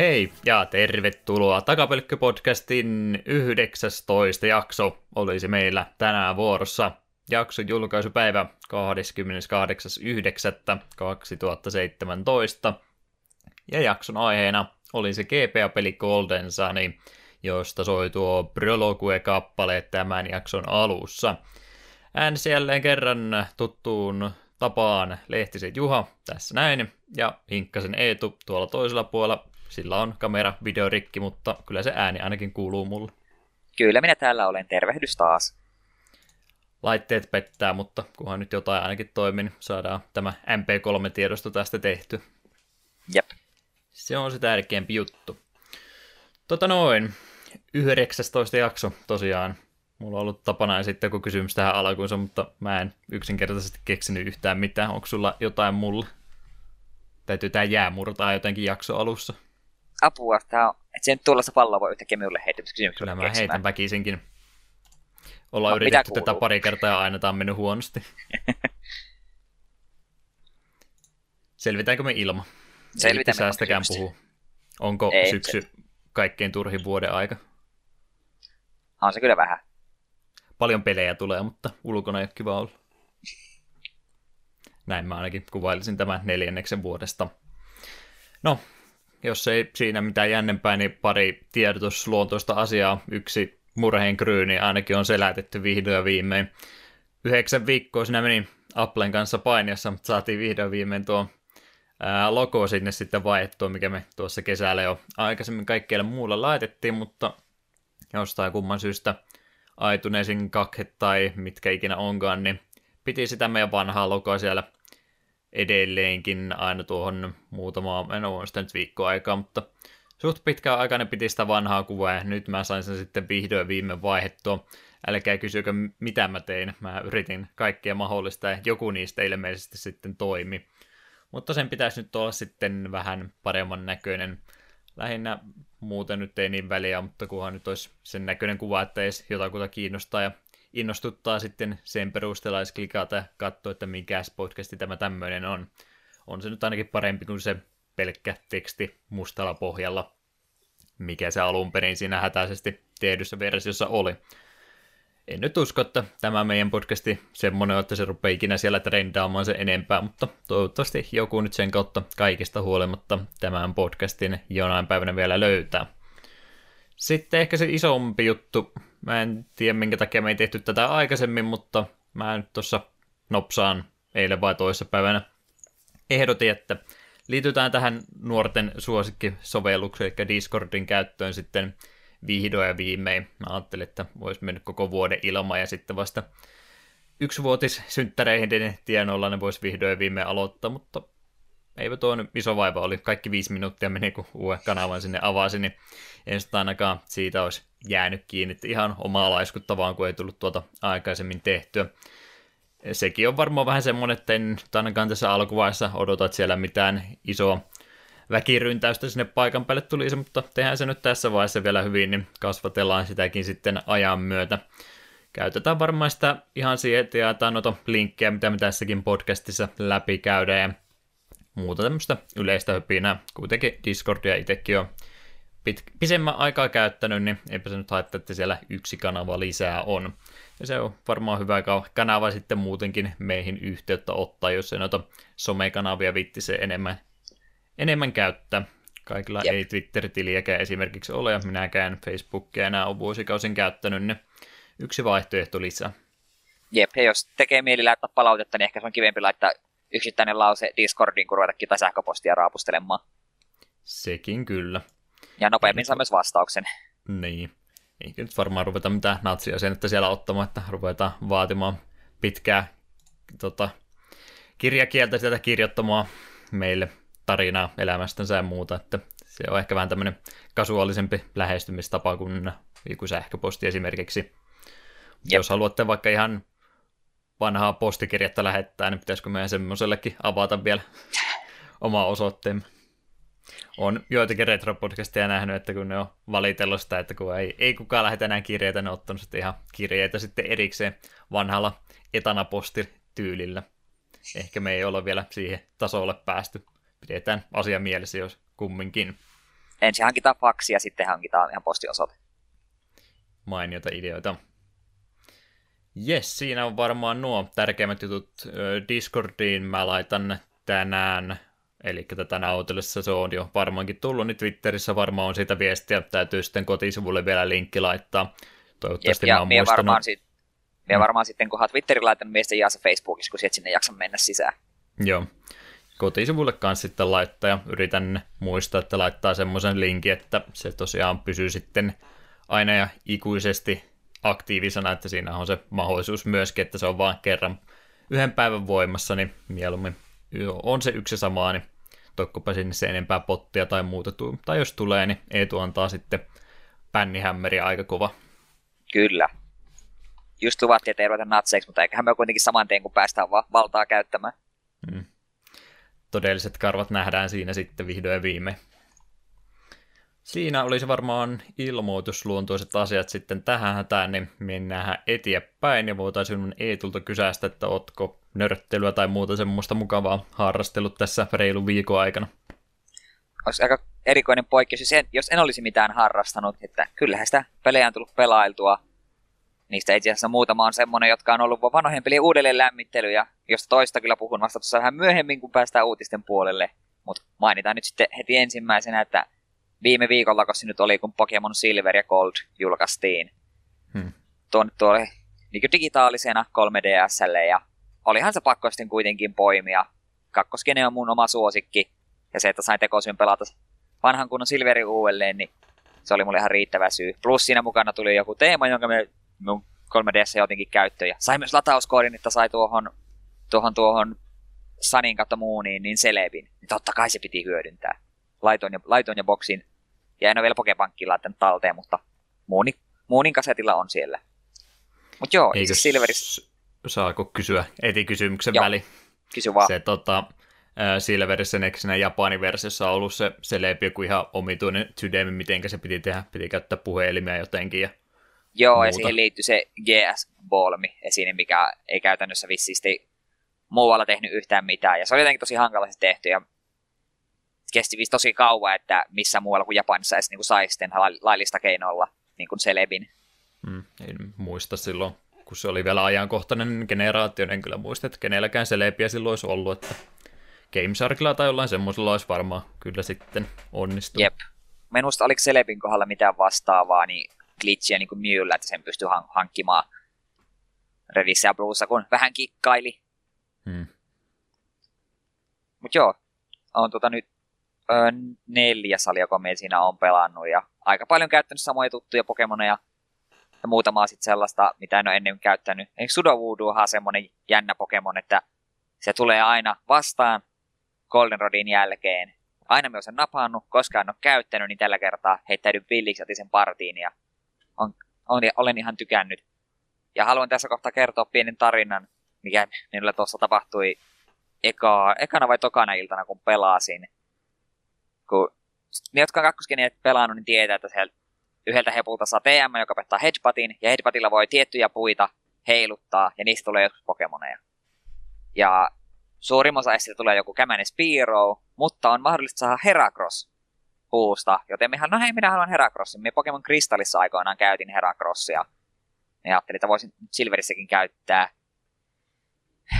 Hei ja tervetuloa Takapelkky-podcastin 19. jakso olisi meillä tänään vuorossa. Jakson julkaisupäivä 28.9.2017. Ja jakson aiheena oli se GPA-peli Golden Sun, josta soi tuo Prologue-kappale tämän jakson alussa. Äänsi jälleen kerran tuttuun tapaan Lehtisen Juha tässä näin, ja Hinkkasen Eetu tuolla toisella puolella. Sillä on kamera, video rikki, mutta kyllä se ääni ainakin kuuluu mulle. Kyllä minä täällä olen, tervehdys taas. Laitteet pettää, mutta kunhan nyt jotain ainakin toimii, niin saadaan tämä MP3-tiedosto tästä tehty. Jep. Se on se tärkeämpi juttu. Tota noin, 19 jakso tosiaan. Mulla on ollut tapana esittää kun kysymys tähän alkuunsa, mutta mä en yksinkertaisesti keksinyt yhtään mitään. Onko sulla jotain mulle? Täytyy tää jää murtaa jotenkin jakso alussa. Apua, tää on, et se nyt tuollaista palloa voi yhtäkkiä minulle heittää kysymyksiä. Kyllä mä heitän väkisinkin. Ollaan no, yritetty tätä pari kertaa ja aina tämä on mennyt huonosti. Selvitäänkö me ilma? Selvitämme säästäkään puhuu. Onko Ei, syksy se... kaikkein turhin vuoden aika? On se kyllä vähän. Paljon pelejä tulee, mutta ulkona ei ole kiva olla. Näin mä ainakin kuvailisin tämän neljänneksen vuodesta. No, jos ei siinä mitään jännempää, niin pari tiedotusluontoista asiaa. Yksi murheen kryyni ainakin on selätetty vihdoin ja viimein. Yhdeksän viikkoa siinä meni Applen kanssa painiassa, mutta saatiin vihdoin viimein tuo logo sinne sitten vaihdettua, mikä me tuossa kesällä jo aikaisemmin kaikkeilla muulla laitettiin, mutta jostain kumman syystä aituneesin kakhet tai mitkä ikinä onkaan, niin piti sitä meidän vanhaa logoa siellä edelleenkin aina tuohon muutama, en ole sitä nyt viikkoa aikaa, mutta suht pitkään aikana piti sitä vanhaa kuvaa ja nyt mä sain sen sitten vihdoin viime vaihettua. Älkää kysykö, mitä mä tein. Mä yritin kaikkia mahdollista ja joku niistä ilmeisesti sitten toimi. Mutta sen pitäisi nyt olla sitten vähän paremman näköinen. Lähinnä muuten nyt ei niin väliä, mutta kunhan nyt olisi sen näköinen kuva, että edes jotakuta kiinnostaa ja innostuttaa sitten sen perusteella edes klikata ja katsoa, että mikä podcasti tämä tämmöinen on. On se nyt ainakin parempi kuin se pelkkä teksti mustalla pohjalla, mikä se alun perin siinä hätäisesti tehdyssä versiossa oli. En nyt usko, että tämä meidän podcasti semmoinen, että se rupeaa ikinä siellä trendaamaan se enempää, mutta toivottavasti joku nyt sen kautta kaikista huolimatta tämän podcastin jonain päivänä vielä löytää. Sitten ehkä se isompi juttu, mä en tiedä minkä takia me ei tehty tätä aikaisemmin, mutta mä nyt tuossa nopsaan eilen vai toisessa päivänä ehdotin, että liitytään tähän nuorten suosikkisovellukseen, eli Discordin käyttöön sitten vihdoin ja viimein. Mä ajattelin, että voisi mennä koko vuoden ilman ja sitten vasta yksivuotis synttäreihin tienoilla ne voisi vihdoin ja viimein aloittaa, mutta eipä tuo nyt iso vaiva oli. Kaikki viisi minuuttia meni, kun uuden kanavan sinne avasi, niin en sitä ainakaan siitä olisi jäänyt kiinni. Ihan omaa laiskuttavaa, kun ei tullut tuota aikaisemmin tehtyä. Sekin on varmaan vähän semmoinen, että en ainakaan tässä alkuvaiheessa odota, että siellä mitään isoa väkiryntäystä sinne paikan päälle tulisi, mutta tehdään se nyt tässä vaiheessa vielä hyvin, niin kasvatellaan sitäkin sitten ajan myötä. Käytetään varmaan sitä ihan siihen, että jaetaan noita linkkejä, mitä me tässäkin podcastissa läpi käydään, ja muuta tämmöistä yleistä höpinää. Kuitenkin Discordia itsekin on pit- pisemmän aikaa käyttänyt, niin eipä se nyt haittaa, että siellä yksi kanava lisää on. Ja se on varmaan hyvä kanava sitten muutenkin meihin yhteyttä ottaa, jos ei noita somekanavia vitti se enemmän, enemmän käyttää. Kaikilla Jep. ei Twitter-tiliäkään esimerkiksi ole, ja minäkään Facebookia enää on vuosikausin käyttänyt, niin yksi vaihtoehto lisää. Jep, ja jos tekee mieli laittaa palautetta, niin ehkä se on kivempi laittaa yksittäinen lause Discordiin, kun ruveta kita sähköpostia raapustelemaan. Sekin kyllä. Ja nopeammin saa myös vastauksen. Niin. Eikä nyt varmaan ruveta mitään natsia sen, että siellä ottamaan, että ruvetaan vaatimaan pitkää tota, kirjakieltä sieltä kirjoittamaan meille tarinaa elämästänsä ja muuta, että se on ehkä vähän tämmöinen kasuaalisempi lähestymistapa kuin joku sähköposti esimerkiksi. Jep. Jos haluatte vaikka ihan vanhaa postikirjettä lähettää, niin pitäisikö meidän semmoisellekin avata vielä oma osoitteemme. On joitakin retro-podcasteja nähnyt, että kun ne on valitellut sitä, että kun ei, ei kukaan lähetä enää kirjeitä, ne on ottanut sitten ihan kirjeitä sitten erikseen vanhalla etanapostityylillä. Ehkä me ei olla vielä siihen tasolle päästy. Pidetään asia mielessä, jos kumminkin. ensin hankitaan faksi ja sitten hankitaan ihan postiosoite. Mainiota ideoita. Jes, siinä on varmaan nuo tärkeimmät jutut. Discordiin mä laitan tänään, eli tätä nautilissa se on jo varmaankin tullut, niin Twitterissä varmaan on siitä viestiä, täytyy sitten kotisivulle vielä linkki laittaa. Toivottavasti Jep, mä oon ja muistanut. varmaan, sit, mm. Mm. varmaan sitten, kun olet Twitterin laittanut miesten jaassa Facebookissa, kun sieltä sinne jaksa mennä sisään. Joo. Kotisivulle kanssa sitten laittaa ja yritän muistaa, että laittaa semmoisen linkin, että se tosiaan pysyy sitten aina ja ikuisesti aktiivisena, että siinä on se mahdollisuus myöskin, että se on vain kerran yhden päivän voimassa, niin mieluummin joo, on se yksi sama, niin tokkopa sinne se enempää pottia tai muuta. Tai jos tulee, niin Eetu antaa sitten pännihämmeriä aika kova. Kyllä. Just luvattiin, että ei ruveta natseiksi, mutta eiköhän me kuitenkin saman tien, kun päästään va- valtaa käyttämään. Mm. Todelliset karvat nähdään siinä sitten vihdoin ja viimein. Siinä olisi varmaan ilmoitusluontoiset asiat sitten tähän hätään, niin mennään eteenpäin ja voitaisiin Eetulta kysästä, että ootko nörttelyä tai muuta semmoista mukavaa harrastellut tässä reilun viikon aikana. Olisi aika erikoinen poikkeus, jos en, jos en olisi mitään harrastanut, että kyllähän sitä pelejä on tullut pelailtua. Niistä itse asiassa muutama on semmoinen, jotka on ollut vanhojen pelien uudelleen lämmittelyjä, josta toista kyllä puhun vasta tuossa vähän myöhemmin, kun päästään uutisten puolelle. Mutta mainitaan nyt sitten heti ensimmäisenä, että viime viikolla, kun se nyt oli, kun Pokemon Silver ja Gold julkaistiin, Hmm. tuonne tuolle niin digitaalisena 3DSlle, ja olihan se pakko sitten kuitenkin poimia. Kakkoskene on mun oma suosikki, ja se, että sain tekosyyn pelata vanhan kunnon Silverin uudelleen, niin se oli mulle ihan riittävä syy. Plus siinä mukana tuli joku teema, jonka me mun 3DS jotenkin käyttöön. Ja sai myös latauskoodin, että sai tuohon, tuohon, tuohon Sunin kautta Mooniin, niin Celebin. Niin totta kai se piti hyödyntää. Laitoin ja, laitoin ja boksin. Ja en ole vielä Pokepankkiin laittanut talteen, mutta Moonin, Moonin kasetilla on siellä. Mutta joo, Eikö Silveris, saako kysyä etikysymyksen Joo. väli? kysy vaan. Se tota, Silverissä Nexinä Japanin versiossa on ollut se, se leipi joku ihan omituinen sydämi, miten se piti tehdä. Piti käyttää puhelimia jotenkin. Ja, Joo, ja muuta. siihen liittyy se GS-Bolmi esine, mikä ei käytännössä vissisti muualla tehnyt yhtään mitään. Ja se oli jotenkin tosi hankalasti tehty ja kesti tosi kauan, että missä muualla kuin Japanissa edes niin saisi sitten la- laillista keinoilla niin kuin Celebin. mm, en muista silloin, kun se oli vielä ajankohtainen generaatio, en kyllä muista, että kenelläkään se leipiä silloin olisi ollut. Että Gamesarkilla tai jollain semmoisella olisi varmaan kyllä sitten onnistunut. Jep. Minusta oliko Celebin kohdalla mitään vastaavaa, niin glitchiä niin kuin Mewllä, että sen pystyy han- hankkimaan Redissä ja Bluessa, kun vähän kikkaili. Mm. Mutta joo, on tota nyt ö, neljäs ali, joka me siinä on pelannut ja aika paljon käyttänyt samoja tuttuja Pokemoneja ja muutamaa sitten sellaista, mitä en ole ennen käyttänyt. Eikö Sudowoodohan semmoinen jännä Pokemon, että se tulee aina vastaan Goldenrodin jälkeen. Aina me sen napannut, koskaan en ole käyttänyt, niin tällä kertaa heittäydyn pilliksi, otin sen partiin ja on, on, olen ihan tykännyt. Ja haluan tässä kohtaa kertoa pienen tarinan, mikä minulle tuossa tapahtui eka, ekana vai tokana iltana, kun pelasin. Kun ne, jotka on kakkoskeniä pelannut, niin tietää, että siellä yhdeltä hepulta saa TM, joka pettaa headbuttin, ja headbuttilla voi tiettyjä puita heiluttaa, ja niistä tulee joskus Pokemoneja. Ja suurin osa esistä tulee joku kämänen Spearow, mutta on mahdollista saada Heracross puusta, joten mehän, no hei, minä haluan Heracrossin. Me Pokemon Kristallissa aikoinaan käytin Heracrossia. Ja ajattelin, että voisin Silverissäkin käyttää.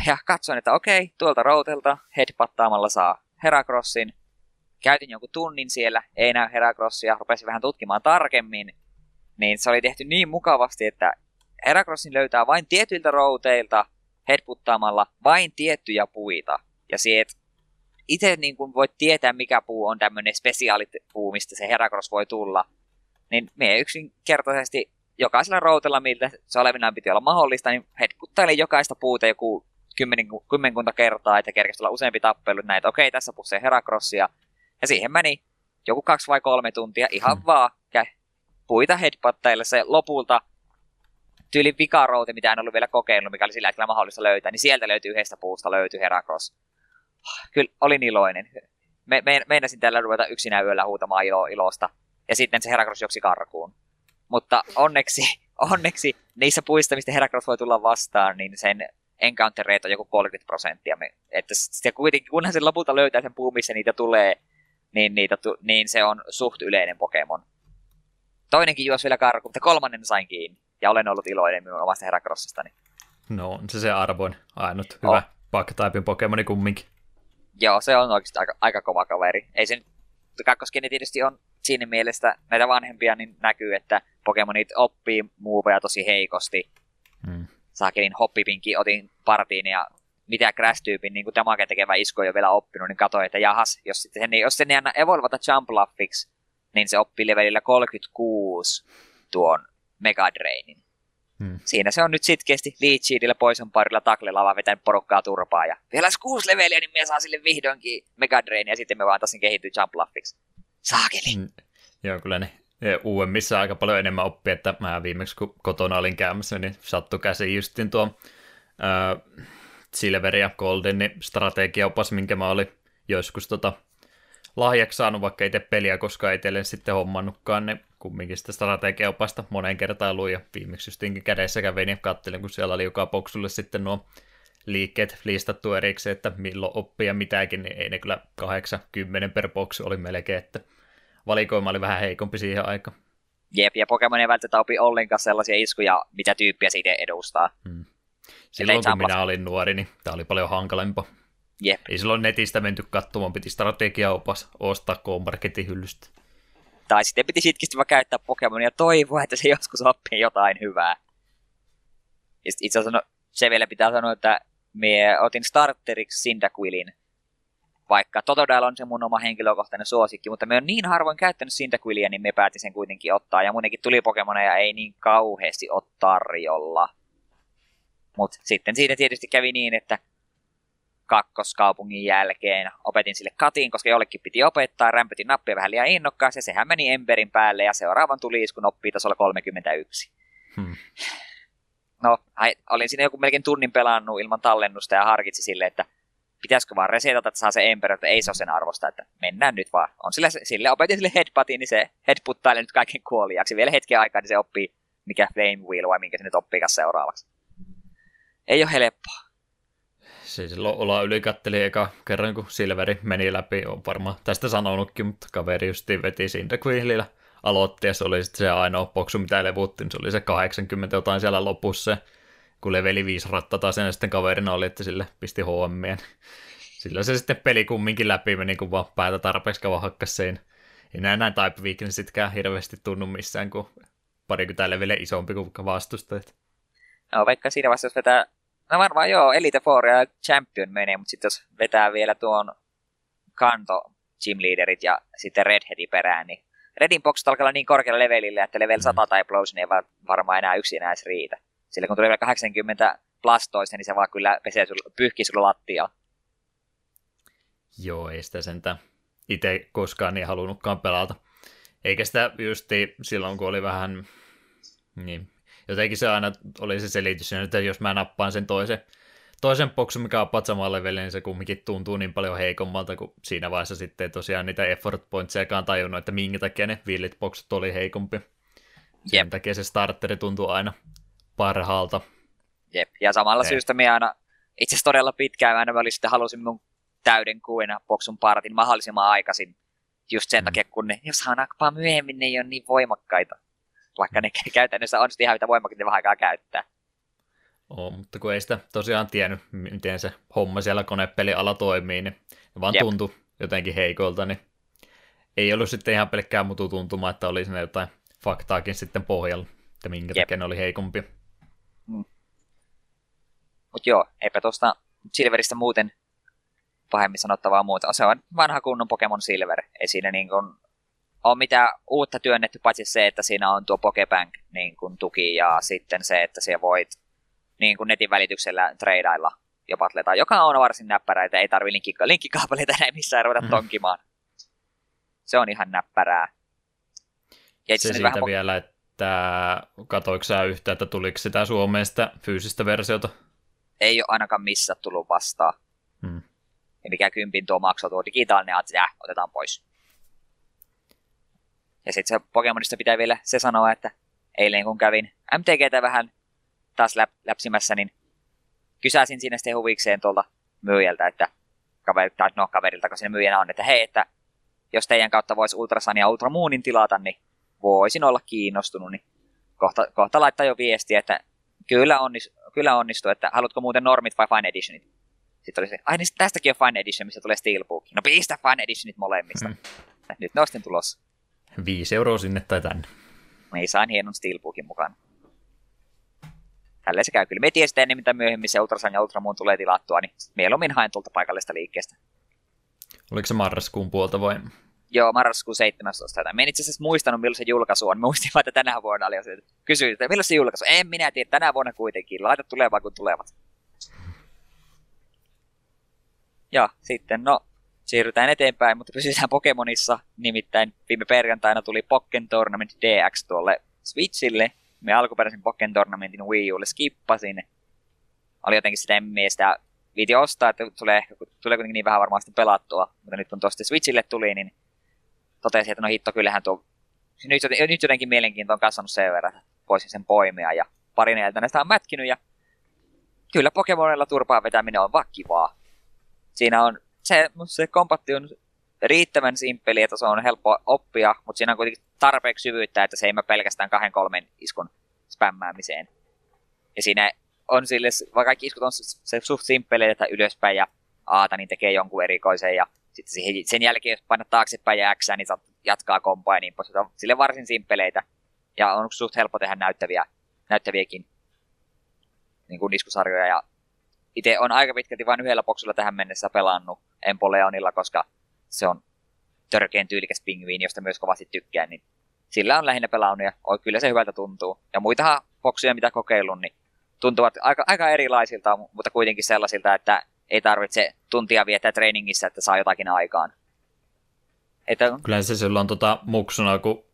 Ja katsoin, että okei, tuolta routelta headpattaamalla saa Heracrossin. Käytin jonkun tunnin siellä, ei näy Heracrossia, rupesin vähän tutkimaan tarkemmin. Niin se oli tehty niin mukavasti, että Heracrossin löytää vain tietyiltä routeilta headputtaamalla vain tiettyjä puita. Ja sieltä itse niin kun voit tietää, mikä puu on tämmöinen spesiaalipuu, mistä se Heracross voi tulla. Niin me yksinkertaisesti jokaisella routella, miltä se olevinaan piti olla mahdollista, niin headputtailin jokaista puuta joku kymmenkunta kertaa, että kerkesi olla useampi tappelu näitä, okei, tässä pussee Heracrossia. Ja siihen meni joku kaksi vai kolme tuntia ihan Hmm. vaan kä- puita headputtaille se lopulta tyyli vikarouti, mitä en ollut vielä kokeillut, mikä oli sillä hetkellä mahdollista löytää, niin sieltä löytyi yhdestä puusta löytyi Heracross. Kyllä olin iloinen. Me, me, meinasin tällä ruveta yksinään yöllä huutamaan ilo, ilosta. Ja sitten se Heracross joksi karkuun. Mutta onneksi, onneksi niissä puista, mistä Heracross voi tulla vastaan, niin sen encounter rate on joku 30 prosenttia. Että se kuitenkin, kunhan se lopulta löytää sen puun, missä niitä tulee, niin, niitä, niin se on suht yleinen Pokemon. Toinenkin juosi vielä karkuun, mutta kolmannen sain kiinni. Ja olen ollut iloinen minun omasta Heracrossistani. No on se se arvoin ainut hyvä oh. Bug-typin Pokemoni kumminkin. Joo, se on oikeasti aika, aika kova kaveri. Ei se nyt, kakkoskeni tietysti on siinä mielessä näitä vanhempia, niin näkyy, että Pokemonit oppii muuveja tosi heikosti. Hmm. Saakelin hoppipinkin otin partiin ja mitä Crash-tyypin niin damage tekevä isku jo vielä oppinut, niin katsoin, että jahas, jos, sitten, niin, jos sen ei anna evolvata Jump Laffiksi, niin se oppii levelillä 36 tuon Mega Drainin. Hmm. Siinä se on nyt sitkeästi Leecheedillä poison parilla taklella vaan vetänyt porukkaa turpaa. Ja vielä kuusi leveliä, niin me saa sille vihdoinkin Mega Drain, ja sitten me vaan taas kehittyy Jump Laffiksi. Saakeli! Hmm. Joo, kyllä ne uudemmissa aika paljon enemmän oppia, että mä viimeksi kun kotona olin käymässä, niin sattu käsi justin tuo äh, Silver ja Golden niin strategiaopas, minkä mä olin joskus tota, lahjaksi saanut, vaikka itse peliä koska itselle sitten hommannutkaan, niin kumminkin sitä strategiaopasta moneen kertaan luin ja viimeksi justinkin kädessä kävin ja kattelin, kun siellä oli joka boksulle sitten nuo liikkeet listattu erikseen, että milloin oppii ja mitäkin, niin ei ne kyllä 80 per box oli melkein, että valikoima oli vähän heikompi siihen aikaan. Jep, ja Pokemon ei välttämättä opi ollenkaan sellaisia iskuja, mitä tyyppiä siitä edustaa. Hmm. Silloin kun minä olin nuori, niin tämä oli paljon hankalempaa. Jep. Ei silloin netistä menty katsomaan, piti strategiaopas ostaa K-Marketin hyllystä. Tai sitten piti sitkisti vaan käyttää Pokemonia ja toivoa, että se joskus oppii jotain hyvää. Ja itse asiassa no, se vielä pitää sanoa, että me otin starteriksi Cyndaquilin, vaikka Totodile on se mun oma henkilökohtainen suosikki, mutta me on niin harvoin käyttänyt Cyndaquilia, niin me päätin sen kuitenkin ottaa. Ja munenkin tuli Pokemoneja ei niin kauheasti ole tarjolla. Mutta sitten siitä tietysti kävi niin, että kakkoskaupungin jälkeen opetin sille katiin, koska jollekin piti opettaa, rämpötin nappia vähän liian innokkaasti, ja sehän meni Emberin päälle, ja seuraavan tuli iskun oppii tasolla 31. Hmm. No, olin siinä joku melkein tunnin pelannut ilman tallennusta ja harkitsi sille, että pitäisikö vaan resetata, että saa se Ember, että ei se ole sen arvosta, että mennään nyt vaan. On sille, sille opetin sille headbuttiin, niin se headbuttailee nyt kaiken kuoliaksi. Vielä hetken aikaa, niin se oppii, mikä Flame Wheel vai minkä se nyt oppii seuraavaksi. Ei ole helppoa se silloin olla ylikatteli eka kerran, kun Silveri meni läpi, on varmaan tästä sanonutkin, mutta kaveri justi veti Cyndaquilillä aloitti, ja se oli sitten se ainoa boksu, mitä levutti, niin se oli se 80 jotain siellä lopussa, kun leveli 5 rattata sen, sitten kaverina oli, että sille pisti HMien. Sillä se sitten peli kumminkin läpi meni, kun vaan päätä tarpeeksi kauan hakkas sein. Ei näin näin Type Weaknessitkään hirveästi tunnu missään, kun parikymmentä leveliä isompi kuin vastustajat. No, vaikka siinä vaiheessa, jos vetää No varmaan joo, Elite Four ja Champion menee, mutta sitten jos vetää vielä tuon kanto leaderit ja sitten Redheadin perään, niin Redin box alkaa olla niin korkealla levelillä, että level 100 tai plus niin ei varmaan enää yksin edes riitä. Sillä kun tulee vielä 80 plastoista, niin se vaan kyllä pesee sul, pyyhkii sulla lattia. Joo, ei sitä sentään itse koskaan niin halunnutkaan pelata. Eikä sitä justi silloin, kun oli vähän niin, jotenkin se aina oli se selitys, että jos mä nappaan sen toisen, toisen boksun, mikä on patsamaan levelin, niin se kumminkin tuntuu niin paljon heikommalta, kuin siinä vaiheessa sitten tosiaan niitä effort pointsiakaan tajunnut, että minkä takia ne villit boksut oli heikompi. Sen Jep. takia se starteri tuntuu aina parhaalta. Jep, ja samalla Ei. syystä minä aina, itse asiassa todella pitkään, mä aina sitten halusin mun täyden kuina boksun partin mahdollisimman aikaisin. Just sen mm. takia, kun ne, jos nappaa myöhemmin, ne ei ole niin voimakkaita vaikka ne käytännössä on sitten ihan yhtä voimakkaasti vähän aikaa käyttää. Oo, mutta kun ei sitä tosiaan tiennyt, miten se homma siellä konepeliala toimii, niin vaan Jep. tuntui jotenkin heikolta, niin ei ollut sitten ihan pelkkää mutu tuntuma, että oli siinä jotain faktaakin sitten pohjalla, että minkä Jep. takia ne oli heikompia. Mm. Mutta joo, eipä tuosta Silveristä muuten pahemmin sanottavaa muuta. Se on vanha kunnon Pokemon Silver. Ei siinä niin kuin ole mitään uutta työnnetty, paitsi se, että siinä on tuo Pokebank niin kuin tuki ja sitten se, että siellä voit niin kuin netin välityksellä treidailla jo patleta, joka on varsin näppärää, että ei tarvi linkki- linkkikaapeleita enää missään ruveta mm. tonkimaan. Se on ihan näppärää. Ja se siitä vähän... vielä, että katoiko sä yhtä, että tuliko sitä Suomeen sitä fyysistä versiota? Ei ole ainakaan missä tullut vastaan. Hmm. Ja mikä kympin tuo maksoi tuo digitaalinen, että äh, otetaan pois. Ja sitten se Pokemonista pitää vielä se sanoa, että eilen kun kävin MTGtä vähän taas läp, läpsimässä, niin kysäsin siinä sitten huvikseen tuolta myyjältä, että kaveri, tai no kaverilta, kun siinä myyjänä on, että hei, että jos teidän kautta voisi Ultrasun ja Ultramoonin tilata, niin voisin olla kiinnostunut, niin kohta, kohta laittaa jo viestiä, että kyllä, onnis, kyllä onnistuu, että haluatko muuten normit vai Fine Editionit? Sitten oli se, ai niin tästäkin on Fine Edition, missä tulee Steelbook. No pistä Fine Editionit molemmista. Hmm. Nyt ne tulossa. Viisi euroa sinne tai tänne. Me ei saa hienon Steelbookin mukaan. Tälleen se käy kyllä. Me tiedän sitten ennen mitä myöhemmin se Ultrasan ja Ultramoon tulee tilattua, niin mieluummin haen tuolta paikallista liikkeestä. Oliko se marraskuun puolta vai? Joo, marraskuun 17. Mä en itse asiassa muistanut, milloin se julkaisu on. Mä muistin että tänä vuonna oli se. Kysyin, että milloin se julkaisu? En minä tiedä, tänä vuonna kuitenkin. Laita tulevaa, kun tulevat. Ja sitten, no, siirrytään eteenpäin, mutta pysytään Pokemonissa. Nimittäin viime perjantaina tuli Pokken Tournament DX tuolle Switchille. Me alkuperäisen Pokken Tournamentin Wii Ulle skippasin. Oli jotenkin sitä miestä viiti ostaa, että tulee, ehkä, tulee kuitenkin niin vähän varmaan pelattua. Mutta nyt kun tuosta Switchille tuli, niin totesin, että no hitto, kyllähän tuo... Nyt, nyt jotenkin mielenkiinto on kasvanut sen verran, että voisin sen poimia. Ja pari näiltä näistä on mätkinyt ja kyllä Pokemonilla turpaa vetäminen on vaan kivaa. Siinä on se, se kompatti on riittävän simppeli, että se on helppo oppia, mutta siinä on kuitenkin tarpeeksi syvyyttä, että se ei mä pelkästään kahden kolmen iskun spämmäämiseen. Ja siinä on sille, vaikka kaikki iskut on se suht simppeli, että ylöspäin ja aata, niin tekee jonkun erikoisen ja sitten siihen, sen jälkeen, jos painat taaksepäin ja X, niin saat jatkaa kompaa ja niin pois. On sille varsin simppeleitä ja on suht helppo tehdä näyttäviä, näyttäviäkin niin kuin iskusarjoja ja itse on aika pitkälti vain yhdellä boksulla tähän mennessä pelannut Empoleonilla, koska se on törkeän tyylikäs pingviini, josta myös kovasti tykkään, niin sillä on lähinnä pelannut ja oi, kyllä se hyvältä tuntuu. Ja muitahan boksuja, mitä kokeillut, niin tuntuvat aika, aika erilaisilta, mutta kuitenkin sellaisilta, että ei tarvitse tuntia viettää treeningissä, että saa jotakin aikaan. Että... Kyllä se silloin tota, muksuna, kun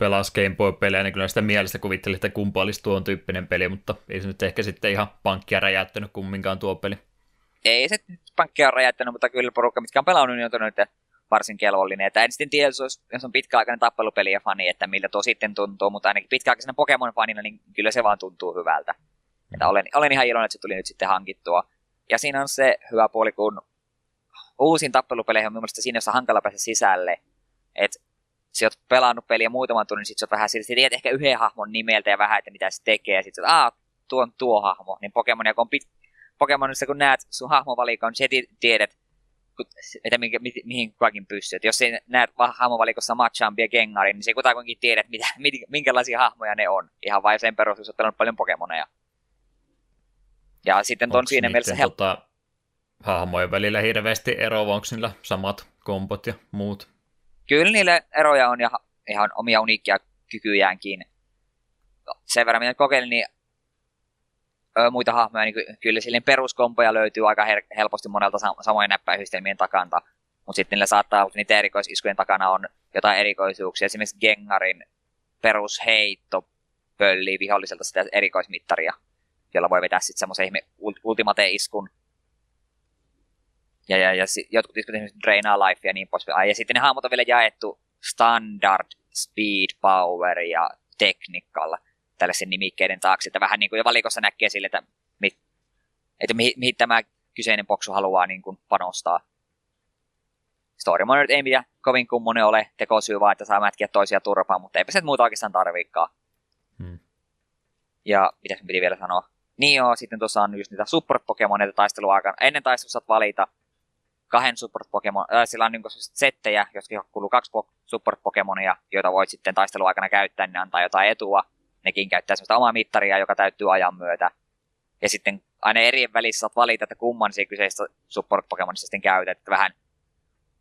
pelasi Game Boy-pelejä, niin kyllä sitä mielestä kuvitteli, että kumpa olisi tuon tyyppinen peli, mutta ei se nyt ehkä sitten ihan pankkia räjäyttänyt kumminkaan tuo peli. Ei se pankkia räjäyttänyt, mutta kyllä porukka, mitkä on pelannut, niin on todennut, että varsin kelvollinen. Että en sitten tiedä, jos, on pitkäaikainen tappelupeli ja fani, että miltä tuo sitten tuntuu, mutta ainakin pitkäaikaisena Pokemon-fanina, niin kyllä se vaan tuntuu hyvältä. Että olen, olen ihan iloinen, että se tuli nyt sitten hankittua. Ja siinä on se hyvä puoli, kun uusin tappelupeleihin on mielestäni siinä, jossa hankala päästä sisälle. Että sä oot pelannut peliä muutaman tunnin, sit sä oot vähän sillä, että tiedät ehkä yhden hahmon nimeltä ja vähän, että mitä se tekee, ja sit sä oot, aah, tuo on tuo hahmo. Niin Pokemon, kun, pit, Pokemonissa kun näet sun hahmovalikon, niin heti tiedät, että mihin, mi, mihin kukakin pystyy. Et jos sä näet hahmovalikossa Machampi ja Gengari, niin se kutakuinkin tiedät, mitä, minkälaisia hahmoja ne on. Ihan vain sen perusteella, jos oot pelannut paljon Pokemoneja. Ja sitten on siinä mielessä helppo. Tota, hahmojen välillä hirveästi eroa, onko niillä samat kompot ja muut? Kyllä niille eroja on ja ihan omia uniikkia kykyjäänkin. No, sen verran mitä kokeilin, niin muita hahmoja, niin kyllä silleen peruskompoja löytyy aika her- helposti monelta sam- samojen näppäyhdistelmien takanta. Mutta sitten niillä saattaa olla, niitä erikoisiskujen takana on jotain erikoisuuksia. Esimerkiksi Gengarin perusheitto pöllii viholliselta sitä erikoismittaria jolla voi vetää sitten semmoisen ihme ultimate-iskun. Ja, ja, ja jotkut iskut esimerkiksi drainaa life ja niin poispäin. Ja sitten ne hahmot on vielä jaettu standard, speed, power ja technical tällaisen nimikkeiden taakse, että vähän niin kuin jo valikossa näkee sille, että, mit, että mihin, mihin tämä kyseinen boksu haluaa niin kuin panostaa. Story mode ei mitään kovin kummonen ole, tekosyy vaan, että saa mätkiä toisia turpaan, mutta eipä se muuta oikeastaan tarviikaan. Hmm. Ja mitä piti vielä sanoa? Niin joo, sitten tuossa on just niitä support-pokemoneita taisteluaikana. Ennen taistelua saat valita kahden support-pokemon, äh, sillä on niin settejä, jotka kuuluu kaksi support-pokemonia, joita voit sitten taisteluaikana käyttää, niin antaa jotain etua. Nekin käyttää sellaista omaa mittaria, joka täyttyy ajan myötä. Ja sitten aina eri välissä saat valita, että kumman siitä kyseistä support-pokemonista sitten käytät. Että vähän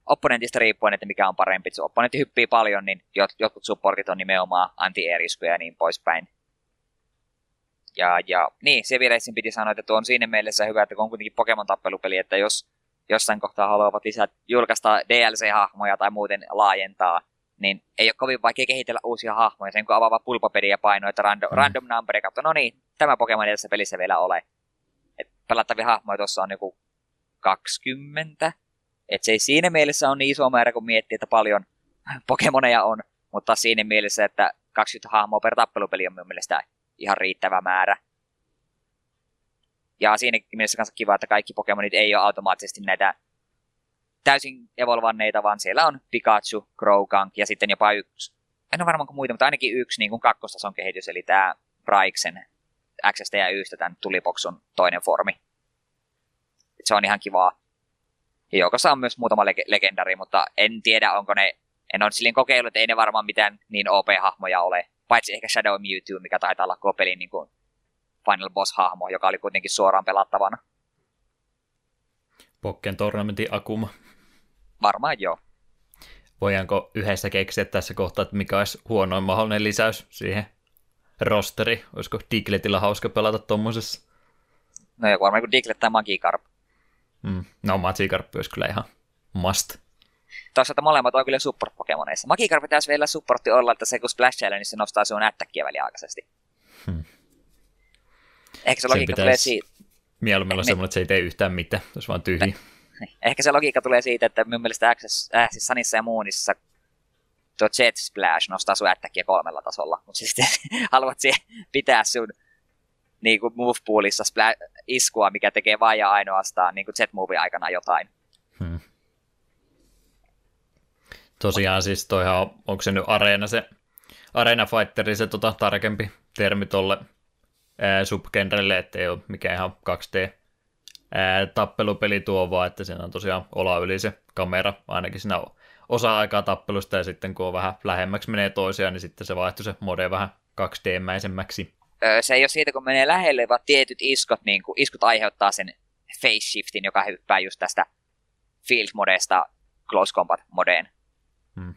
opponentista riippuen, että mikä on parempi. Jos opponentti hyppii paljon, niin jotkut supportit on nimenomaan anti-eriskuja ja niin poispäin. Ja, ja niin, se vielä piti sanoa, että tuo on siinä mielessä hyvä, että kun on kuitenkin Pokemon-tappelupeli, että jos jossain kohtaa haluavat lisää julkaista DLC-hahmoja tai muuten laajentaa, niin ei ole kovin vaikea kehitellä uusia hahmoja, sen kun avaava pulpapedi ja paino, että random, mm. random number, ja katso, no niin, tämä Pokemon tässä pelissä vielä ole. Et pelattavia hahmoja tuossa on joku 20, et se ei siinä mielessä on niin iso määrä, kun miettii, että paljon Pokemoneja on, mutta siinä mielessä, että 20 hahmoa per tappelupeli on minun mielestä ihan riittävä määrä. Ja siinä mielessä kanssa kiva, että kaikki Pokemonit ei ole automaattisesti näitä täysin evolvanneita, vaan siellä on Pikachu, Croagunk ja sitten jopa yksi, en ole varmaan kuin muita, mutta ainakin yksi niin kuin kakkostason kehitys, eli tämä Braixen Xstä ja Ystä tämän tulipoksun toinen formi. Se on ihan kivaa. Ja joukossa on myös muutama leg- legendari, mutta en tiedä, onko ne, en ole silleen kokeillut, että ei ne varmaan mitään niin OP-hahmoja ole. Paitsi ehkä Shadow Mewtwo, mikä taitaa olla koko pelin niin kuin Final Boss-hahmo, joka oli kuitenkin suoraan pelattavana. Pokken Tournamentin Akuma. Varmaan joo. Voidaanko yhdessä keksiä tässä kohtaa, että mikä olisi huonoin mahdollinen lisäys siihen rosteri? Olisiko Digletillä hauska pelata tuommoisessa? No joku varmaan kuin Diglet tai Magikarp. Mm. No Magikarp olisi kyllä ihan must. Toisaalta molemmat on kyllä support-pokemoneissa. Magikarp pitäisi vielä supportti olla, että se kun splashailee, niin se nostaa sinun ättäkkiä väliaikaisesti. Hmm. Ehkä se logiikka tulee siitä. Mieluummin on semmoinen, että se ei tee yhtään mitään, se vaan tyhjiä. Niin. Ehkä se logiikka tulee siitä, että minun mielestä Access, äh, siis Sunissa ja Moonissa tuo Jet Splash nostaa sun ättäkkiä kolmella tasolla, mutta sitten haluat pitää sun niin kuin move poolissa spla- iskua, mikä tekee vain ja ainoastaan niin jet move aikana jotain. Hmm. Tosiaan siis toihan, onko se nyt Areena se, Arena Fighteri se tota, tarkempi termi tolle subgenrelle, ettei ole mikään ihan 2D ää, tappelupeli tuo vaan, että siinä on tosiaan ola yli se kamera, ainakin siinä osa-aikaa tappelusta, ja sitten kun on vähän lähemmäksi menee toisiaan, niin sitten se vaihtuu se mode vähän 2D-mäisemmäksi. Se ei ole siitä, kun menee lähelle, vaan tietyt iskut, niin kuin, iskut aiheuttaa sen face shiftin, joka hyppää just tästä field modesta close combat modeen. Hmm.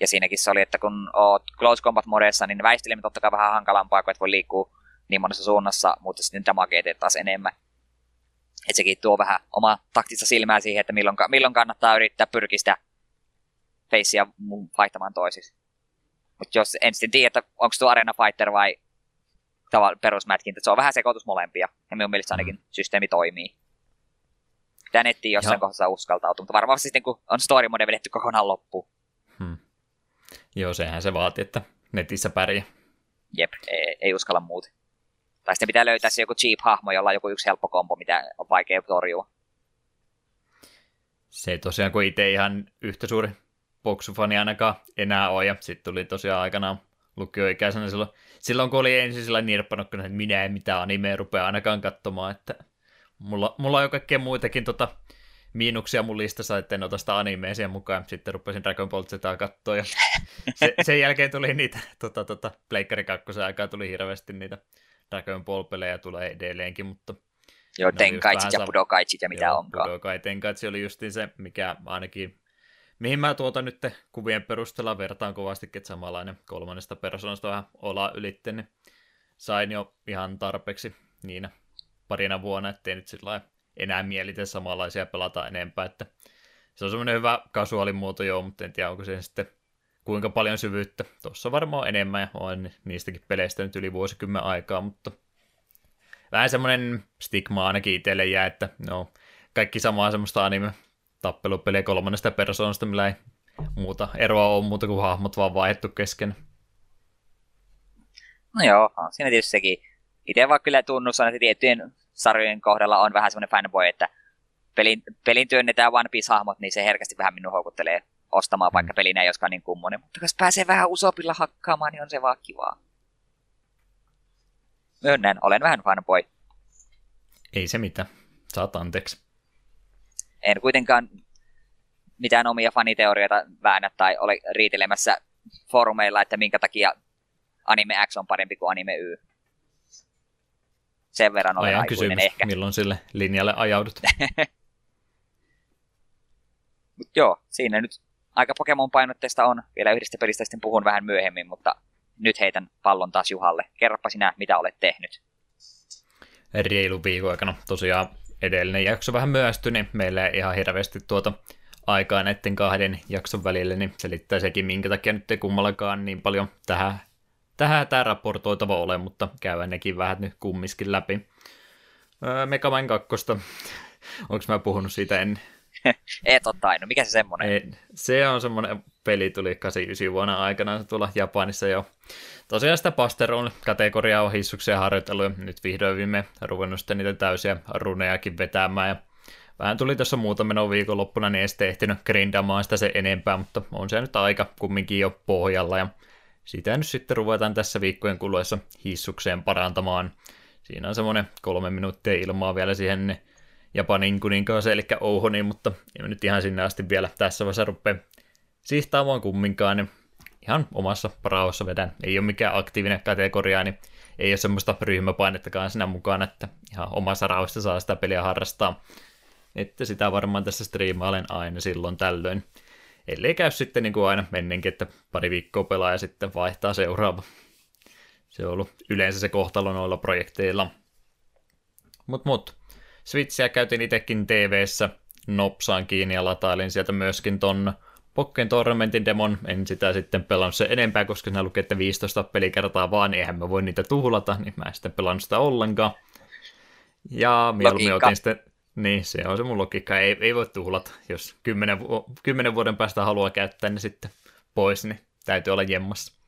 Ja siinäkin se oli, että kun oot close combat modessa, niin väistelemme totta kai vähän hankalampaa, kun et voi liikkua niin monessa suunnassa, mutta sitten damage taas enemmän. Et sekin tuo vähän oma taktista silmää siihen, että milloin, milloin kannattaa yrittää pyrkistä feissiä vaihtamaan toisiksi. Mutta jos en sitten tiedä, että onko tuo Arena Fighter vai perusmätkintä, se on vähän sekoitus molempia. Ja minun mielestä ainakin mm. systeemi toimii. Pitää nettiin jossain kohdassa uskaltautua, mutta varmaan sitten kun on story mode vedetty kokonaan loppuun. Hmm. Joo, sehän se vaatii, että netissä pärjää. Jep, ei, ei uskalla muuten. Tai sitten pitää löytää se joku cheap-hahmo, jolla on joku yksi helppo kompo, mitä on vaikea torjua. Se tosiaan, kun itse ihan yhtä suuri boksufani ainakaan enää ole, ja sitten tuli tosiaan aikanaan lukioikäisenä silloin, silloin kun oli ensin sillä nirppanut, että minä en mitään animea rupea ainakaan katsomaan, että mulla, mulla on jo kaikkea muitakin tota, miinuksia mun listassa, että en ota sitä animea siihen mukaan. Sitten rupesin Dragon Ball Zetaa katsoa ja se, sen jälkeen tuli niitä, tota, tota, Pleikkari 2 aikaa tuli hirveästi niitä Dragon Ball-pelejä tulee edelleenkin, mutta... Joo, Tenkaitsit ja Budokaitsit ja mitä joo, onkaan. Budokai Tenkaitsi oli justiin se, mikä ainakin... Mihin mä tuota nyt kuvien perusteella vertaan kovastikin, että samanlainen kolmannesta persoonasta vähän olla ylitte, niin sain jo ihan tarpeeksi niinä parina vuonna, ettei nyt sillä enää mielitä samanlaisia pelata enempää, että se on semmoinen hyvä kasuaalimuoto joo, mutta en tiedä onko se sitten kuinka paljon syvyyttä. Tuossa varmaan enemmän ja on niistäkin peleistä nyt yli vuosikymmen aikaa, mutta vähän semmoinen stigma ainakin itselle jää, että no, kaikki samaa semmoista anime tappelupeliä kolmannesta persoonasta, millä ei muuta eroa ole muuta kuin hahmot vaan vaihdettu kesken. No joo, siinä tietysti sekin. Itse vaan kyllä tunnustan, että tiettyjen sarjojen kohdalla on vähän semmoinen fanboy, että pelin, pelin työnnetään One Piece-hahmot, niin se herkästi vähän minun houkuttelee ostamaan, mm. vaikka pelinä ei olisikaan niin kummonen. Mutta jos pääsee vähän usopilla hakkaamaan, niin on se vaan kivaa. Myönnän, olen vähän fanboy. Ei se mitään. Saat anteeksi. En kuitenkaan mitään omia faniteorioita väännä tai ole riitelemässä foorumeilla, että minkä takia Anime X on parempi kuin Anime Y. Sen verran olen Ajan kysymys, ehkä. milloin sille linjalle ajaudut. Mut joo, siinä nyt aika Pokemon-painotteista on. Vielä yhdestä pelistä sitten puhun vähän myöhemmin, mutta nyt heitän pallon taas Juhalle. Kerropa sinä, mitä olet tehnyt. Reilu viikon aikana tosiaan edellinen jakso vähän myöstyi, niin meillä ei ihan hirveästi tuota aikaa näiden kahden jakson välillä, niin selittää sekin, minkä takia nyt ei kummallakaan niin paljon tähän, tähän tämä raportoitava ole, mutta käydään nekin vähän nyt kummiskin läpi. Öö, Megaman 2. Onko mä puhunut siitä ennen? Et ole tainnut. Mikä se semmonen? Ei, se on semmonen peli, tuli 89 vuonna aikana tuolla Japanissa jo. Tosiaan sitä Pasteron kategoriaa on hissuksia harjoitellut ja nyt vihdoin viime ruvennut sitten niitä täysiä runejakin vetämään ja Vähän tuli tuossa muutamana viikonloppuna, niin ei sitten ehtinyt grindaamaan sitä se enempää, mutta on se nyt aika kumminkin jo pohjalla, ja sitä nyt sitten ruvetaan tässä viikkojen kuluessa hissukseen parantamaan. Siinä on semmoinen kolme minuuttia ilmaa vielä siihen Japanin kuninkaaseen, eli Ouhoniin, mutta ei nyt ihan sinne asti vielä tässä vaiheessa rupea sihtaamaan kumminkaan, niin ihan omassa paraossa vedän. Ei ole mikään aktiivinen kategoria, niin ei ole semmoista ryhmäpainettakaan siinä mukana, että ihan omassa rauhassa saa sitä peliä harrastaa. Että sitä varmaan tässä striimailen aina silloin tällöin. Ellei käy sitten niin kuin aina mennenkin, että pari viikkoa pelaa ja sitten vaihtaa seuraava. Se on ollut yleensä se kohtalo noilla projekteilla. Mut mut, Switchiä käytin itsekin TV-ssä nopsaan kiinni ja latailin sieltä myöskin ton Pokken Tormentin demon, en sitä sitten pelannut se enempää, koska siinä lukee, että 15 pelikertaa vaan, niin eihän mä voi niitä tuhlata, niin mä en sitten pelannut sitä ollenkaan. Ja mieluummin otin sitten, niin se on se mun logiikka, ei, ei voi tuhlata, jos kymmenen, kymmenen vuoden päästä haluaa käyttää ne sitten pois, niin täytyy olla jemmassa.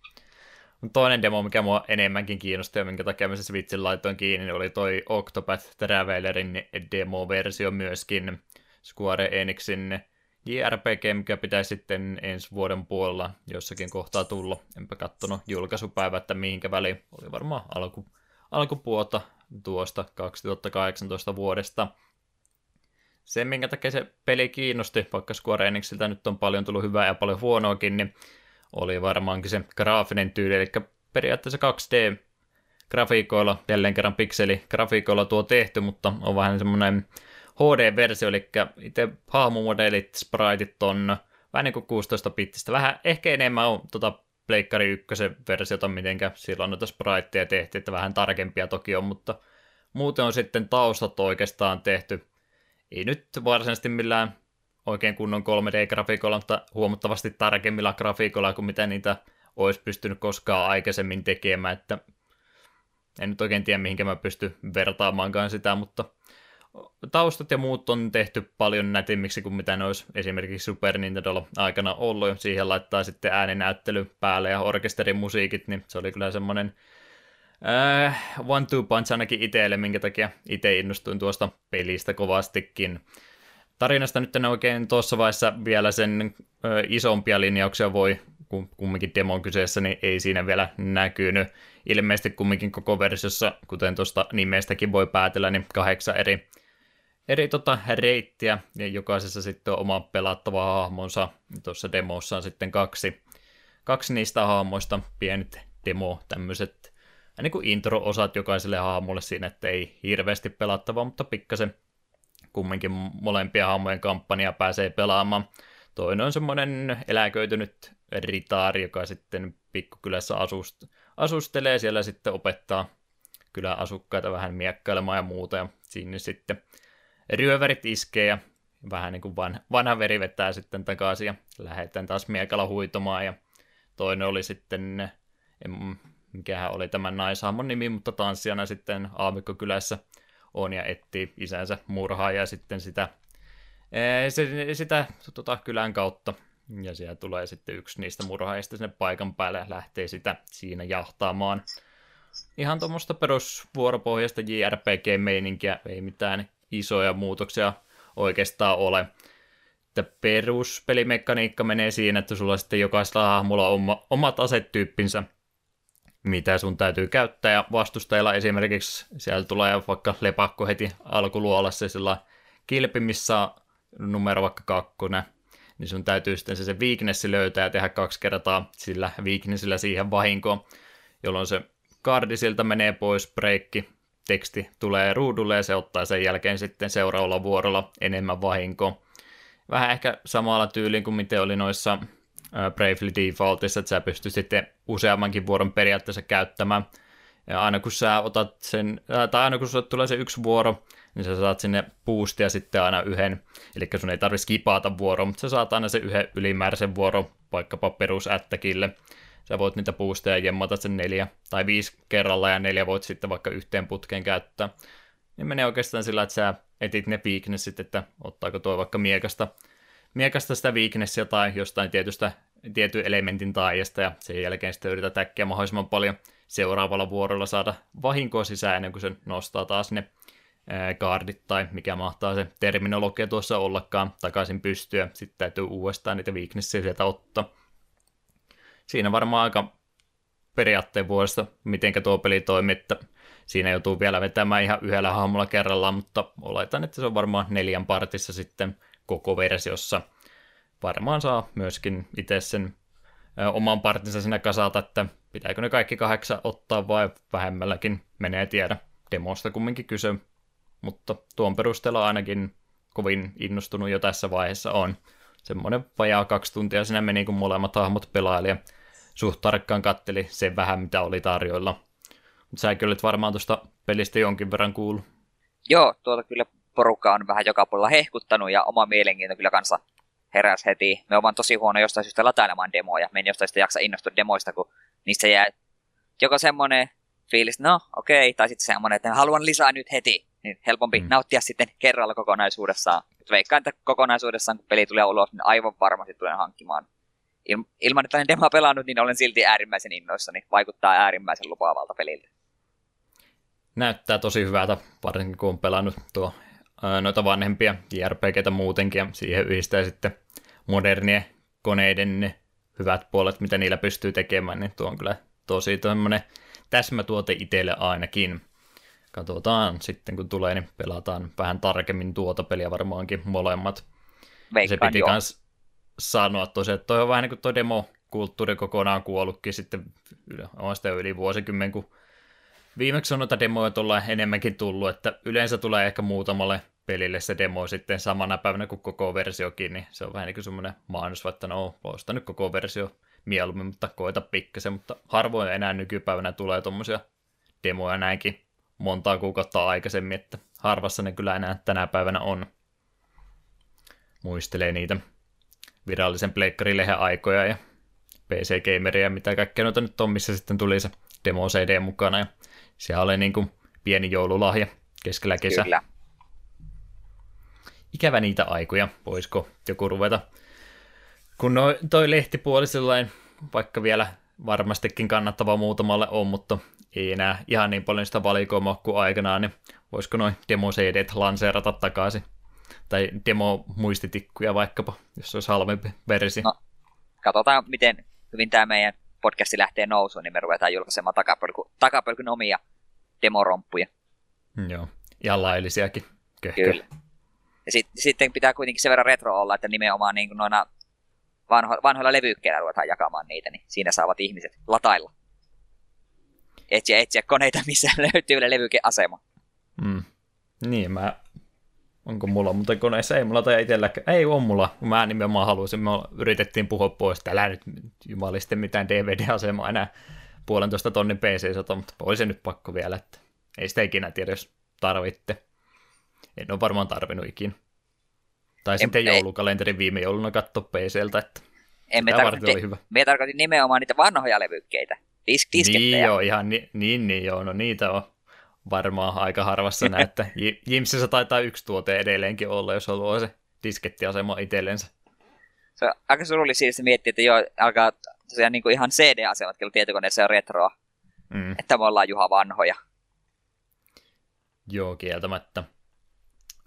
Toinen demo, mikä mua enemmänkin kiinnosti ja minkä takia mä se Switchin laitoin kiinni, oli toi Octopath Travelerin demo-versio myöskin Square Enixin JRPG, mikä pitäisi sitten ensi vuoden puolella jossakin kohtaa tulla. Enpä kattonut julkaisupäivä, että mihinkä väliin. Oli varmaan alku, alkupuolta tuosta 2018 vuodesta. Se, minkä takia se peli kiinnosti, vaikka Square Enixiltä nyt on paljon tullut hyvää ja paljon huonoakin, niin oli varmaankin se graafinen tyyli, eli periaatteessa 2D grafiikoilla, jälleen kerran pikseli grafiikoilla tuo tehty, mutta on vähän semmoinen HD-versio, eli itse hahmomodelit, spriteit on vähän niin kuin 16 bittistä, vähän ehkä enemmän on tota Pleikkari 1 versiota, mitenkä silloin noita spriteja tehty, että vähän tarkempia toki on, mutta muuten on sitten taustat oikeastaan tehty, ei nyt varsinaisesti millään oikein kunnon 3D-grafiikolla, mutta huomattavasti tarkemmilla grafiikoilla kuin mitä niitä olisi pystynyt koskaan aikaisemmin tekemään, että en nyt oikein tiedä, mihinkä mä pysty vertaamaankaan sitä, mutta taustat ja muut on tehty paljon nätimmiksi kuin mitä ne olisi esimerkiksi Super Nintendo aikana ollut. Siihen laittaa sitten ääninäyttely päälle ja orkesterin musiikit, niin se oli kyllä semmoinen äh, one two punch ainakin itselle, minkä takia itse innostuin tuosta pelistä kovastikin. Tarinasta nyt en oikein tuossa vaiheessa vielä sen ö, isompia linjauksia voi, kun kumminkin demon kyseessä, niin ei siinä vielä näkynyt. Ilmeisesti kumminkin koko versiossa, kuten tuosta nimestäkin voi päätellä, niin kahdeksan eri eri tota, reittiä, ja jokaisessa sitten on oma pelattava hahmonsa. Tuossa demossa on sitten kaksi, kaksi niistä hahmoista, pienet demo, tämmöiset niin kuin intro-osat jokaiselle hahmolle siinä, että ei hirveästi pelattava, mutta pikkasen kumminkin molempia hahmojen kampanja pääsee pelaamaan. Toinen on semmoinen eläköitynyt ritaari, joka sitten pikkukylässä asust, asustelee. Siellä sitten opettaa kylän asukkaita vähän miekkailemaan ja muuta, ja sinne sitten ryövärit iskee ja vähän niin kuin vanha, vanha veri vetää sitten takaisin ja lähdetään taas miekalla huitomaan. Ja toinen oli sitten, en, mikähän oli tämän naishaamon nimi, mutta tanssijana sitten Aamikkokylässä on ja etsii isänsä murhaa ja sitten sitä, se, sitä tota, kylän kautta ja siellä tulee sitten yksi niistä murhaajista sinne paikan päälle ja lähtee sitä siinä jahtaamaan. Ihan tuommoista perusvuoropohjasta JRPG-meininkiä, ei mitään isoja muutoksia oikeastaan ole. Että peruspelimekaniikka menee siinä, että sulla sitten jokaisella hahmolla on oma, omat asetyyppinsä, mitä sun täytyy käyttää, ja vastustajilla esimerkiksi siellä tulee vaikka lepakko heti alkuluolassa sillä kilpi, missä numero vaikka kakkonen, niin sun täytyy sitten se, se weaknessi löytää ja tehdä kaksi kertaa sillä weaknessillä siihen vahinkoon, jolloin se kardi siltä menee pois, breikki, teksti tulee ruudulle ja se ottaa sen jälkeen sitten seuraavalla vuorolla enemmän vahinkoa. Vähän ehkä samalla tyyliin kuin miten oli noissa Bravely Defaultissa, että sä pystyt sitten useammankin vuoron periaatteessa käyttämään. Ja aina kun sä otat sen, tai aina kun sulle tulee se yksi vuoro, niin sä saat sinne boostia sitten aina yhden, eli sun ei tarvitse skipata vuoroa, mutta sä saat aina se yhden ylimääräisen vuoro vaikkapa perusättäkille, sä voit niitä boosteja jemmata sen neljä tai viisi kerralla ja neljä voit sitten vaikka yhteen putkeen käyttää. Niin menee oikeastaan sillä, että sä etit ne weaknessit, että ottaako tuo vaikka miekasta, miekasta sitä weaknessia tai jostain tietystä tietyn elementin taajasta ja sen jälkeen sitten yrität äkkiä mahdollisimman paljon seuraavalla vuorolla saada vahinkoa sisään ennen kuin se nostaa taas ne kaardit tai mikä mahtaa se terminologia tuossa ollakaan takaisin pystyä. Sitten täytyy uudestaan niitä weaknessia sieltä ottaa. Siinä varmaan aika periaatteen vuodesta, miten tuo peli toimii, että siinä joutuu vielä vetämään ihan yhdellä hahmolla kerrallaan, mutta oletan, että se on varmaan neljän partissa sitten koko versiossa. Varmaan saa myöskin itse sen oman partinsa sinä kasata, että pitääkö ne kaikki kahdeksan ottaa vai vähemmälläkin, menee tiedä. Demosta kumminkin kyse, mutta tuon perusteella ainakin kovin innostunut jo tässä vaiheessa on. Semmoinen vajaa kaksi tuntia siinä meni, kun molemmat hahmot pelaili ja suht tarkkaan katteli sen vähän, mitä oli tarjoilla. Mutta säkin olet varmaan tuosta pelistä jonkin verran kuullut. Joo, tuota kyllä porukka on vähän joka puolella hehkuttanut ja oma mielenkiinto kyllä kanssa heräs heti. Me ovat tosi huono jostain syystä latailemaan demoja. Me en jostain sitä jaksa innostua demoista, kun niistä jää joko semmoinen fiilis, no okei, okay, tai sitten semmoinen, että haluan lisää nyt heti. Niin helpompi mm. nauttia sitten kerralla kokonaisuudessaan. Veikkaan, että kokonaisuudessaan, kun peli tulee ulos, niin aivan varmasti tulen hankkimaan il, ilman, että olen demoa pelannut, niin olen silti äärimmäisen innoissani. Vaikuttaa äärimmäisen lupaavalta peliltä. Näyttää tosi hyvältä, varsinkin kun on pelannut tuo, noita vanhempia JRPGtä muutenkin, ja siihen yhdistää sitten modernien koneiden ne hyvät puolet, mitä niillä pystyy tekemään, niin tuo on kyllä tosi tämmöinen täsmätuote itselle ainakin. Katsotaan sitten, kun tulee, niin pelataan vähän tarkemmin tuota peliä varmaankin molemmat. Veikkaan, se piti myös sanoa tosiaan, että toi on vähän niin kuin toi demokulttuuri kokonaan kuollutkin sitten, on sitä yli vuosikymmen, kun viimeksi on noita demoja tuolla enemmänkin tullut, että yleensä tulee ehkä muutamalle pelille se demo sitten samana päivänä kuin koko versiokin, niin se on vähän niin kuin semmoinen mainos, että no, osta nyt koko versio mieluummin, mutta koita pikkasen, mutta harvoin enää nykypäivänä tulee tuommoisia demoja näinkin montaa kuukautta aikaisemmin, että harvassa ne kyllä enää tänä päivänä on. Muistelee niitä virallisen pleikkarilehen aikoja ja PC Gameria, mitä kaikkea noita nyt on, missä sitten tuli se demo CD mukana ja se oli niin kuin pieni joululahja keskellä kesä. Kyllä. Ikävä niitä aikoja, voisiko joku ruveta. Kun no, toi lehtipuoli sellainen, vaikka vielä varmastikin kannattava muutamalle on, mutta ei enää ihan niin paljon sitä valikoimaa kuin aikanaan, niin voisiko noin demo CD lanseerata takaisin tai demo-muistitikkuja vaikkapa, jos olisi halvempi versio. No, katsotaan, miten hyvin tämä meidän podcasti lähtee nousuun, niin me ruvetaan julkaisemaan takapölky, takapölkyn omia demoromppuja. Joo, ihan laillisiakin. Köhkö. Kyllä. Ja sit, sitten pitää kuitenkin sen verran retro olla, että nimenomaan niin noina vanho, vanhoilla levyykkeillä ruvetaan jakamaan niitä, niin siinä saavat ihmiset latailla. Etsiä, etsiä koneita, missä löytyy levykeasema. Mm. Niin, mä Onko mulla muuten koneessa? Ei mulla tai itselläkään. Ei ole mulla. Mä nimenomaan halusin. Me yritettiin puhua pois, että älä nyt jumalisten mitään DVD-asemaa enää puolentoista tonnin PC-sota, mutta olisi nyt pakko vielä, että ei sitä ikinä tiedä, jos tarvitte. En ole varmaan tarvinnut ikinä. Tai sitten ei, joulukalenterin viime jouluna katso PCltä, että me tarkoitin, oli hyvä. Me tarkoitin nimenomaan niitä vanhoja levykkeitä. Disk, niin joo, ihan ni, niin, niin joo, no niitä on varmaan aika harvassa näette. Jimsissä taitaa yksi tuote edelleenkin olla, jos haluaa se diskettiasema itsellensä. Se on aika surullista miettiä, että joo, alkaa tosiaan niin kuin ihan CD-asemat kyllä tietokoneessa on retroa. Mm. Että me ollaan Juha vanhoja. Joo, kieltämättä.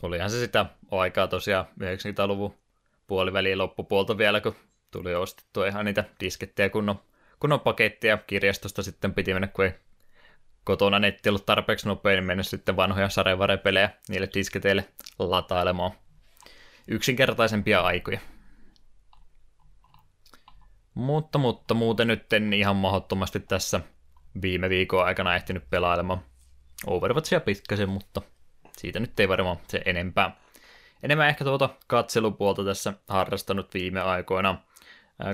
Olihan se sitä aikaa tosiaan 90-luvun puoliväliin loppupuolta vielä, kun tuli ostettua ihan niitä diskettejä kunnon, kunnon pakettia kirjastosta sitten piti mennä, kun ei kotona netti ollut tarpeeksi nopea, niin mennä sitten vanhoja sarjavarepelejä niille disketeille latailemaan. Yksinkertaisempia aikoja. Mutta, mutta muuten nyt en ihan mahdottomasti tässä viime viikon aikana ehtinyt pelailemaan Overwatchia pitkäsen, mutta siitä nyt ei varmaan se enempää. Enemmän ehkä tuota katselupuolta tässä harrastanut viime aikoina.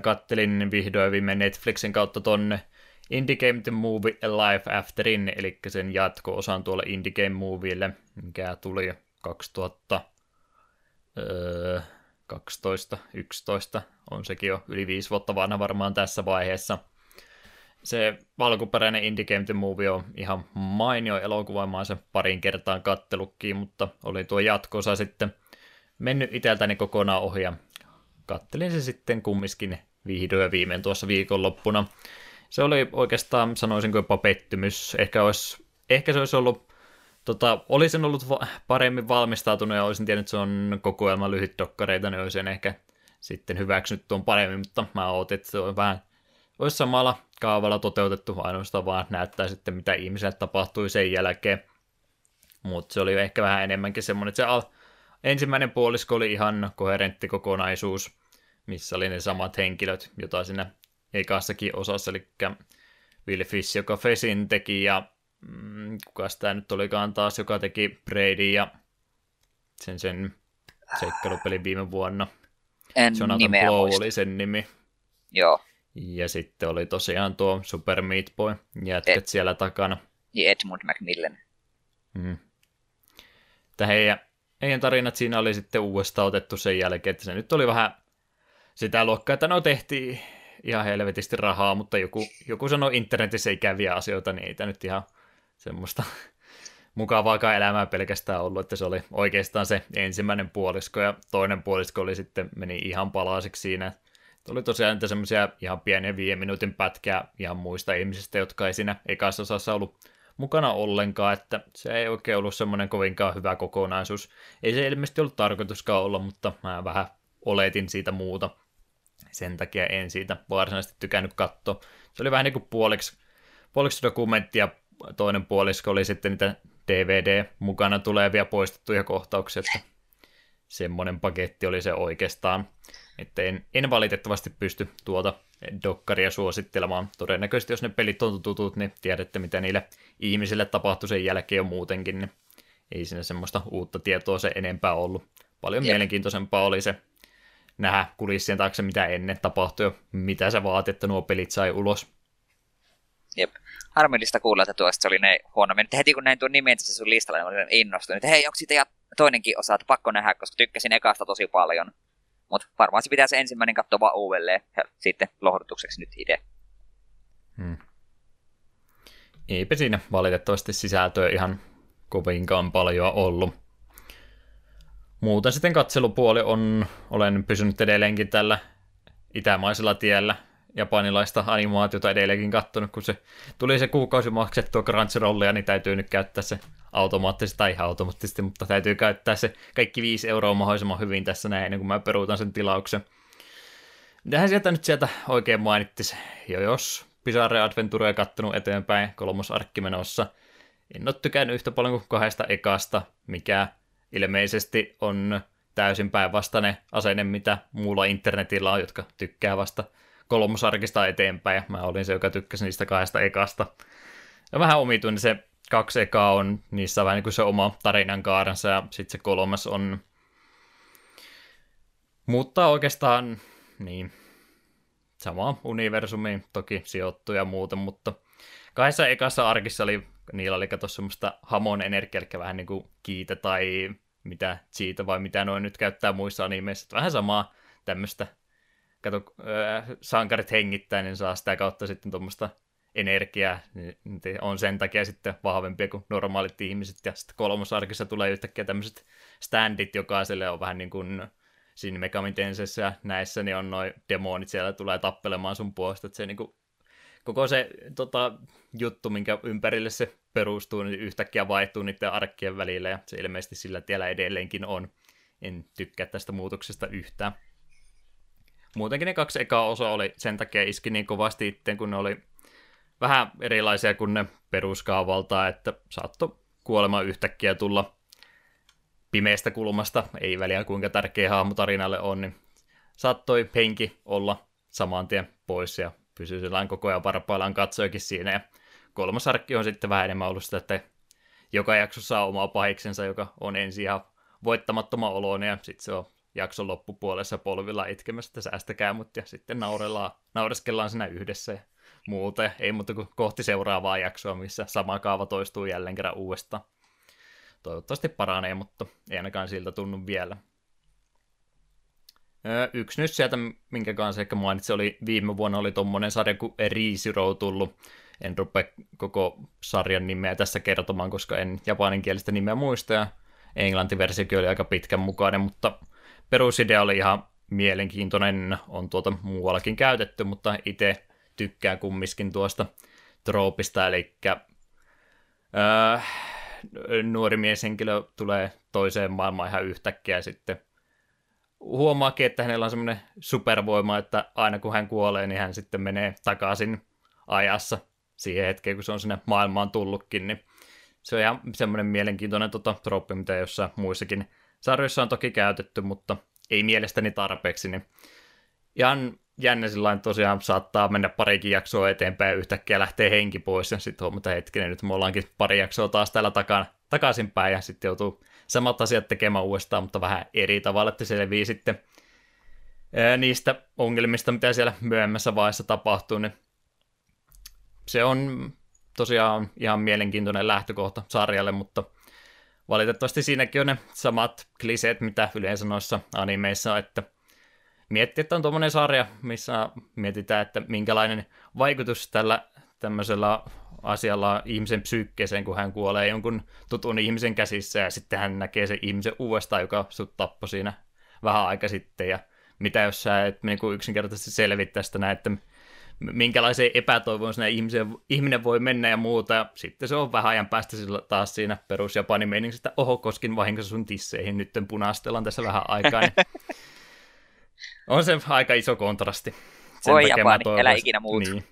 Kattelin vihdoin viime Netflixin kautta tonne Indie Game The Movie Life Afterin, eli sen jatko-osan tuolle Indie Game Movielle, mikä tuli 2012, 11, on sekin jo yli viisi vuotta vanha varmaan tässä vaiheessa. Se valkuperäinen Indie Game The Movie on ihan mainio elokuva, mä sen parin kertaan kattelukkiin, mutta oli tuo jatko-osa sitten mennyt iteltäni kokonaan ohi ja kattelin se sitten kumminkin vihdoin viimein tuossa viikonloppuna se oli oikeastaan, sanoisinko jopa pettymys. Ehkä, olisi, ehkä se olisi ollut Tota, olisin ollut paremmin valmistautunut ja olisin tiennyt, että se on kokoelma lyhyt dokkareita, niin olisin ehkä sitten hyväksynyt tuon paremmin, mutta mä ootin, että se on vähän, olisi samalla kaavalla toteutettu, ainoastaan vaan näyttää sitten, mitä ihmiselle tapahtui sen jälkeen. Mutta se oli ehkä vähän enemmänkin semmoinen, että se al- ensimmäinen puolisko oli ihan koherentti kokonaisuus, missä oli ne samat henkilöt, joita siinä ekassakin osassa, eli Will Fish, joka Fesin teki, ja mm, kuka tämä nyt olikaan taas, joka teki Brady ja sen, sen seikkailupelin viime vuonna. En Jonathan nimeä Blow muista. oli sen nimi. Joo, Ja sitten oli tosiaan tuo Super Meat Boy jätket Et- siellä takana. ja Edmund Macmillan. Mm. Että heidän, heidän tarinat siinä oli sitten uudestaan otettu sen jälkeen, että se nyt oli vähän sitä luokkaa, että no tehtiin ihan helvetisti rahaa, mutta joku, joku sanoi internetissä ikäviä asioita, niin ei tämä nyt ihan semmoista mukavaakaan elämää pelkästään ollut, että se oli oikeastaan se ensimmäinen puolisko ja toinen puolisko oli sitten meni ihan palasiksi siinä. Oli tosiaan niitä semmoisia ihan pieniä viiden minuutin pätkää ihan muista ihmisistä, jotka ei siinä ekassa osassa ollut mukana ollenkaan, että se ei oikein ollut semmoinen kovinkaan hyvä kokonaisuus. Ei se ilmeisesti ollut tarkoituskaan olla, mutta mä vähän oletin siitä muuta. Sen takia en siitä varsinaisesti tykännyt katsoa. Se oli vähän niin kuin puoliksi, puoliksi dokumenttia, toinen puolisko oli sitten niitä DVD mukana tulevia poistettuja kohtauksia, että semmoinen paketti oli se oikeastaan. Että en, en valitettavasti pysty tuota dokkaria suosittelemaan. Todennäköisesti jos ne pelit on tutut, niin tiedätte mitä niille ihmisille tapahtui sen jälkeen jo muutenkin, niin ei siinä semmoista uutta tietoa se enempää ollut. Paljon Jep. mielenkiintoisempaa oli se nähdä kulissien taakse, mitä ennen tapahtui ja mitä se vaati, että nuo pelit sai ulos. Jep. Harmillista kuulla, että tuosta oli ne huono mennyt. Heti kun näin tuon nimen tässä sun listalla, niin olin innostunut. Että hei, onko siitä toinenkin osa, että pakko nähdä, koska tykkäsin ekasta tosi paljon. Mutta varmaan se pitää se ensimmäinen katsoa vaan uudelleen. Ja sitten lohdutukseksi nyt itse. Hmm. Eipä siinä valitettavasti sisältöä ihan kovinkaan paljon ollut. Muuten sitten katselupuoli on, olen pysynyt edelleenkin tällä itämaisella tiellä, japanilaista animaatiota edelleenkin kattonut, kun se tuli se kuukausi maksettua Crunchyrollia, niin täytyy nyt käyttää se automaattisesti, tai ihan automaattisesti, mutta täytyy käyttää se kaikki 5 euroa mahdollisimman hyvin tässä näin, ennen kuin mä peruutan sen tilauksen. Mitähän sieltä nyt sieltä oikein mainittis, jo jos Bizarre Adventurea kattonut eteenpäin, kolmosarkki menossa. En ole tykännyt yhtä paljon kuin kahdesta ekasta, mikä ilmeisesti on täysin päinvastainen asenne, mitä muulla internetillä on, jotka tykkää vasta kolmosarkista eteenpäin. Mä olin se, joka tykkäsi niistä kahdesta ekasta. Ja vähän omituinen se kaksi ekaa on, niissä vähän niin kuin se oma tarinan kaarensa, ja sitten se kolmas on mutta oikeastaan niin, sama universumi toki sijoittuu ja muuta, mutta kahdessa ekassa arkissa oli, niillä oli kato semmoista hamon energiaa, eli vähän niin kuin kiitä tai mitä siitä vai mitä noin nyt käyttää muissa animeissa, vähän samaa tämmöistä, kato, äh, sankarit hengittää, niin saa sitä kautta sitten tuommoista energiaa, niin on sen takia sitten vahvempia kuin normaalit ihmiset, ja sitten kolmosarkissa tulee yhtäkkiä tämmöiset standit jokaiselle, on vähän niin kuin siinä Megami Tenseissä ja näissä, niin on noin demonit siellä tulee tappelemaan sun puolesta, että se niinku, koko se tota, juttu, minkä ympärille se perustuu, niin yhtäkkiä vaihtuu niiden arkkien välillä, ja se ilmeisesti sillä tiellä edelleenkin on. En tykkää tästä muutoksesta yhtään. Muutenkin ne kaksi ekaa osa oli sen takia iski niin kovasti itteen, kun ne oli vähän erilaisia kuin ne peruskaavalta, että saattoi kuolema yhtäkkiä tulla pimeästä kulmasta, ei väliä kuinka tärkeä hahmo tarinalle on, niin saattoi henki olla saman tien pois ja pysyy sellainen koko ajan varpaillaan katsojakin siinä. Ja kolmas arkki on sitten vähän enemmän ollut sitä, että joka jaksossa on oma pahiksensa, joka on ensin ihan voittamattoman oloinen ja sitten se on jakson loppupuolessa polvilla itkemässä, että säästäkää mut ja sitten naurellaan, naureskellaan siinä yhdessä ja muuta. Ja ei muuta kuin kohti seuraavaa jaksoa, missä sama kaava toistuu jälleen kerran uudestaan toivottavasti paranee, mutta ei ainakaan siltä tunnu vielä. Yksi nyt sieltä, minkä kanssa ehkä mainitsin, oli viime vuonna oli tommonen sarja kuin Rizero tullut. En rupea koko sarjan nimeä tässä kertomaan, koska en japaninkielistä nimeä muista, ja englantiversiokin oli aika pitkän mukainen, mutta perusidea oli ihan mielenkiintoinen, on tuota muuallakin käytetty, mutta itse tykkään kumminkin tuosta troopista, eli öö, nuori mieshenkilö tulee toiseen maailmaan ihan yhtäkkiä sitten huomaakin, että hänellä on semmoinen supervoima, että aina kun hän kuolee, niin hän sitten menee takaisin ajassa siihen hetkeen, kun se on sinne maailmaan tullutkin, niin se on ihan semmoinen mielenkiintoinen tota, troppi, mitä jossain muissakin sarjoissa on toki käytetty, mutta ei mielestäni tarpeeksi, niin ihan jännä sillä tosiaan saattaa mennä parikin jaksoa eteenpäin ja yhtäkkiä lähtee henki pois ja sitten huomata hetkinen, nyt me ollaankin pari jaksoa taas täällä takana, takaisinpäin ja sitten joutuu samat asiat tekemään uudestaan, mutta vähän eri tavalla, että selvii sitten niistä ongelmista, mitä siellä myöhemmässä vaiheessa tapahtuu, niin se on tosiaan ihan mielenkiintoinen lähtökohta sarjalle, mutta valitettavasti siinäkin on ne samat kliseet, mitä yleensä noissa animeissa, että miettii, että on tuommoinen sarja, missä mietitään, että minkälainen vaikutus tällä tämmöisellä asialla ihmisen psyykkeeseen, kun hän kuolee jonkun tutun ihmisen käsissä ja sitten hän näkee sen ihmisen uudestaan, joka sut tappoi siinä vähän aika sitten. Ja mitä jos sä et niin yksinkertaisesti selvittää sitä näin, että minkälaiseen epätoivoon sinä ihmisen, ihminen voi mennä ja muuta. Ja sitten se on vähän ajan päästä taas siinä perus meiningsistä, että oho, koskin vahingossa sun tisseihin, nyt punastellaan tässä vähän aikaa. Niin on se aika iso kontrasti. Sen Voi Japani, älä ikinä muut. Niin.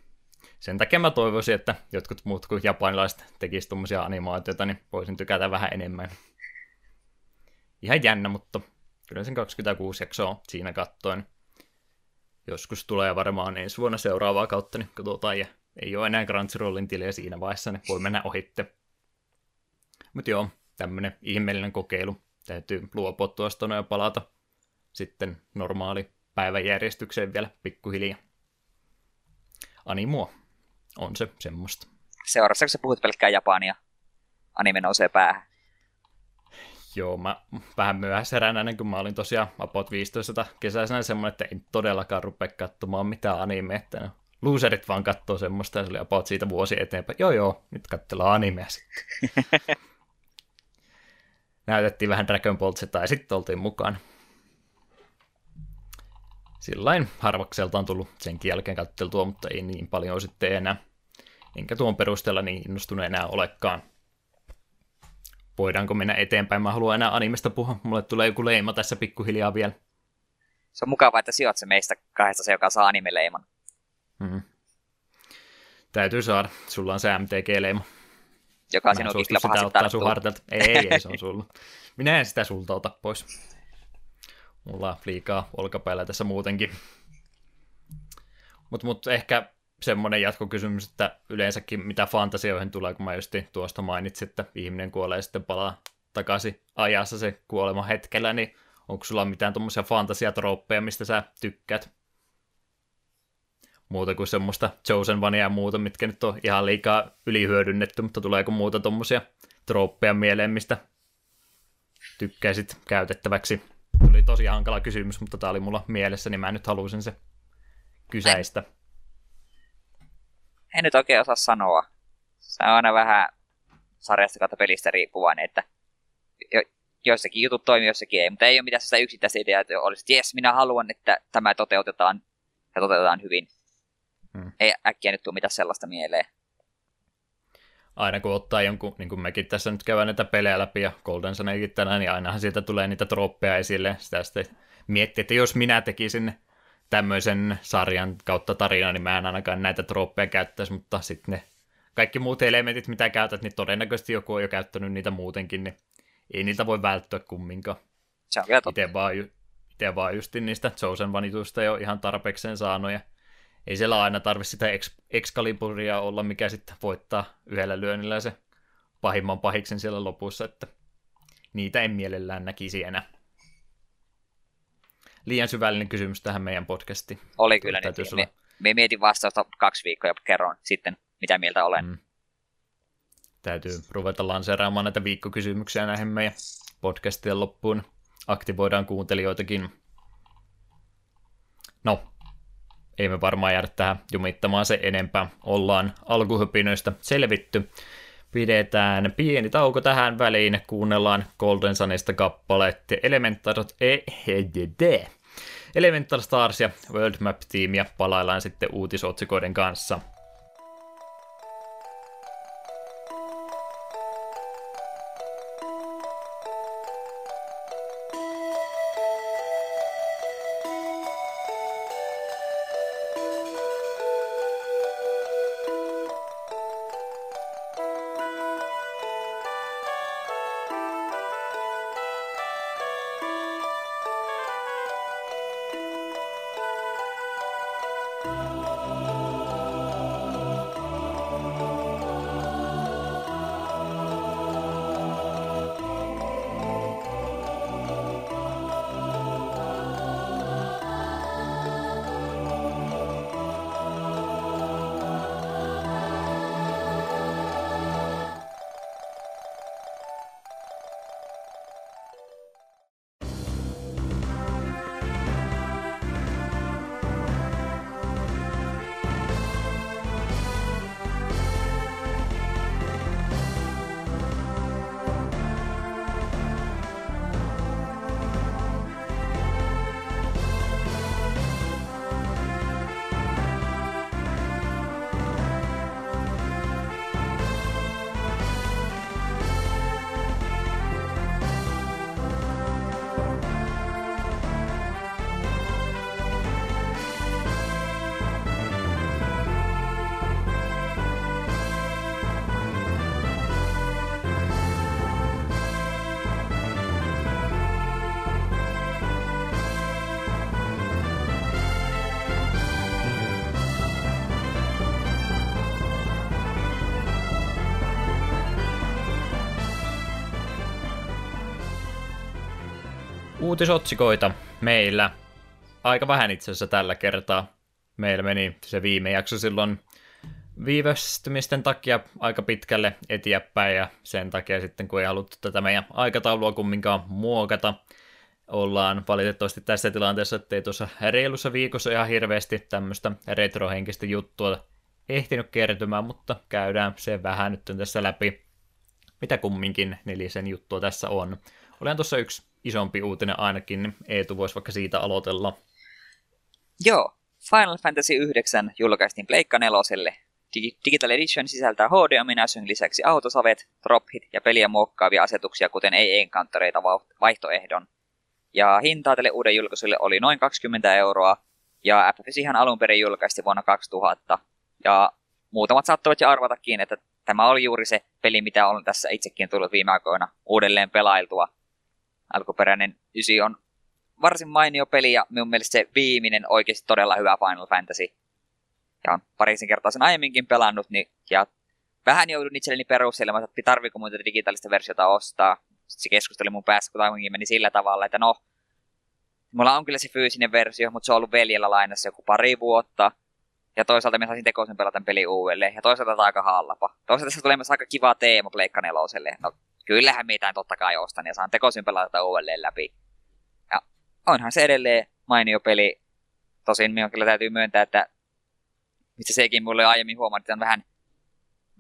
Sen takia mä toivoisin, että jotkut muut kuin japanilaiset tekisivät tuommoisia animaatioita, niin voisin tykätä vähän enemmän. Ihan jännä, mutta kyllä sen 26 jaksoa siinä kattoin joskus tulee varmaan ensi vuonna seuraavaa kautta, niin katsotaan, ja ei ole enää Crunchyrollin tiliä siinä vaiheessa, niin voi mennä ohitte. Mutta joo, tämmönen ihmeellinen kokeilu. Täytyy luopua tuosta ja palata sitten normaali päiväjärjestykseen vielä pikkuhiljaa. Animua on se semmoista. Seuraavaksi sä puhut pelkkää japania, anime nousee päähän. Joo, mä vähän myöhässä herään kun mä olin tosiaan about 15 kesäisenä semmoinen, että en todellakaan rupea katsomaan mitään anime, että no, loserit vaan katsoo semmoista ja se oli about siitä vuosi eteenpäin. Joo joo, nyt katsellaan animea sitten. Näytettiin vähän Dragon Ball Z ja sitten oltiin mukaan. Sillain harvakselta on tullut senkin jälkeen katteltua, mutta ei niin paljon sitten enää. Enkä tuon perusteella niin innostunut enää olekaan voidaanko mennä eteenpäin. Mä haluan enää animesta puhua. Mulle tulee joku leima tässä pikkuhiljaa vielä. Se on mukavaa, että sijoit se meistä kahdesta se, joka saa animeleiman. Mm. Täytyy saada. Sulla on se MTG-leima. Joka sinunkin kyllä pahasti ottaa sun hartelta. Ei, ei, se on sulla. Minä en sitä sulta ota pois. Mulla on liikaa olkapäällä tässä muutenkin. Mutta mut ehkä semmoinen jatkokysymys, että yleensäkin mitä fantasioihin tulee, kun mä just tuosta mainitsin, että ihminen kuolee sitten palaa takaisin ajassa se kuolema hetkellä, niin onko sulla mitään tuommoisia fantasiatrooppeja, mistä sä tykkäät? Muuta kuin semmoista Chosen Onea ja muuta, mitkä nyt on ihan liikaa ylihyödynnetty, mutta tuleeko muuta tuommoisia trooppeja mieleen, mistä tykkäisit käytettäväksi? Tuli tosi hankala kysymys, mutta tämä oli mulla mielessä, niin mä nyt halusin se kysäistä. Mä en nyt oikein osaa sanoa. Se on aina vähän sarjasta kautta pelistä riippuvainen, että jo, joissakin jutut toimii, joissakin ei, mutta ei ole mitään sitä yksittäistä ideaa, että olisi, että jes, minä haluan, että tämä toteutetaan ja toteutetaan hyvin. Hmm. Ei äkkiä nyt tule mitään sellaista mieleen. Aina kun ottaa jonkun, niin kuin mekin tässä nyt käydään näitä pelejä läpi ja Golden Sunekin tänään, niin ainahan sieltä tulee niitä troppeja esille. Sitä sitten miettii, että jos minä tekisin tämmöisen sarjan kautta tarina, niin mä en ainakaan näitä trooppeja käyttäisi, mutta sitten ne kaikki muut elementit, mitä käytät, niin todennäköisesti joku on jo käyttänyt niitä muutenkin, niin ei niitä voi välttyä kumminkaan. Se on vielä totta. Itse vaan, itse vaan justi niistä Chosen vanituista jo ihan tarpeekseen saanut, ja ei siellä aina tarvi sitä Excaliburia olla, mikä sitten voittaa yhdellä lyönnillä se pahimman pahiksen siellä lopussa, että niitä en mielellään näkisi enää liian syvällinen kysymys tähän meidän podcastiin. Oli kyllä nyt. Me, me mietin vastausta kaksi viikkoa ja kerron sitten, mitä mieltä olen. Mm. Täytyy ruveta lanseeraamaan näitä viikkokysymyksiä näihin meidän podcastien loppuun. Aktivoidaan kuuntelijoitakin. No, ei me varmaan jäädä tähän jumittamaan se enempää. Ollaan alkuhypinöistä selvitty. Pidetään pieni tauko tähän väliin, kuunnellaan Golden Sunista kappaletta Elementar, e, Elemental Stars ja World Map Teamia palaillaan sitten uutisotsikoiden kanssa. Uutisotsikoita meillä. Aika vähän itse asiassa tällä kertaa. Meillä meni se viime jakso silloin viivästymisten takia aika pitkälle eteenpäin ja sen takia sitten kun ei haluttu tätä meidän aikataulua kumminkaan muokata, ollaan valitettavasti tässä tilanteessa, että ei tuossa reilussa viikossa ihan hirveästi tämmöistä retrohenkistä juttua ehtinyt kertymään, mutta käydään se vähän nyt tässä läpi, mitä kumminkin nelisen juttua tässä on. Olen tuossa yksi isompi uutinen ainakin, niin Eetu voisi vaikka siitä aloitella. Joo, Final Fantasy 9 julkaistiin Pleikka neloselle. Digital Edition sisältää HD-ominaisuuden lisäksi autosavet, drophit ja peliä muokkaavia asetuksia, kuten ei-encountereita vaihtoehdon. Ja hintaa tälle uuden julkaisulle oli noin 20 euroa, ja FFS ihan alun perin julkaisti vuonna 2000. Ja muutamat saattavat jo arvatakin, että tämä oli juuri se peli, mitä on tässä itsekin tullut viime aikoina uudelleen pelailtua. Alkuperäinen ysi on varsin mainio peli ja minun mielestä se viimeinen oikeasti todella hyvä Final Fantasy. Ja on parisen kertaa sen aiemminkin pelannut, niin, ja vähän joudun itselleni perustelemaan, että tarviiko muuta digitaalista versiota ostaa. Sitten se keskusteli mun päässä, kun meni sillä tavalla, että no, mulla on kyllä se fyysinen versio, mutta se on ollut veljellä lainassa joku pari vuotta. Ja toisaalta mä saisin tekoisen pelata peli uudelleen. Ja toisaalta tämä aika hallapa. Toisaalta tässä tulee myös aika kiva teema Pleikka neloselle. No kyllähän mitään totta kai ostan ja saan tekoisen pelata uudelleen läpi. Ja onhan se edelleen mainio peli. Tosin minun kyllä täytyy myöntää, että mistä sekin mulle aiemmin huomannut, että on vähän,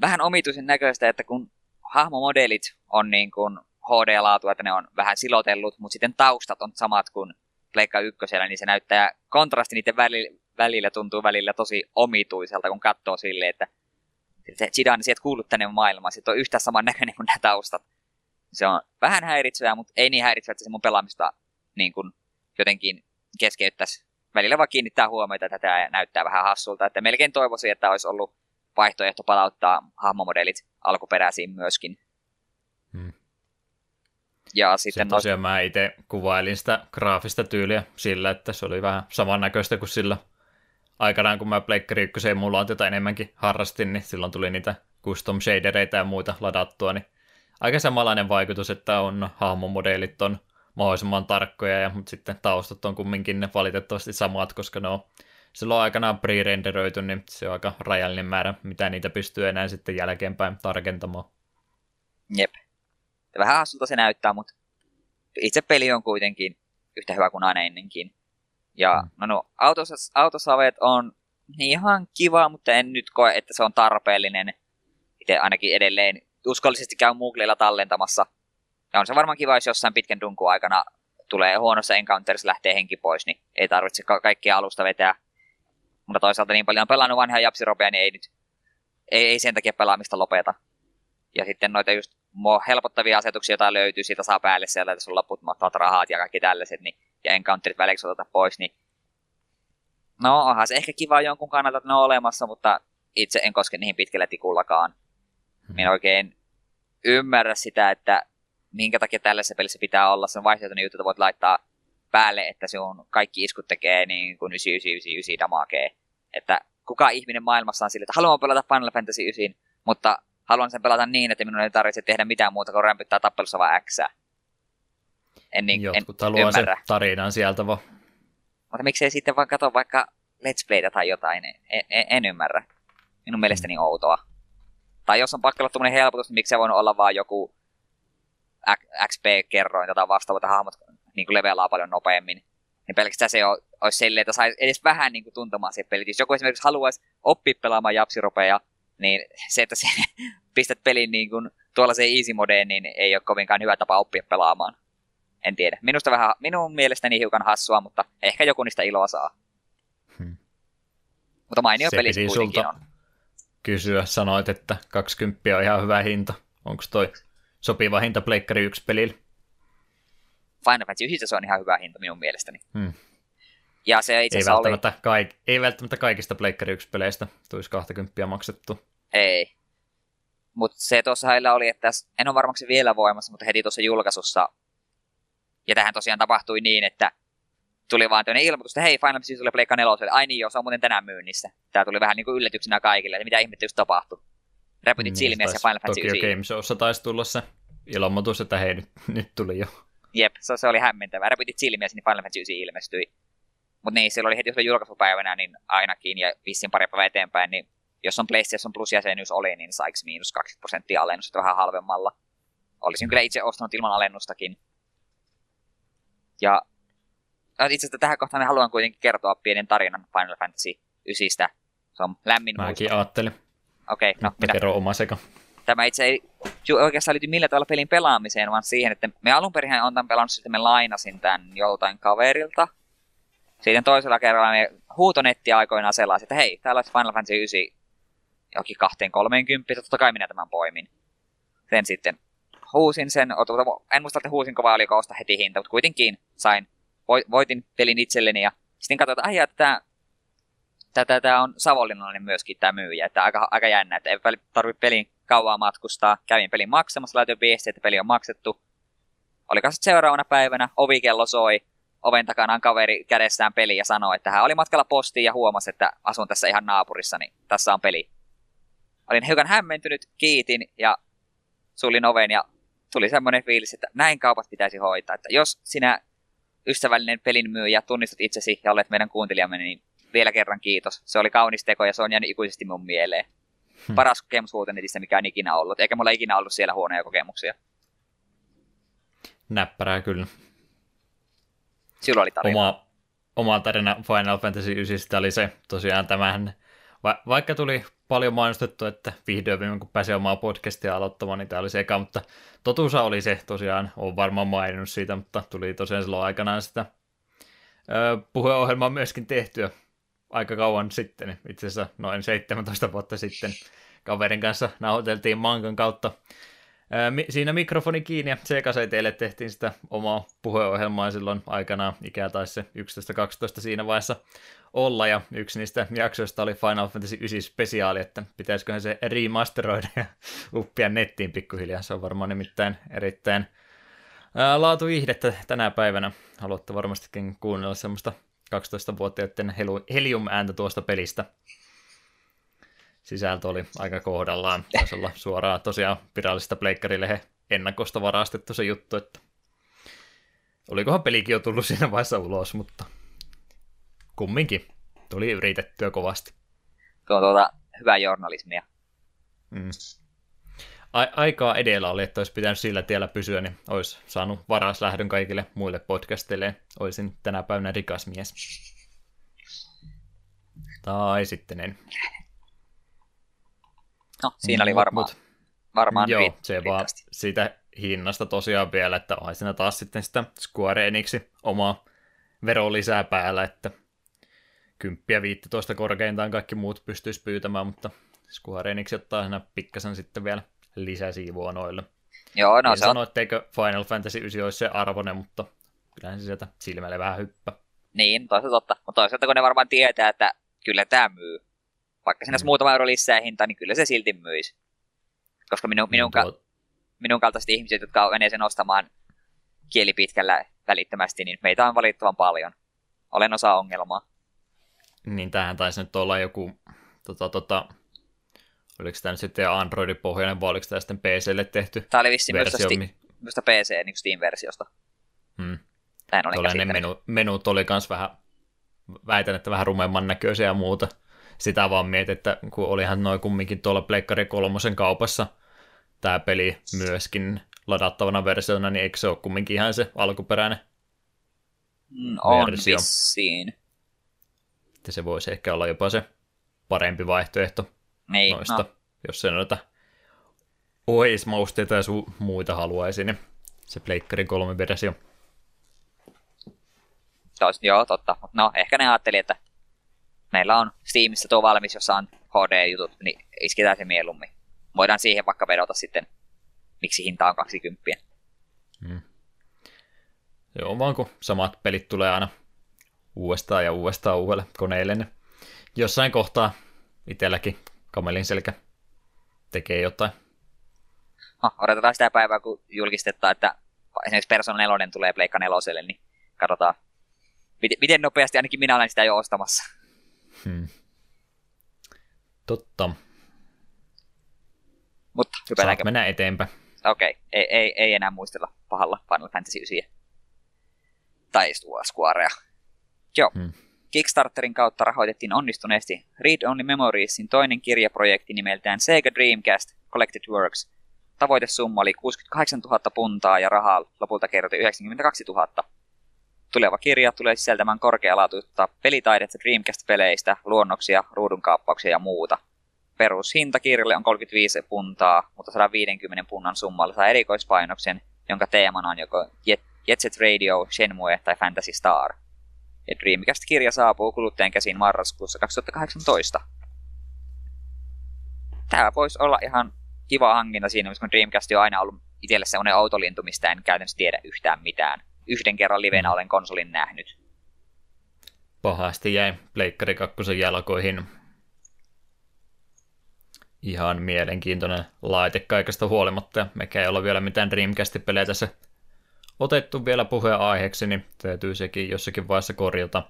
vähän omituisen näköistä, että kun hahmomodelit on niin kuin HD-laatu, että ne on vähän silotellut, mutta sitten taustat on samat kuin Pleikka ykkösellä, niin se näyttää, kontrasti niiden välillä, välillä tuntuu välillä tosi omituiselta, kun katsoo silleen, että se Zidane sieltä kuuluu tänne maailmaan, sitten on yhtä saman näköinen kuin nämä taustat. Se on vähän häiritsevää, mutta ei niin häiritsevää, että se mun pelaamista niin kuin jotenkin keskeyttäisi. Välillä vaan kiinnittää huomiota, että tämä näyttää vähän hassulta, että melkein toivoisin, että olisi ollut vaihtoehto palauttaa hahmomodelit alkuperäisiin myöskin. Hmm. Ja sitten se tosiaan mä itse kuvailin sitä graafista tyyliä sillä, että se oli vähän samannäköistä kuin sillä aikanaan, kun mä Pleikkari 1 mulla tätä enemmänkin harrastin, niin silloin tuli niitä custom shadereita ja muita ladattua, niin aika samanlainen vaikutus, että on hahmomodeelit on mahdollisimman tarkkoja, ja, mutta sitten taustat on kumminkin ne valitettavasti samat, koska ne on silloin aikanaan pre-renderöity, niin se on aika rajallinen määrä, mitä niitä pystyy enää sitten jälkeenpäin tarkentamaan. Jep. Vähän hassulta se näyttää, mutta itse peli on kuitenkin yhtä hyvä kuin aina ennenkin. Ja mm. no, no autos, autosaveet on ihan kiva, mutta en nyt koe, että se on tarpeellinen. Itse ainakin edelleen uskollisesti käy Mooglella tallentamassa. Ja on se varmaan kiva, jos jossain pitkän dunkun aikana tulee huonossa encounterissa lähtee henki pois, niin ei tarvitse ka- kaikkia alusta vetää. Mutta toisaalta niin paljon on pelannut vanhaa japsiropea, niin ei nyt ei, ei sen takia pelaamista lopeta. Ja sitten noita just helpottavia asetuksia, joita löytyy, siitä saa päälle sieltä, että loput mahtavat rahat ja kaikki tällaiset, niin, ja encounterit väleiksi oteta pois, niin no onhan se ehkä kiva jonkun kannalta, että ne on olemassa, mutta itse en koske niihin pitkälle tikullakaan. Hmm. Minä oikein ymmärrä sitä, että minkä takia tällaisessa pelissä pitää olla. Se on vaihtoehtoinen juttu, että voit laittaa päälle, että se on kaikki iskut tekee niin kuin 9999 damakee. Että kuka ihminen maailmassa on sille, että haluan pelata Final Fantasy 9, mutta haluan sen pelata niin, että minun ei tarvitse tehdä mitään muuta kuin rämpyttää tappelussa vaan X. En, niin, Jotkut en haluaa ymmärrä. se tarinan sieltä vaan. Mutta miksei sitten vaan katso vaikka Let's Playtä tai jotain, en, en, en ymmärrä. Minun mielestäni mm. outoa. Tai jos on pakko olla tuommoinen helpotus, niin miksi se voi olla vaan joku XP-kerroin tai vastaava, että hahmot niin kuin levelaa paljon nopeammin. Niin pelkästään se olisi silleen, että saisi edes vähän niin kuin tuntemaan se pelit. Jos joku esimerkiksi haluaisi oppia pelaamaan japsiropeja, niin se, että se pistät pelin niin kuin se easy modeen, niin ei ole kovinkaan hyvä tapa oppia pelaamaan. En tiedä. Minusta vähän, minun mielestäni hiukan hassua, mutta ehkä joku niistä iloa saa. Hmm. Mutta mainio peli sulta on. Kysyä, sanoit, että 20 on ihan hyvä hinta. Onko toi sopiva hinta Pleikkari 1 pelille? Final Fantasy 9 se on ihan hyvä hinta minun mielestäni. Hmm. Ja se itse ei, välttämättä oli... kaik- ei välttämättä kaikista Pleikkari 1 peleistä tulisi 20 maksettu. Ei. Mutta se tuossa heillä oli, että en ole varmaksi vielä voimassa, mutta heti tuossa julkaisussa, ja tähän tosiaan tapahtui niin, että tuli vaan tämmöinen ilmoitus, että hei, Final Fantasy tulee Pleikka 4, ai niin joo, se on muuten tänään myynnissä. Tämä tuli vähän niin kuin yllätyksenä kaikille, että mitä ihmettä just tapahtui. Räpytit niin, silmiä ja Final Fantasy Tokyo Game Showssa taisi tulla se ilmoitus, että hei, nyt, nyt tuli jo. Jep, se, se oli hämmentävää. Räpytit silmiä, niin Final Fantasy 9 ilmestyi. Mutta niin, silloin oli heti silloin julkaisupäivänä, niin ainakin, ja vissiin pari päivää eteenpäin, niin jos on PlayStation Plus-jäsenyys oli, niin saiksi miinus 20 prosenttia alennusta vähän halvemmalla. Olisin kyllä itse ostanut ilman alennustakin. Ja itse asiassa tähän kohtaan haluan kuitenkin kertoa pienen tarinan Final Fantasy 9. Se on lämmin Mäkin muisto. ajattelin. Okei, okay, no minä. kerro oma seka. Tämä itse ei oikeastaan liity millä tavalla pelin pelaamiseen, vaan siihen, että me alun perin on tämän pelannut, sitten me lainasin tämän joltain kaverilta. Sitten toisella kerralla me huutonetti aikoinaan sellaisi, että hei, täällä olisi Final Fantasy 9 jokin 230, totta kai minä tämän poimin. Sen sitten huusin sen, en muista, että huusinko vai oliko osta heti hinta, mutta kuitenkin sain, voitin pelin itselleni ja sitten katsoin, että ai, että tämä, tämä on savonlinnalainen myöskin tämä myyjä, että aika, aika jännä, että ei tarvitse pelin kauaa matkustaa. Kävin pelin maksamassa, laitoin viesti, että peli on maksettu. Oliko sitten seuraavana päivänä, ovikello soi, oven takana on kaveri kädessään peli ja sanoi, että hän oli matkalla postiin ja huomasi, että asun tässä ihan naapurissa, niin tässä on peli. Olin hiukan hämmentynyt, kiitin ja sulin oven ja tuli semmoinen fiilis, että näin kaupat pitäisi hoitaa. Että jos sinä ystävällinen pelin myyjä tunnistat itsesi ja olet meidän kuuntelijamme, niin vielä kerran kiitos. Se oli kaunis teko ja se on jäänyt ikuisesti mun mieleen. Hmm. Paras kokemus Huutenetistä, mikä on ikinä ollut. Eikä mulla ikinä ollut siellä huonoja kokemuksia. Näppärää kyllä. Silloin oli tarina. Oma, oma tarina Final Fantasy 9 oli se tosiaan tämähän, va, vaikka tuli paljon mainostettu, että vihdoin kun pääsee omaa podcastia aloittamaan, niin tämä oli se eka, mutta totuus oli se tosiaan, olen varmaan maininnut siitä, mutta tuli tosiaan silloin aikanaan sitä puheohjelmaa myöskin tehtyä aika kauan sitten, itse asiassa noin 17 vuotta sitten kaverin kanssa nauhoiteltiin Mankan kautta. Siinä mikrofoni kiinni ja C-kaseteille tehtiin sitä omaa puheohjelmaa silloin aikanaan, ikää taisi se 11-12 siinä vaiheessa olla, ja yksi niistä jaksoista oli Final Fantasy 9 spesiaali, että pitäisiköhän se remasteroida ja uppia nettiin pikkuhiljaa, se on varmaan nimittäin erittäin laatuihdettä tänä päivänä. Haluatte varmastikin kuunnella semmoista 12-vuotiaiden helium-ääntä tuosta pelistä. Sisältö oli aika kohdallaan. Taisi olla suoraan tosiaan virallisesta pleikkarilehen ennakosta varastettu se juttu, että olikohan pelikin jo tullut siinä vaiheessa ulos, mutta kumminkin tuli yritettyä kovasti. Tuo on tuota hyvää journalismia. Mm a- aikaa edellä oli, että olisi pitänyt sillä tiellä pysyä, niin olisi saanut varas lähdön kaikille muille podcasteille. Olisin tänä päivänä rikas mies. Tai sitten en. No, siinä oli varmaan, mut, varmaan Joo, rit- se vaan siitä hinnasta tosiaan vielä, että siinä taas sitten sitä Square Enixi omaa vero lisää päällä, että kymppiä 15 korkeintaan kaikki muut pystyisi pyytämään, mutta Square Enix ottaa siinä pikkasen sitten vielä lisäsiivua noille. Joo, no en se sano, on... etteikö Final Fantasy 9 olisi se arvoinen, mutta kyllähän se sieltä silmälle vähän hyppä. Niin, toisaalta totta. Mutta toisaalta kun ne varmaan tietää, että kyllä tämä myy. Vaikka siinä mm. muutama euro lisää hinta, niin kyllä se silti myisi. Koska minun, minun, mm, tuo... minun kaltaiset ihmiset, jotka menee sen ostamaan kieli pitkällä välittömästi, niin meitä on valittavan paljon. Olen osa ongelmaa. Niin tähän taisi nyt olla joku tota, tota, Oliko tämä nyt sitten Androidin pohjainen vai oliko tämä sitten PClle tehty Tämä oli vissiin versio, myös mi- PC niin Steam-versiosta. Hmm. Näin olen ne menu, menut oli myös vähän, väitän, että vähän rumemman näköisiä ja muuta. Sitä vaan mietin, että kun olihan noin kumminkin tuolla Pleikkari kolmosen kaupassa tämä peli myöskin ladattavana versiona, niin eikö se ole kumminkin ihan se alkuperäinen mm, on versio? vissiin. Että se voisi ehkä olla jopa se parempi vaihtoehto niin, noista, no. jos se noita OS-mausteita ja su- muita haluaisi, niin se Pleikkarin kolme versio. Tos, joo, totta. No, ehkä ne ajatteli, että meillä on Steamissa tuo valmis, jossa on HD-jutut, niin isketään se mieluummin. Voidaan siihen vaikka vedota sitten, miksi hinta on 20. Hmm. Joo, vaan kun samat pelit tulee aina uudestaan ja uudestaan uudelle koneelle, niin jossain kohtaa itselläkin kamelin selkä tekee jotain. No, odotetaan sitä päivää, kun julkistetaan, että esimerkiksi Persona 4 tulee Pleikka 4, niin katsotaan, miten, miten nopeasti ainakin minä olen sitä jo ostamassa. Hmm. Totta. Mutta hypätäänkö? mennä eteenpäin. Okei, okay. ei, ei, ei, enää muistella pahalla Final Fantasy 9. tai Squarea. Joo. Hmm. Kickstarterin kautta rahoitettiin onnistuneesti Read Only Memoriesin toinen kirjaprojekti nimeltään Sega Dreamcast Collected Works. Tavoitesumma oli 68 000 puntaa ja rahaa lopulta kertoi 92 000. Tuleva kirja tulee sisältämään korkealaatuista pelitaidetta Dreamcast-peleistä, luonnoksia, ruudunkaappauksia ja muuta. Perushinta kirjalle on 35 puntaa, mutta 150 punnan summalla saa erikoispainoksen, jonka teemana on joko Jet, Jet Set Radio, Shenmue tai Fantasy Star. Ja Dreamcast-kirja saapuu kuluttajan käsiin marraskuussa 2018. Tämä voisi olla ihan kiva hankinta siinä, koska Dreamcast on aina ollut itselle semmoinen autolintu, mistä en käytännössä tiedä yhtään mitään. Yhden kerran livenä mm. olen konsolin nähnyt. Pahasti jäi Pleikkari 2 jalkoihin. Ihan mielenkiintoinen laite kaikesta huolimatta. Mekä ei olla vielä mitään Dreamcast-pelejä tässä otettu vielä puheen aiheeksi, niin täytyy sekin jossakin vaiheessa korjata.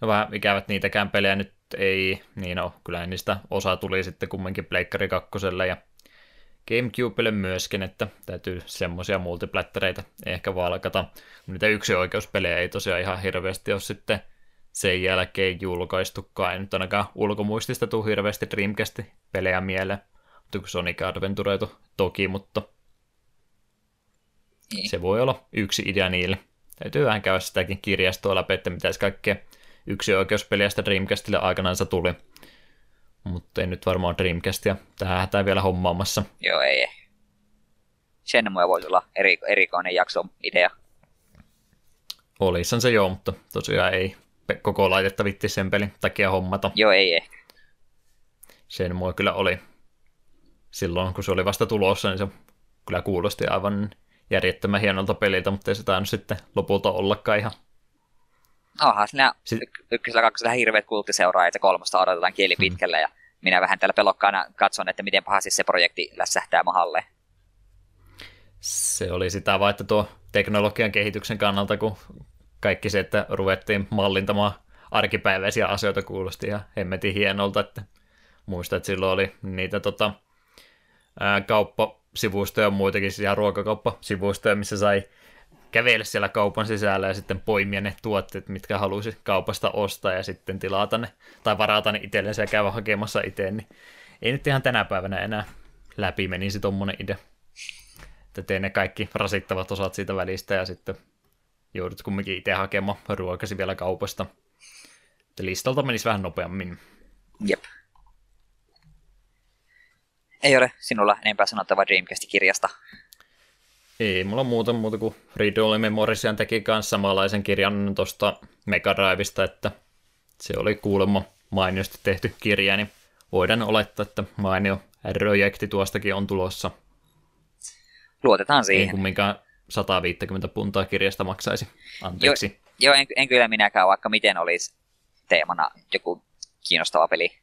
No vähän ikävät niitäkään pelejä nyt ei, niin no, kyllä niistä osa tuli sitten kumminkin Pleikkari 2 ja Gamecubelle myöskin, että täytyy semmoisia multiplättereitä ehkä valkata. Niitä yksi oikeuspelejä ei tosiaan ihan hirveästi ole sitten sen jälkeen julkaistukaan. Ei nyt ainakaan ulkomuistista tuu hirveästi Dreamcast-pelejä mieleen. Mutta kun Sonic Adventure toki, mutta niin. se voi olla yksi idea niille. Täytyy vähän käydä sitäkin kirjastoa läpi, että mitä kaikkea yksi oikeuspeliä sitä Dreamcastille aikanaan tuli. Mutta ei nyt varmaan Dreamcastia tähän hätään vielä hommaamassa. Joo, ei. Shenmue voisi olla eri, erikoinen jakso idea. Olisan se joo, mutta tosiaan ei koko laitetta vitti sen pelin takia hommata. Joo, ei ehkä. Shenmue kyllä oli silloin, kun se oli vasta tulossa, niin se kyllä kuulosti aivan järjettömän hienolta peliltä, mutta ei se tainnut sitten lopulta ollakaan ihan onhan siinä Sit... ykkösellä kakkosella hirveät kulttiseuraajat ja kolmosta odotetaan kieli mm. pitkälle ja minä vähän tällä pelokkaana katson, että miten pahasti se projekti lässähtää mahalle. Se oli sitä vaan, että tuo teknologian kehityksen kannalta, kun kaikki se, että ruvettiin mallintamaan arkipäiväisiä asioita kuulosti ja hemmetin hienolta, että muistan, että silloin oli niitä tota, ää, kauppasivustoja ja muitakin, siis ihan ruokakauppasivustoja, missä sai kävellä siellä kaupan sisällä ja sitten poimia ne tuotteet, mitkä halusi kaupasta ostaa ja sitten tilata ne tai varata ne itsellensä ja käydä hakemassa itse, niin ei nyt ihan tänä päivänä enää läpi menisi tuommoinen idea. Että tee ne kaikki rasittavat osat siitä välistä ja sitten joudut kumminkin itse hakemaan ruokasi vielä kaupasta. Että listalta menisi vähän nopeammin. Jep. Ei ole sinulla enempää sanottavaa Dreamcast-kirjasta. Ei mulla muuta muuta kuin Read Only Memorisian teki kanssa samanlaisen kirjan tuosta Mega Drivesta, että se oli kuulemma mainiosti tehty kirja, niin voidaan olettaa, että mainio projekti tuostakin on tulossa. Luotetaan siihen. Ei kumminkaan 150 puntaa kirjasta maksaisi. Anteeksi. Jo, joo, en, en kyllä minäkään, vaikka miten olisi teemana joku kiinnostava peli.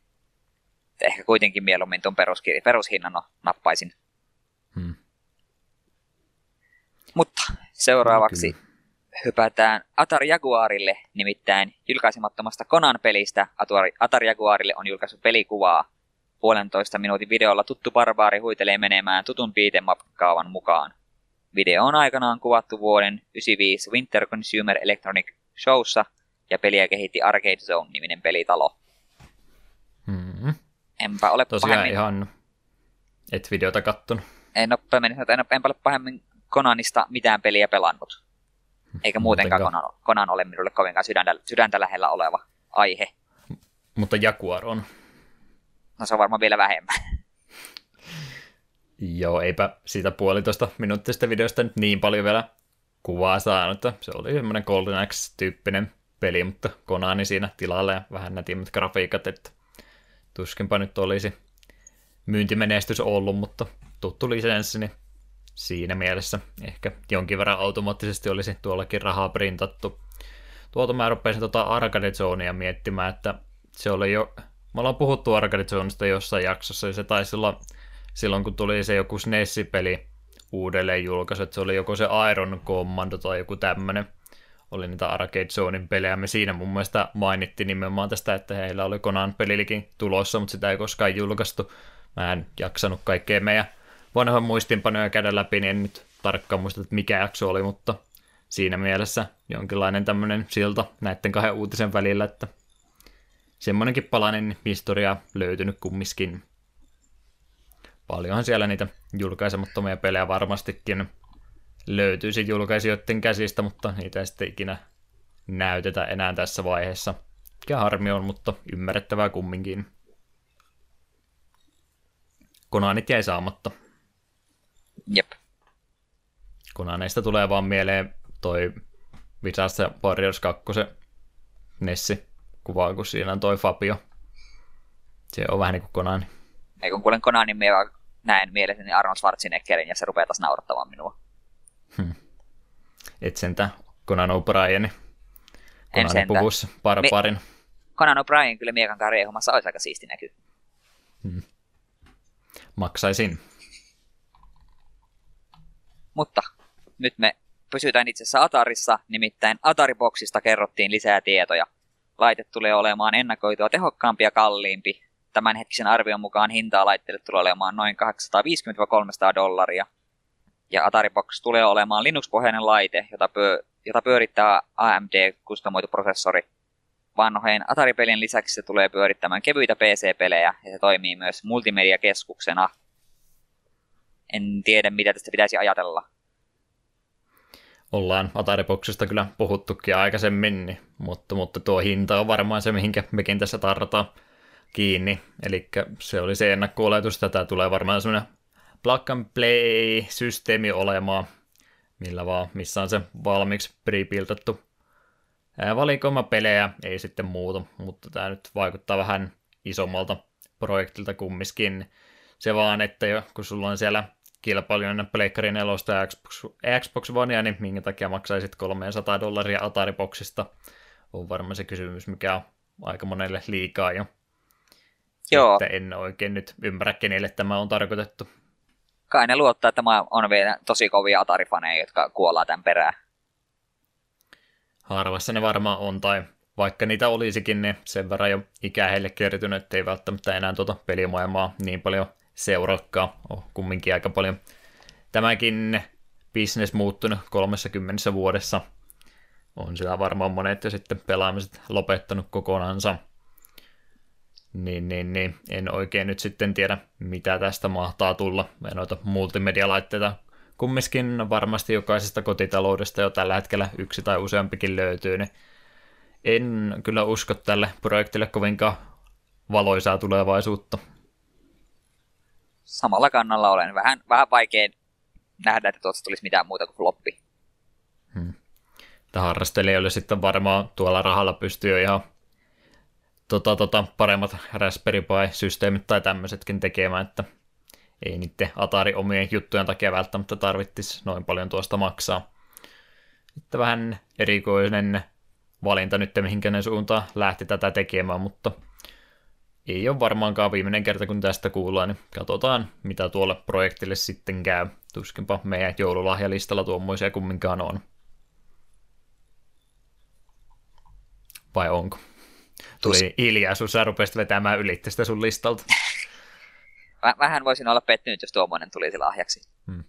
Ehkä kuitenkin mieluummin tuon peruskirja, perushinnan nappaisin. Hmm. Mutta seuraavaksi no, hypätään Atari Jaguarille, nimittäin julkaisemattomasta Conan-pelistä Atari, Atari Jaguarille on julkaisu pelikuvaa. Puolentoista minuutin videolla tuttu barbaari huitelee menemään tutun beat'em mukaan. Video on aikanaan kuvattu vuoden 1995 Winter Consumer Electronic Showssa ja peliä kehitti Arcade Zone-niminen pelitalo. Hmm. Enpä ole Tosiaan pahemmin... ihan et videota kattonut. En ole, en, enpä ole pahemmin Konanista mitään peliä pelannut. Eikä muutenkaan Konan, Konan ole minulle kovinkaan sydäntä, sydäntä lähellä oleva aihe. Mutta Jaguar on. No se on varmaan vielä vähemmän. Joo, eipä siitä puolitoista minuuttista videosta nyt niin paljon vielä kuvaa saanut. Se oli semmoinen Golden Axe-tyyppinen peli, mutta Konani siinä tilalla ja vähän nätimmät grafiikat, että tuskinpa nyt olisi myyntimenestys ollut, mutta tuttu lisenssi, niin siinä mielessä ehkä jonkin verran automaattisesti olisi tuollakin rahaa printattu. Tuolta mä rupesin tuota Arcade Zonea miettimään, että se oli jo, me ollaan puhuttu Arcade Zoneista jossain jaksossa, ja se taisi olla silloin, kun tuli se joku SNES-peli uudelleen julkaisu, että se oli joko se Iron Commando tai joku tämmöinen, oli niitä Arcade Zonein pelejä. Me siinä mun mielestä mainittiin nimenomaan tästä, että heillä oli Conan pelilikin tulossa, mutta sitä ei koskaan julkaistu. Mä en jaksanut kaikkea meidän vanhoja muistinpanoja käydä läpi, niin en nyt tarkkaan muista, että mikä jakso oli, mutta siinä mielessä jonkinlainen tämmöinen silta näiden kahden uutisen välillä, että semmoinenkin palanen historia löytynyt kummiskin. Paljonhan siellä niitä julkaisemattomia pelejä varmastikin löytyisi julkaisijoiden käsistä, mutta niitä ei sitten ikinä näytetä enää tässä vaiheessa. Mikä harmi on, mutta ymmärrettävää kumminkin. Konanit jäi saamatta. Jep. Konaneista tulee vaan mieleen toi Visassa Warriors 2 Nessi kuva, kun siinä on toi Fabio. Se on vähän niin kuin Konani. Ei kun kuulen Konanin, minä näen mielessäni Arnold Schwarzeneggerin ja se rupeaa taas naurattamaan minua. Hmm. Et sentä Conan O'Brien. En Conanin puvussa barbarin. Me... Conan O'Brien kyllä miekan karjehommassa olisi aika siisti näkyy. Hmm. Maksaisin. Mutta nyt me pysytään itse asiassa Atarissa, nimittäin Atari-boksista kerrottiin lisää tietoja. Laite tulee olemaan ennakoitua tehokkaampi ja kalliimpi. Tämänhetkisen arvion mukaan hintaa laitteelle tulee olemaan noin 850-300 dollaria. Ja Atari Box tulee olemaan Linux-pohjainen laite, jota, pyö, jota pyörittää AMD-kustomoitu prosessori. Vanhojen Atari-pelien lisäksi se tulee pyörittämään kevyitä PC-pelejä ja se toimii myös multimediakeskuksena. En tiedä, mitä tästä pitäisi ajatella ollaan Atari-boksista kyllä puhuttukin aikaisemmin, niin, mutta, mutta tuo hinta on varmaan se, mihinkä mekin tässä tarrataan kiinni. Eli se oli se ennakko-oletus, tätä tulee varmaan semmoinen plug and play-systeemi olemaan, millä vaan, missä on se valmiiksi pre-builtattu valikoima pelejä, ei sitten muuta, mutta tämä nyt vaikuttaa vähän isommalta projektilta kumminkin. Se vaan, että jo, kun sulla on siellä kilpailijoina Pleikkari 4 ja Xbox, Xbox Onea, niin minkä takia maksaisit 300 dollaria Atari-boksista, on varmaan se kysymys, mikä on aika monelle liikaa jo. Joo. Että en oikein nyt ymmärrä, kenelle tämä on tarkoitettu. Kai ne luottaa, että tämä on vielä tosi kovia Atari-faneja, jotka kuollaan tämän perään. Harvassa ne varmaan on, tai vaikka niitä olisikin, niin sen verran jo ikää heille kertynyt, että ei välttämättä enää tuota pelimaailmaa niin paljon – seurakkaa. On kumminkin aika paljon tämäkin business muuttunut 30 vuodessa. On siellä varmaan monet jo sitten pelaamiset lopettanut kokonansa. Niin, niin, niin, en oikein nyt sitten tiedä, mitä tästä mahtaa tulla. Me noita multimedialaitteita kumminkin varmasti jokaisesta kotitaloudesta jo tällä hetkellä yksi tai useampikin löytyy, niin en kyllä usko tälle projektille kovinkaan valoisaa tulevaisuutta samalla kannalla olen. Vähän, vähän vaikea nähdä, että tuosta tulisi mitään muuta kuin floppi. Hmm. Harrastelijoille sitten varmaan tuolla rahalla pystyy jo ihan tota, tota, paremmat Raspberry Pi-systeemit tai tämmöisetkin tekemään, että ei niiden Atari omien juttujen takia välttämättä tarvittisi noin paljon tuosta maksaa. Että vähän erikoinen valinta nyt, mihinkä ne suuntaan lähti tätä tekemään, mutta ei ole varmaankaan viimeinen kerta, kun tästä kuullaan, niin katsotaan, mitä tuolle projektille sitten käy. Tuskinpa meidän joululahjalistalla tuommoisia kumminkaan on. Vai onko? Tuli hiljaisuus, sä rupesit vetämään ylitte sitä sun listalta. Vähän voisin olla pettynyt, jos tuommoinen tulisi lahjaksi. Hmm.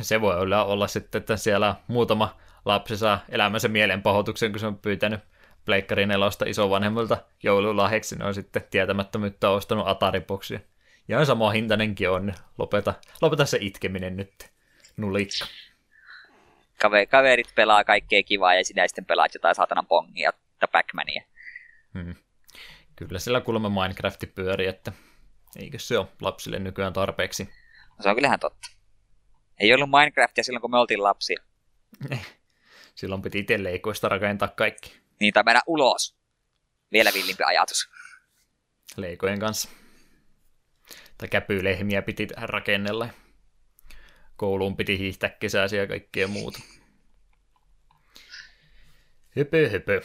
Se voi olla, olla sitten, että siellä muutama lapsi saa elämänsä mielenpahoituksen, kun se on pyytänyt Pleikkari nelosta isovanhemmilta joululahjaksi, ne on sitten tietämättömyyttä ostanut Atari-boksia. Ja sama hintainenkin on, lopeta, lopeta se itkeminen nyt, nulikka. Kave, kaverit pelaa kaikkea kivaa ja sinä sitten pelaat jotain saatanan pongia tai Pac-Mania. Hmm. Kyllä sillä kuulemma Minecrafti pyörii, että eikö se ole lapsille nykyään tarpeeksi? No se on kyllähän totta. Ei ollut Minecraftia silloin, kun me oltiin lapsia. Silloin piti itse leikoista rakentaa kaikki. Niin, tai mennä ulos. Vielä villimpi ajatus. Leikojen kanssa. Tai käpylehmiä piti rakennella. Kouluun piti hiihtää kesäisiä ja kaikkea muuta. Höpö, höpö.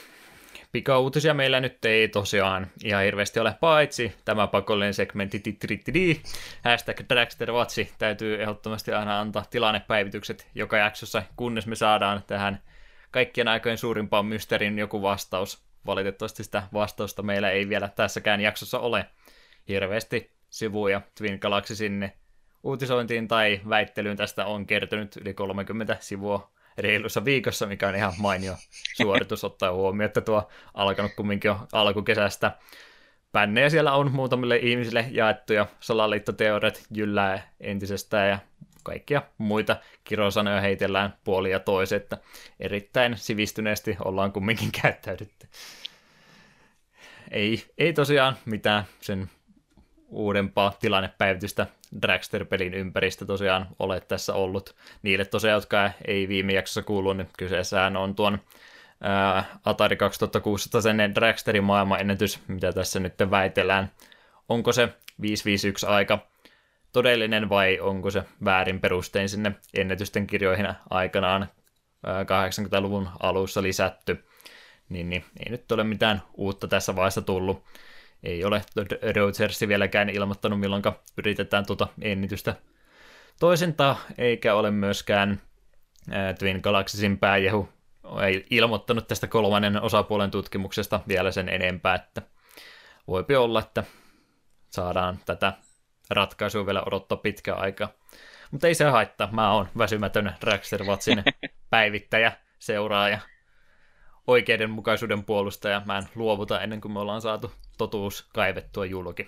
Pikauutisia meillä nyt ei tosiaan ihan hirveästi ole, paitsi tämä pakollinen segmentti titrittidi. Hashtag Dragsterwatchi täytyy ehdottomasti aina antaa tilannepäivitykset joka jaksossa, kunnes me saadaan tähän kaikkien aikojen suurimpaan mysteerin joku vastaus. Valitettavasti sitä vastausta meillä ei vielä tässäkään jaksossa ole. Hirveästi sivuja Twin Galaxy sinne uutisointiin tai väittelyyn tästä on kertynyt yli 30 sivua reilussa viikossa, mikä on ihan mainio suoritus ottaa huomioon, että tuo alkanut kumminkin jo alkukesästä. Pännejä siellä on muutamille ihmisille jaettu ja salaliittoteoriat jyllää entisestään ja kaikkia muita kirosanoja heitellään puoli ja toisi, että erittäin sivistyneesti ollaan kumminkin käyttäydytty. Ei, ei tosiaan mitään sen uudempaa tilannepäivitystä Dragster-pelin ympäristä tosiaan ole tässä ollut. Niille tosiaan, jotka ei viime jaksossa kuulu, niin kyseessähän on tuon ää, Atari 2600 sen Dragsterin maailmanennätys, mitä tässä nyt väitellään. Onko se 551 aika todellinen vai onko se väärin perustein sinne ennätysten kirjoihin aikanaan 80-luvun alussa lisätty, niin, niin ei nyt ole mitään uutta tässä vaiheessa tullut. Ei ole Rogersi vieläkään ilmoittanut, milloin yritetään tuota ennätystä toisentaa, eikä ole myöskään Twin Galaxiesin pääjehu ei ilmoittanut tästä kolmannen osapuolen tutkimuksesta vielä sen enempää, että voipi olla, että saadaan tätä ratkaisua vielä odottaa pitkä aika. Mutta ei se haittaa, mä oon väsymätön Raxter Watsin päivittäjä, seuraaja, oikeudenmukaisuuden puolustaja. Mä en luovuta ennen kuin me ollaan saatu totuus kaivettua julki.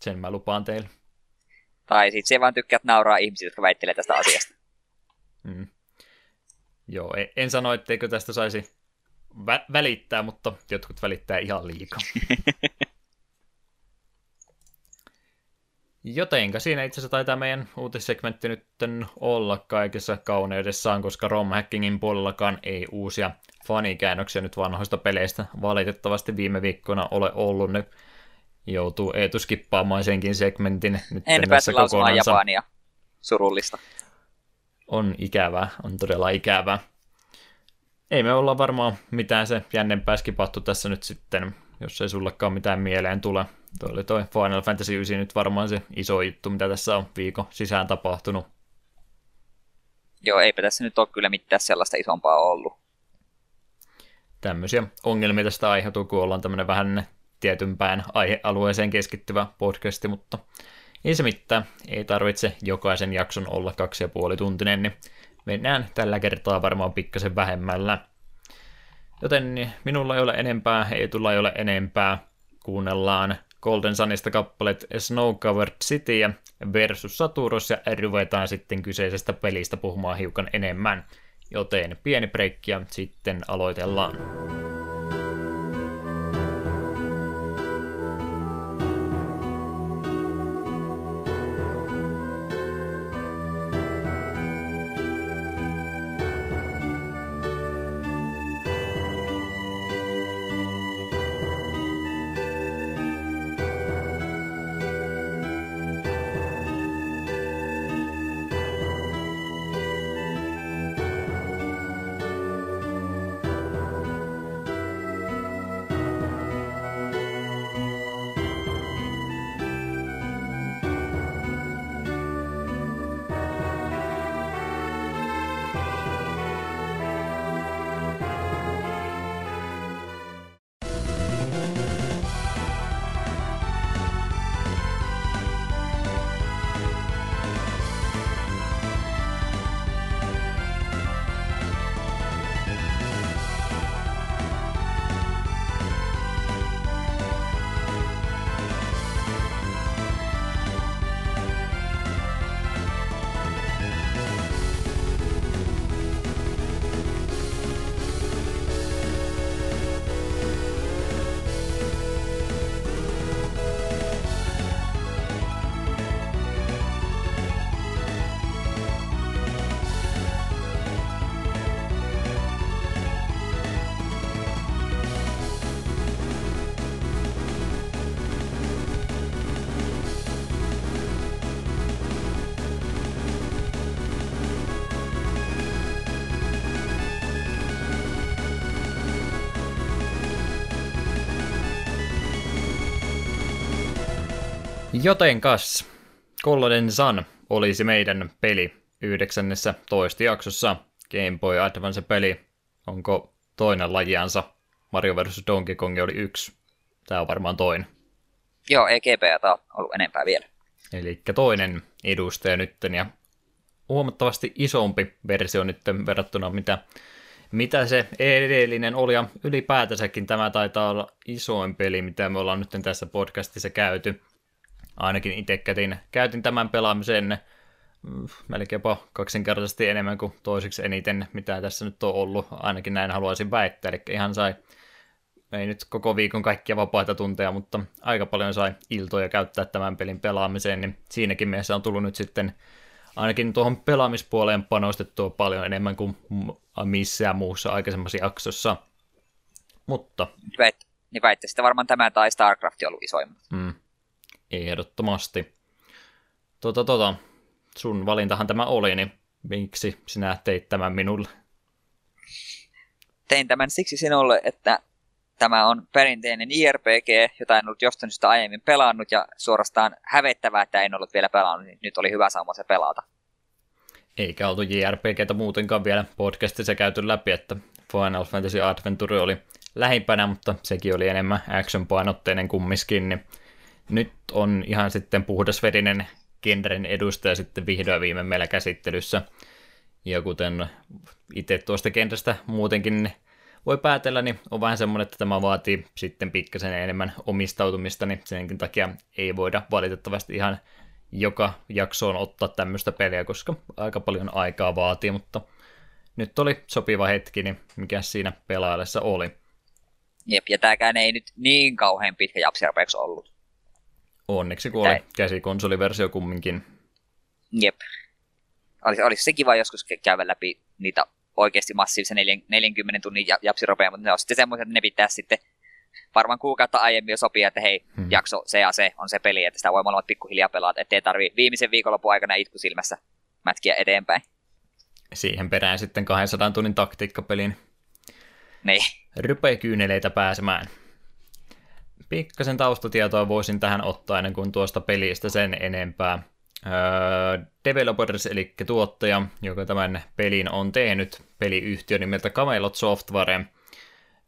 Sen mä lupaan teille. Tai sit se vaan tykkäät nauraa ihmisiä, jotka väittelee tästä asiasta. Mm. Joo, en sano, etteikö tästä saisi vä- välittää, mutta jotkut välittää ihan liikaa. Jotenka siinä itse asiassa taitaa meidän uutissegmentti nyt olla kaikessa kauneudessaan, koska ROM Hackingin puolellakaan ei uusia fanikäännöksiä nyt vanhoista peleistä valitettavasti viime viikkoina ole ollut. Ne joutuu Eetu skippaamaan senkin segmentin nyt en tässä kokonaan. Japania. Surullista. On ikävää, on todella ikävää. Ei me olla varmaan mitään se jännempää skipattu tässä nyt sitten, jos ei sullekaan mitään mieleen tule. Tuo oli toi Final Fantasy 9 nyt varmaan se iso juttu, mitä tässä on viikon sisään tapahtunut. Joo, eipä tässä nyt ole kyllä mitään sellaista isompaa ollut. Tämmöisiä ongelmia tästä aiheutuu, kun ollaan tämmöinen vähän tietympään aihealueeseen keskittyvä podcasti, mutta ei se mitään. Ei tarvitse jokaisen jakson olla kaksi ja puoli tuntinen, niin mennään tällä kertaa varmaan pikkasen vähemmällä. Joten minulla ei ole enempää, ei tulla ei ole enempää. Kuunnellaan Golden Sunista kappaleet Snow Covered City versus Saturos ja ruvetaan sitten kyseisestä pelistä puhumaan hiukan enemmän. Joten pieni breikki ja sitten aloitellaan. Jotenkas, Kolloden Sun olisi meidän peli yhdeksännessä toista jaksossa. Game Boy Advance-peli. Onko toinen lajiansa? Mario vs. Donkey Kong oli yksi. Tämä on varmaan toinen. Joo, ei GBA on ollut enempää vielä. Eli toinen edustaja nytten. Ja huomattavasti isompi versio nyt verrattuna mitä, mitä se edellinen oli, ja ylipäätänsäkin tämä taitaa olla isoin peli, mitä me ollaan nyt tässä podcastissa käyty. Ainakin itse käytin, käytin tämän pelaamisen mm, melkeinpä kaksinkertaisesti enemmän kuin toisiksi eniten, mitä tässä nyt on ollut. Ainakin näin haluaisin väittää, eli ihan sai ei nyt koko viikon kaikkia vapaita tunteja, mutta aika paljon sai iltoja käyttää tämän pelin pelaamiseen, niin siinäkin mielessä on tullut nyt sitten ainakin tuohon pelaamispuoleen panostettua paljon enemmän kuin missään muussa aikaisemmassa jaksossa. Mutta... Väit, niin väittäisit varmaan tämä tai StarCraft ollut isoimmat. Mm, ehdottomasti. Tota, tota, sun valintahan tämä oli, niin miksi sinä teit tämän minulle? Tein tämän siksi sinulle, että Tämä on perinteinen IRPG, jota en ollut jostain syystä aiemmin pelannut, ja suorastaan hävettävää, että en ollut vielä pelannut, niin nyt oli hyvä sauma se pelata. Eikä oltu JRPGtä muutenkaan vielä podcastissa käyty läpi, että Final Fantasy Adventure oli lähimpänä, mutta sekin oli enemmän action-painotteinen kummiskin, niin nyt on ihan sitten puhdasvedinen genren edustaja sitten vihdoin viime meillä käsittelyssä. Ja kuten itse tuosta kentästä muutenkin voi päätellä, niin on vähän semmoinen, että tämä vaatii sitten pikkasen enemmän omistautumista, niin senkin takia ei voida valitettavasti ihan joka jaksoon ottaa tämmöistä peliä, koska aika paljon aikaa vaatii, mutta nyt oli sopiva hetki, niin mikä siinä pelaillessa oli. Jep, ja tämäkään ei nyt niin kauhean pitkä japsirpeeksi ollut. Onneksi kun oli käsikonsoliversio kumminkin. Jep. Olisi, olisi se kiva joskus käydä läpi niitä oikeasti massiivisen 40 tunnin japsiropeja, mutta ne on sitten semmoiset, että ne pitää sitten varmaan kuukautta aiemmin jo sopia, että hei, hmm. jakso se ja se on se peli, että sitä voi molemmat pikkuhiljaa pelata, ettei tarvii viimeisen viikonlopun aikana itku silmässä mätkiä eteenpäin. Siihen perään sitten 200 tunnin taktiikkapelin niin. rypekyyneleitä pääsemään. Pikkasen taustatietoa voisin tähän ottaa ennen kuin tuosta pelistä sen enempää. Öö, developers, eli tuottaja, joka tämän pelin on tehnyt, peliyhtiö nimeltä Camelot Software.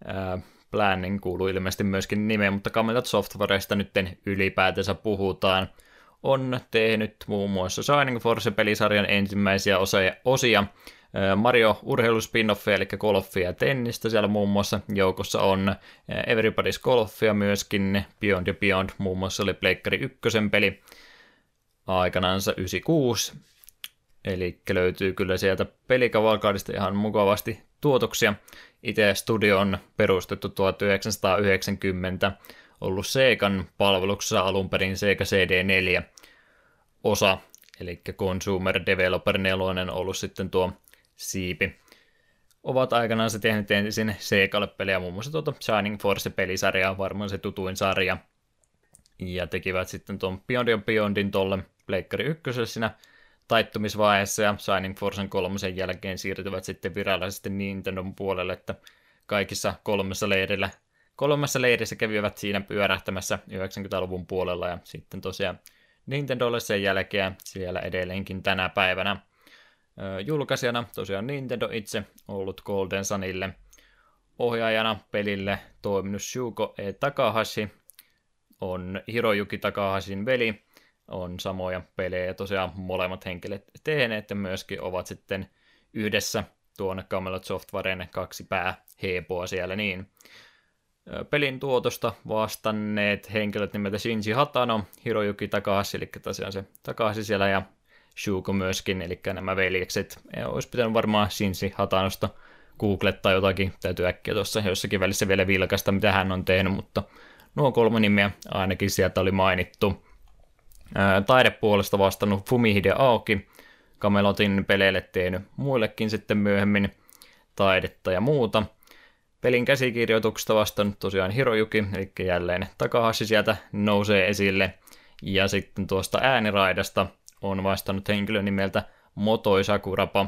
Öö, Planning kuuluu ilmeisesti myöskin nimeen, mutta Camelot Softwaresta nyt ylipäätänsä puhutaan. On tehnyt muun muassa Shining Force-pelisarjan ensimmäisiä osia, osia Mario urheiluspinnoffia, eli golfia ja tennistä siellä muun muassa joukossa on Everybody's Golfia myöskin, Beyond ja Beyond muun muassa oli Pleikkari ykkösen peli, aikanansa 96. Eli löytyy kyllä sieltä pelikavalkaudista ihan mukavasti tuotoksia. Itse studio on perustettu 1990, ollut Seikan palveluksessa alun perin Sega CD4 osa, eli Consumer Developer 4 on ollut sitten tuo siipi. Ovat aikanaan se tehnyt ensin Segalle pelejä, muun muassa tuota Shining Force-pelisarjaa, varmaan se tutuin sarja. Ja tekivät sitten tuon Beyond Beyondin tolle Pleikkari ykköselle siinä taittumisvaiheessa ja Shining Forcen kolmosen jälkeen siirtyvät sitten virallisesti Nintendon puolelle, että kaikissa kolmessa leirillä, kolmessa leirissä kävivät siinä pyörähtämässä 90-luvun puolella ja sitten tosiaan Nintendolle sen jälkeen siellä edelleenkin tänä päivänä. Julkaisijana tosiaan Nintendo itse ollut Golden Sunille. Ohjaajana pelille toiminut Shuko E. Takahashi on Hirojuki Takahashin veli, on samoja pelejä, tosiaan molemmat henkilöt tehneet ja myöskin ovat sitten yhdessä tuonne Camelot Softwaren kaksi pää heepoa siellä niin. Pelin tuotosta vastanneet henkilöt nimeltä Shinji Hatano, Hirojuki Takahashi, eli tosiaan se Takahashi siellä ja Shuko myöskin, eli nämä veljekset. Ja olisi pitänyt varmaan Shinji Hatanosta googlettaa jotakin, täytyy äkkiä tuossa jossakin välissä vielä vilkasta, mitä hän on tehnyt, mutta nuo kolme nimeä ainakin sieltä oli mainittu taidepuolesta vastannut Fumihide Aoki, Camelotin peleille tehnyt muillekin sitten myöhemmin taidetta ja muuta. Pelin käsikirjoituksesta vastannut tosiaan Hirojuki, eli jälleen Takahashi sieltä nousee esille. Ja sitten tuosta ääniraidasta on vastannut henkilö nimeltä Motoi Sakurapa,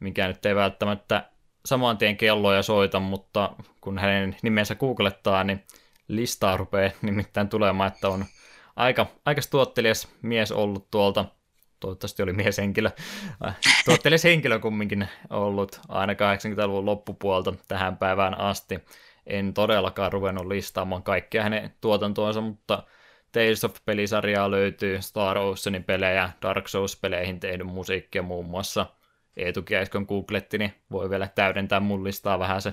mikä nyt ei välttämättä saman tien kelloja soita, mutta kun hänen nimensä googlettaa, niin listaa rupeaa nimittäin tulemaan, että on aika, aika tuottelias mies ollut tuolta, toivottavasti oli mieshenkilö, äh, tuottelias henkilö kumminkin ollut aina 80-luvun loppupuolta tähän päivään asti. En todellakaan ruvennut listaamaan kaikkia hänen tuotantoonsa, mutta Tales of-pelisarjaa löytyy, Star Oceanin pelejä, Dark Souls-peleihin tehnyt musiikkia muun muassa. Eetukin äsken googletti, niin voi vielä täydentää mullistaa vähän se.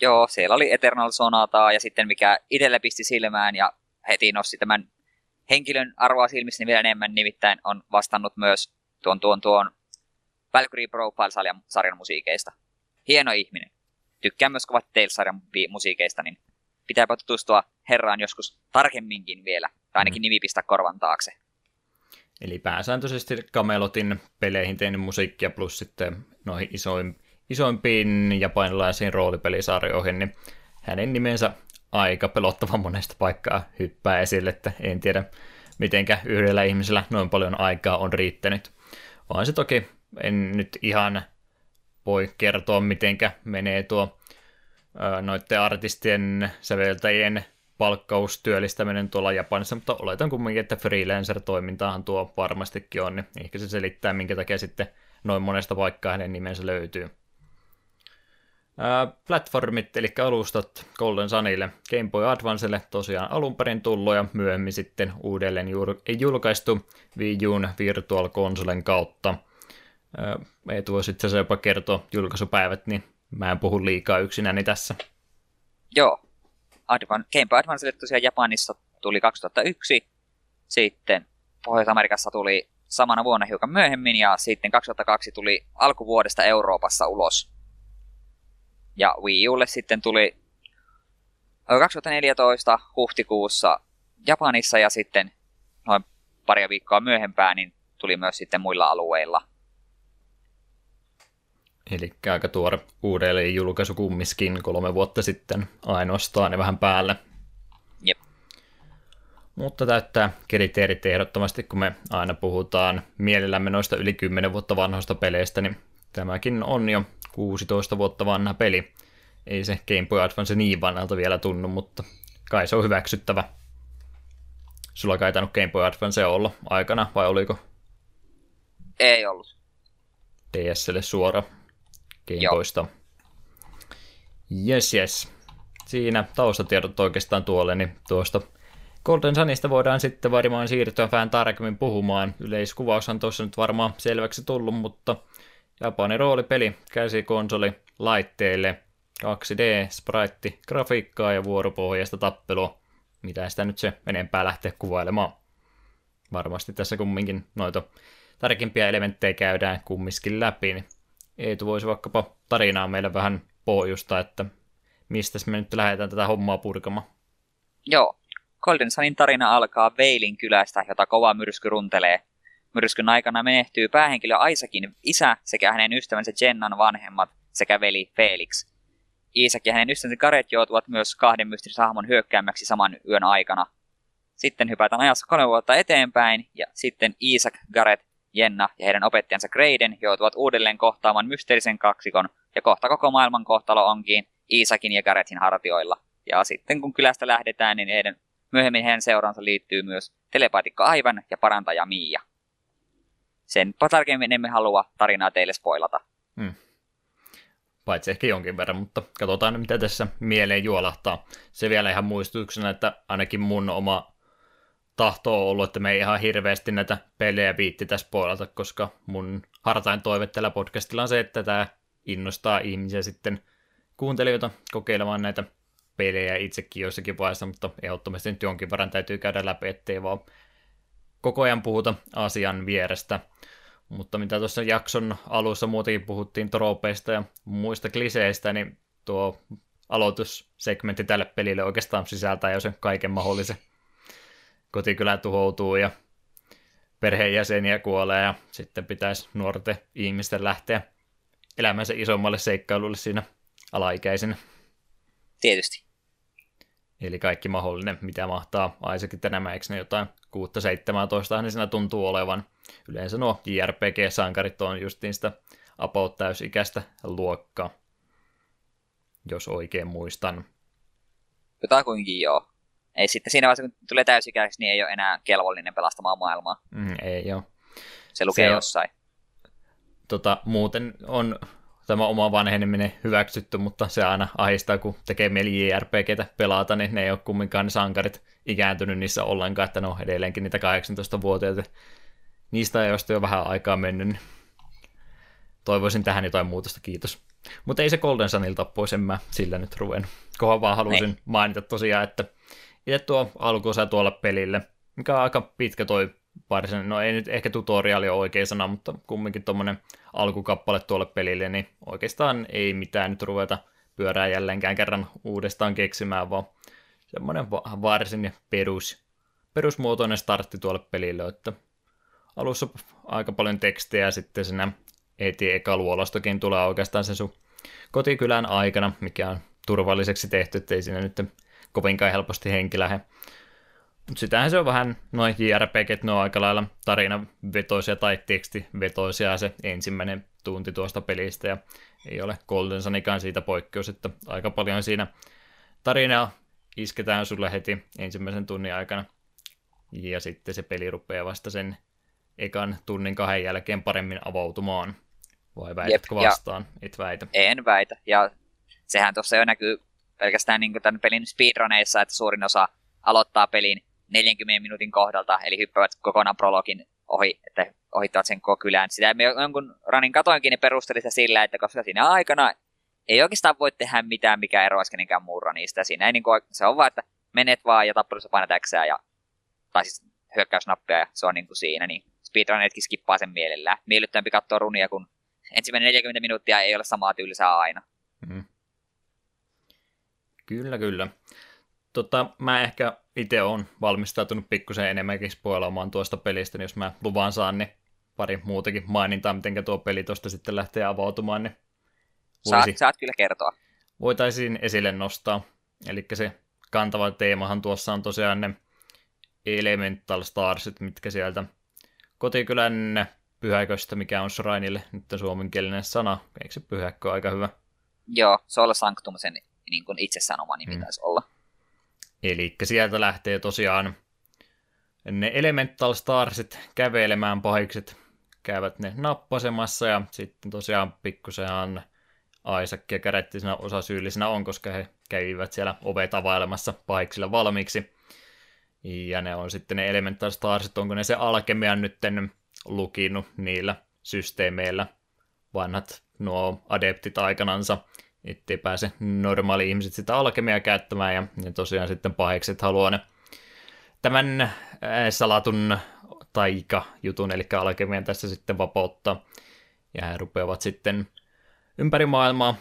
Joo, siellä oli Eternal Sonataa ja sitten mikä itselle pisti silmään ja heti nosti tämän henkilön arvoa silmissä niin vielä enemmän, nimittäin on vastannut myös tuon, tuon, tuon Valkyrie Profile-sarjan musiikeista. Hieno ihminen. Tykkään myös kovat Tales-sarjan musiikeista, niin pitääpä tutustua herraan joskus tarkemminkin vielä, tai ainakin mm. nimi pistää korvan taakse. Eli pääsääntöisesti Camelotin peleihin tehnyt musiikkia plus sitten noihin isoin, isoimpiin japanilaisiin roolipelisarjoihin, niin hänen nimensä aika pelottava monesta paikkaa hyppää esille, että en tiedä mitenkä yhdellä ihmisellä noin paljon aikaa on riittänyt. Vaan se toki, en nyt ihan voi kertoa mitenkä menee tuo noiden artistien, säveltäjien palkkaustyöllistäminen tuolla Japanissa, mutta oletan kumminkin, että freelancer-toimintaahan tuo varmastikin on, niin ehkä se selittää, minkä takia sitten noin monesta paikkaa hänen nimensä löytyy. platformit, eli alustat Golden Sunille, Game Boy Advancelle tosiaan alun perin tullut ja myöhemmin sitten uudelleen julkaistu Wii U'n Virtual Consolen kautta. Ei tuo sitten se jopa kertoa julkaisupäivät, niin mä en puhu liikaa yksinäni tässä. Joo. Advan- Game Advancelle tosiaan Japanissa tuli 2001, sitten Pohjois-Amerikassa tuli samana vuonna hiukan myöhemmin, ja sitten 2002 tuli alkuvuodesta Euroopassa ulos. Ja Wii Ulle sitten tuli 2014 huhtikuussa Japanissa, ja sitten noin pari viikkoa myöhempään niin tuli myös sitten muilla alueilla. Eli aika tuore uudelleen julkaisu kummiskin kolme vuotta sitten ainoastaan ja vähän päälle. Jep. Mutta täyttää kriteerit ehdottomasti, kun me aina puhutaan mielellämme noista yli 10 vuotta vanhoista peleistä, niin tämäkin on jo 16 vuotta vanha peli. Ei se Game Boy Advance niin vanhalta vielä tunnu, mutta kai se on hyväksyttävä. Sulla kai tainnut Game Boy Advance olla aikana, vai oliko? Ei ollut. DSlle suora Gameboysta. Yes, yes. Siinä taustatiedot oikeastaan tuolle, niin tuosta Golden Sunista voidaan sitten varmaan siirtyä vähän tarkemmin puhumaan. Yleiskuvaus on tuossa nyt varmaan selväksi tullut, mutta Japanin roolipeli, käsikonsoli, laitteille, 2D, sprite, grafiikkaa ja vuoropohjaista tappelua. Mitä sitä nyt se enempää lähteä kuvailemaan. Varmasti tässä kumminkin noita tärkeimpiä elementtejä käydään kummiskin läpi, niin Eetu voisi vaikkapa tarinaa meille vähän pohjusta, että mistä me nyt lähdetään tätä hommaa purkamaan. Joo. Golden Sunin tarina alkaa Veilin kylästä, jota kova myrsky runtelee. Myrskyn aikana menehtyy päähenkilö Aisakin isä sekä hänen ystävänsä Jennan vanhemmat sekä veli Felix. Iisak ja hänen ystävänsä Gareth joutuvat myös kahden mystisen hahmon hyökkäämäksi saman yön aikana. Sitten hypätään ajassa kolme vuotta eteenpäin, ja sitten Iisak, Gareth Jenna ja heidän opettajansa Graden joutuvat uudelleen kohtaamaan mysteerisen kaksikon, ja kohta koko maailman kohtalo onkin Isakin ja Garethin hartioilla. Ja sitten kun kylästä lähdetään, niin heidän, myöhemmin heidän seuransa liittyy myös telepaatikko Aivan ja parantaja Miia. Sen tarkemmin emme halua tarinaa teille spoilata. Hmm. Paitsi ehkä jonkin verran, mutta katsotaan mitä tässä mieleen juolahtaa. Se vielä ihan muistutuksena, että ainakin mun oma tahto on ollut, että me ei ihan hirveästi näitä pelejä viitti tässä puolelta, koska mun hartain toive tällä podcastilla on se, että tämä innostaa ihmisiä sitten kuuntelijoita kokeilemaan näitä pelejä itsekin joissakin vaiheessa, mutta ehdottomasti nyt jonkin verran täytyy käydä läpi, ettei vaan koko ajan puhuta asian vierestä. Mutta mitä tuossa jakson alussa muutenkin puhuttiin tropeista ja muista kliseistä, niin tuo aloitussegmentti tälle pelille oikeastaan sisältää jo sen kaiken mahdollisen kotikylä tuhoutuu ja perheenjäseniä kuolee ja sitten pitäisi nuorten ihmisten lähteä elämänsä isommalle seikkailulle siinä alaikäisenä. Tietysti. Eli kaikki mahdollinen, mitä mahtaa Aisakin tänä eikö ne jotain 6-17, niin siinä tuntuu olevan. Yleensä nuo JRPG-sankarit on justiin sitä about täysikäistä luokkaa, jos oikein muistan. Jotakuinkin joo ei sitten siinä vaiheessa, kun tulee täysikäiseksi, niin ei ole enää kelvollinen pelastamaan maailmaa. Mm, ei ole. Se lukee se jossain. Tota, muuten on tämä oma vanheneminen hyväksytty, mutta se aina ahistaa, kun tekee mieli JRPGtä pelata, niin ne ei ole kumminkaan ne sankarit ikääntynyt niissä ollenkaan, että ne on edelleenkin niitä 18-vuotiaita. Niistä ei ole jo vähän aikaa mennyt, niin toivoisin tähän jotain muutosta, kiitos. Mutta ei se Golden Sunilta pois, en mä sillä nyt ruvennut. Kohan vaan halusin ne. mainita tosiaan, että itse tuo alkuosa tuolla pelille, mikä on aika pitkä toi varsinainen, no ei nyt ehkä tutoriaali ole oikea sana, mutta kumminkin tuommoinen alkukappale tuolle pelille, niin oikeastaan ei mitään nyt ruveta pyörää jälleenkään kerran uudestaan keksimään, vaan semmoinen varsin perus, perusmuotoinen startti tuolle pelille, että alussa aika paljon tekstiä sitten sinä heti eka luolastokin tulee oikeastaan sen sun kotikylän aikana, mikä on turvalliseksi tehty, ettei siinä nyt kovinkaan helposti henki lähde. Mutta sitähän se on vähän, noin JRPG, ne on aika lailla tarinavetoisia tai tekstivetoisia se ensimmäinen tunti tuosta pelistä, ja ei ole Golden Sunikaan siitä poikkeus, että aika paljon siinä tarinaa isketään sulle heti ensimmäisen tunnin aikana, ja sitten se peli rupeaa vasta sen ekan tunnin kahden jälkeen paremmin avautumaan. Vai väitätkö Jep, vastaan? Et väitä. En väitä, ja sehän tuossa jo näkyy pelkästään niin tämän pelin speedruneissa, että suurin osa aloittaa pelin 40 minuutin kohdalta, eli hyppäävät kokonaan prologin ohi, että ohittavat sen koko kylän. Sitä me jonkun ranin katoinkin, niin perusteli sitä sillä, että koska siinä aikana ei oikeastaan voi tehdä mitään, mikä eroaisi kenenkään muun ranista. Siinä ei niin kuin, se on vaan, että menet vaan ja tappelussa painat Xää ja, tai siis hyökkäysnappia ja se on niin kuin siinä, niin speedrunneritkin skippaa sen mielellään. Miellyttävämpi katsoa runia, kun ensimmäinen 40 minuuttia ei ole samaa tylsää aina. Mm. Kyllä, kyllä. Tota, mä ehkä itse olen valmistautunut pikkusen enemmänkin spoilaamaan tuosta pelistä, niin jos mä luvan saan, niin pari muutakin mainintaa, miten tuo peli tuosta sitten lähtee avautumaan, niin voisi, saat, saat kyllä kertoa. Voitaisiin esille nostaa. Eli se kantava teemahan tuossa on tosiaan ne Elemental Starsit, mitkä sieltä kotikylän pyhäköstä, mikä on Shrineille, nyt on suomenkielinen sana, eikö se pyhäkkö aika hyvä? Joo, Soul Sanctum sen niin kuin itsessään nimi mm. taisi olla. Eli sieltä lähtee tosiaan ne Elemental Starsit kävelemään pahikset, käyvät ne nappasemassa ja sitten tosiaan pikkusenhan Isaac ja Kärettisenä osa syyllisenä on, koska he kävivät siellä ovet availemassa pahiksilla valmiiksi. Ja ne on sitten ne Elemental Starsit, onko ne se alkemia nytten lukinut niillä systeemeillä vanhat nuo adeptit aikanansa ettei pääse normaali ihmiset sitä alkemia käyttämään, ja, ja tosiaan sitten pahekset haluaa ne tämän salatun taika-jutun, eli alkemian tässä sitten vapauttaa, ja he rupeavat sitten ympäri maailmaa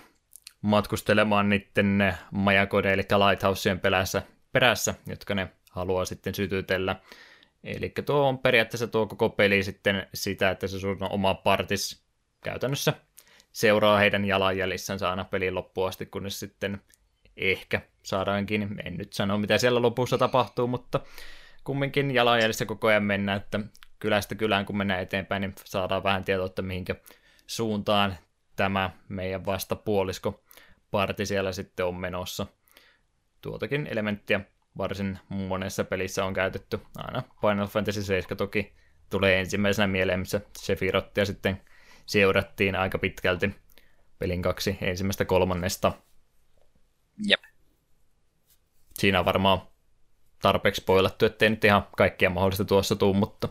matkustelemaan niiden majakoiden, eli lighthouseen perässä, perässä, jotka ne haluaa sitten sytytellä. Eli tuo on periaatteessa tuo koko peli sitten sitä, että se sun oma partis käytännössä seuraa heidän jalanjäljessänsä aina pelin loppuun asti, kunnes sitten ehkä saadaankin, en nyt sano mitä siellä lopussa tapahtuu, mutta kumminkin jalanjäljissä koko ajan mennään, että kylästä kylään kun mennään eteenpäin, niin saadaan vähän tietoa, että mihinkä suuntaan tämä meidän vastapuolisko parti siellä sitten on menossa. Tuotakin elementtiä varsin monessa pelissä on käytetty. Aina Final Fantasy 7 toki tulee ensimmäisenä mieleen, missä ja sitten seurattiin aika pitkälti pelin kaksi ensimmäistä kolmannesta. Jep. Siinä on varmaan tarpeeksi spoilattu, ettei nyt ihan kaikkia mahdollista tuossa tuu, mutta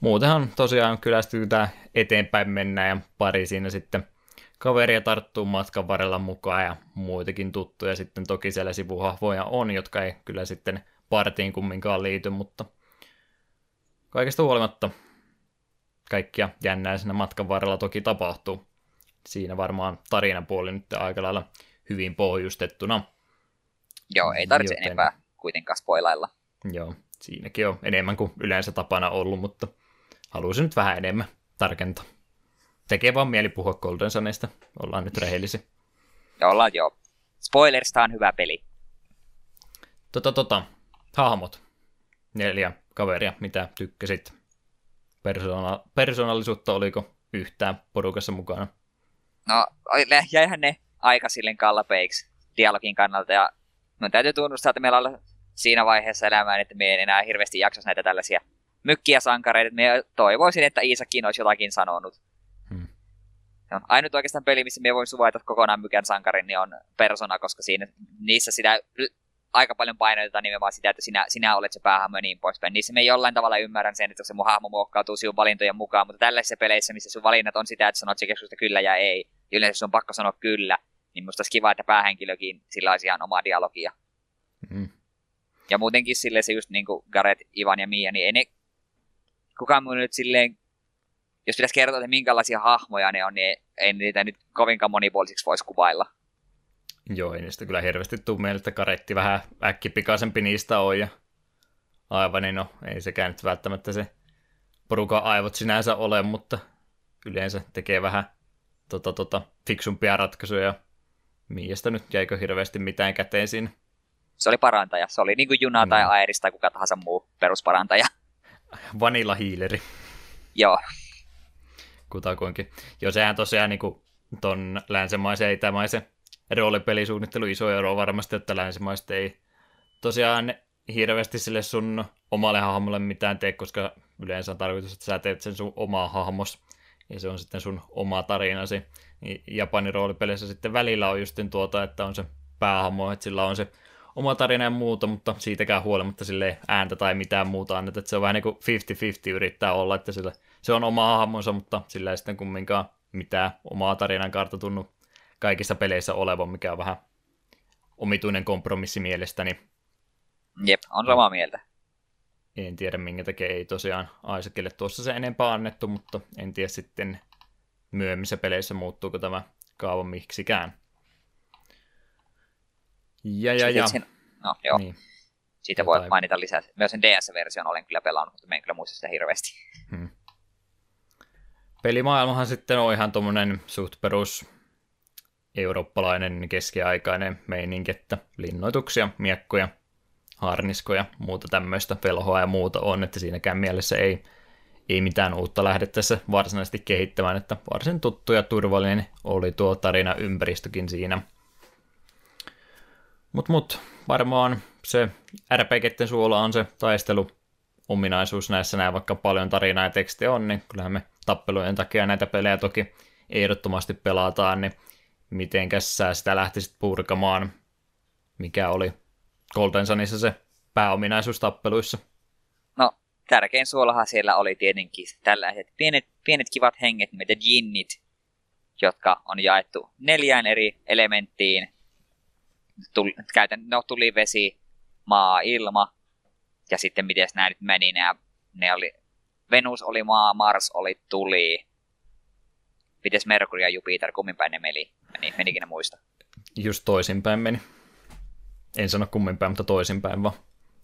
muutenhan tosiaan kylästytään eteenpäin mennään ja pari siinä sitten kaveria tarttuu matkan varrella mukaan ja muitakin tuttuja sitten toki siellä sivuhahvoja on, jotka ei kyllä sitten partiin kumminkaan liity, mutta kaikesta huolimatta kaikkia jännää siinä matkan varrella toki tapahtuu. Siinä varmaan tarinan puoli nyt aika lailla hyvin pohjustettuna. Joo, ei tarvitse Joten... enempää kuitenkaan spoilailla. Joo, siinäkin on enemmän kuin yleensä tapana ollut, mutta haluaisin nyt vähän enemmän tarkentaa. Tekee vaan mieli puhua Golden Sunista, ollaan nyt rehellisiä. Ja ollaan joo. Spoilerista on hyvä peli. Tota, tota, hahmot. Neljä kaveria, mitä tykkäsit? Persona- persoonallisuutta oliko yhtään porukassa mukana? No, jäihän ne aika silleen kallapeiksi dialogin kannalta, ja no, täytyy tunnustaa, että meillä on siinä vaiheessa elämää, että me ei enää hirveästi jaksaisi näitä tällaisia mykkiä sankareita. Me toivoisin, että Iisakin olisi jotakin sanonut. Hmm. No, ainut oikeastaan peli, missä me voin suvaita kokonaan mykän sankarin, niin on Persona, koska siinä, niissä sitä aika paljon painotetaan nimenomaan sitä, että sinä, sinä olet se päähahmo ja niin poispäin. Niissä me jollain tavalla ymmärrän sen, että se mun hahmo muokkautuu sinun valintojen mukaan, mutta tällaisissa peleissä, missä sun valinnat on sitä, että sanot se keskusta kyllä ja ei, ja yleensä sun on pakko sanoa kyllä, niin musta olisi kiva, että päähenkilökin sillä olisi ihan omaa dialogia. Mm. Ja muutenkin sille se just niin kuin Gareth, Ivan ja Mia, niin ei ne, kukaan mun nyt silleen, jos pitäisi kertoa, että minkälaisia hahmoja ne on, niin ei niitä nyt kovinkaan monipuolisiksi voisi kuvailla. Joo, ei niistä kyllä hirveästi tule mieleen, että karetti vähän äkkipikaisempi niistä on ja aivan, niin no ei sekään nyt välttämättä se porukan aivot sinänsä ole, mutta yleensä tekee vähän tota, tota, fiksumpia ratkaisuja. Miistä nyt jäikö hirveästi mitään käteen siinä? Se oli parantaja. Se oli niin kuin Juna tai no. Aeris tai kuka tahansa muu perusparantaja. Vanilla hiileri. Joo. Kutakuinkin. Joo, sehän tosiaan niin kuin ton länsimaisen ja itämaisen roolipelisuunnittelu iso ero varmasti, että länsimaiset ei tosiaan hirveästi sille sun omalle hahmolle mitään tee, koska yleensä on tarkoitus, että sä teet sen sun omaa hahmos, ja se on sitten sun oma tarinasi. Niin Japanin roolipeleissä sitten välillä on just tuota, että on se päähahmo, että sillä on se oma tarina ja muuta, mutta siitäkään huolimatta sille ääntä tai mitään muuta anneta, että se on vähän niin kuin 50-50 yrittää olla, että sillä, se on oma hahmonsa, mutta sillä ei sitten kumminkaan mitään omaa tarinan kaarta tunnu kaikissa peleissä olevan, mikä on vähän omituinen kompromissi mielestäni. Jep, on samaa mieltä. En tiedä, minkä takia ei tosiaan Isaacille tuossa se enempää annettu, mutta en tiedä sitten myöhemmissä peleissä muuttuuko tämä kaava miksikään. Ja, ja, ja. Sen, no, joo. Niin. Siitä Jotain. voi mainita lisää. Myös sen DS-version olen kyllä pelannut, mutta en kyllä muista sitä hirveästi. Hmm. Pelimaailmahan sitten on ihan tuommoinen suht perus eurooppalainen keskiaikainen meininki, että linnoituksia, miekkoja, harniskoja, muuta tämmöistä velhoa ja muuta on, että siinäkään mielessä ei, ei mitään uutta lähdettäessä varsinaisesti kehittämään, että varsin tuttu ja turvallinen oli tuo tarina ympäristökin siinä. Mut mut, varmaan se RPGten suola on se taistelu ominaisuus näissä näin, vaikka paljon tarinaa ja tekstiä on, niin kyllähän me tappelujen takia näitä pelejä toki ehdottomasti pelataan, niin mitenkäs sä sitä lähtisit purkamaan, mikä oli Golden Sunissa se pääominaisuus tappeluissa? No, tärkein suolahan siellä oli tietenkin tällaiset pienet, pienet kivat henget, mitä jinnit, jotka on jaettu neljään eri elementtiin. Tuli, käytän, no, tuli vesi, maa, ilma, ja sitten miten nämä nyt meni, ne, ne oli, Venus oli maa, Mars oli tuli, Mites Merkuri ja Jupiter, kummin päin ne meni? Meni menikin ne muista? Just toisinpäin meni. En sano kummin päin, mutta toisinpäin vaan.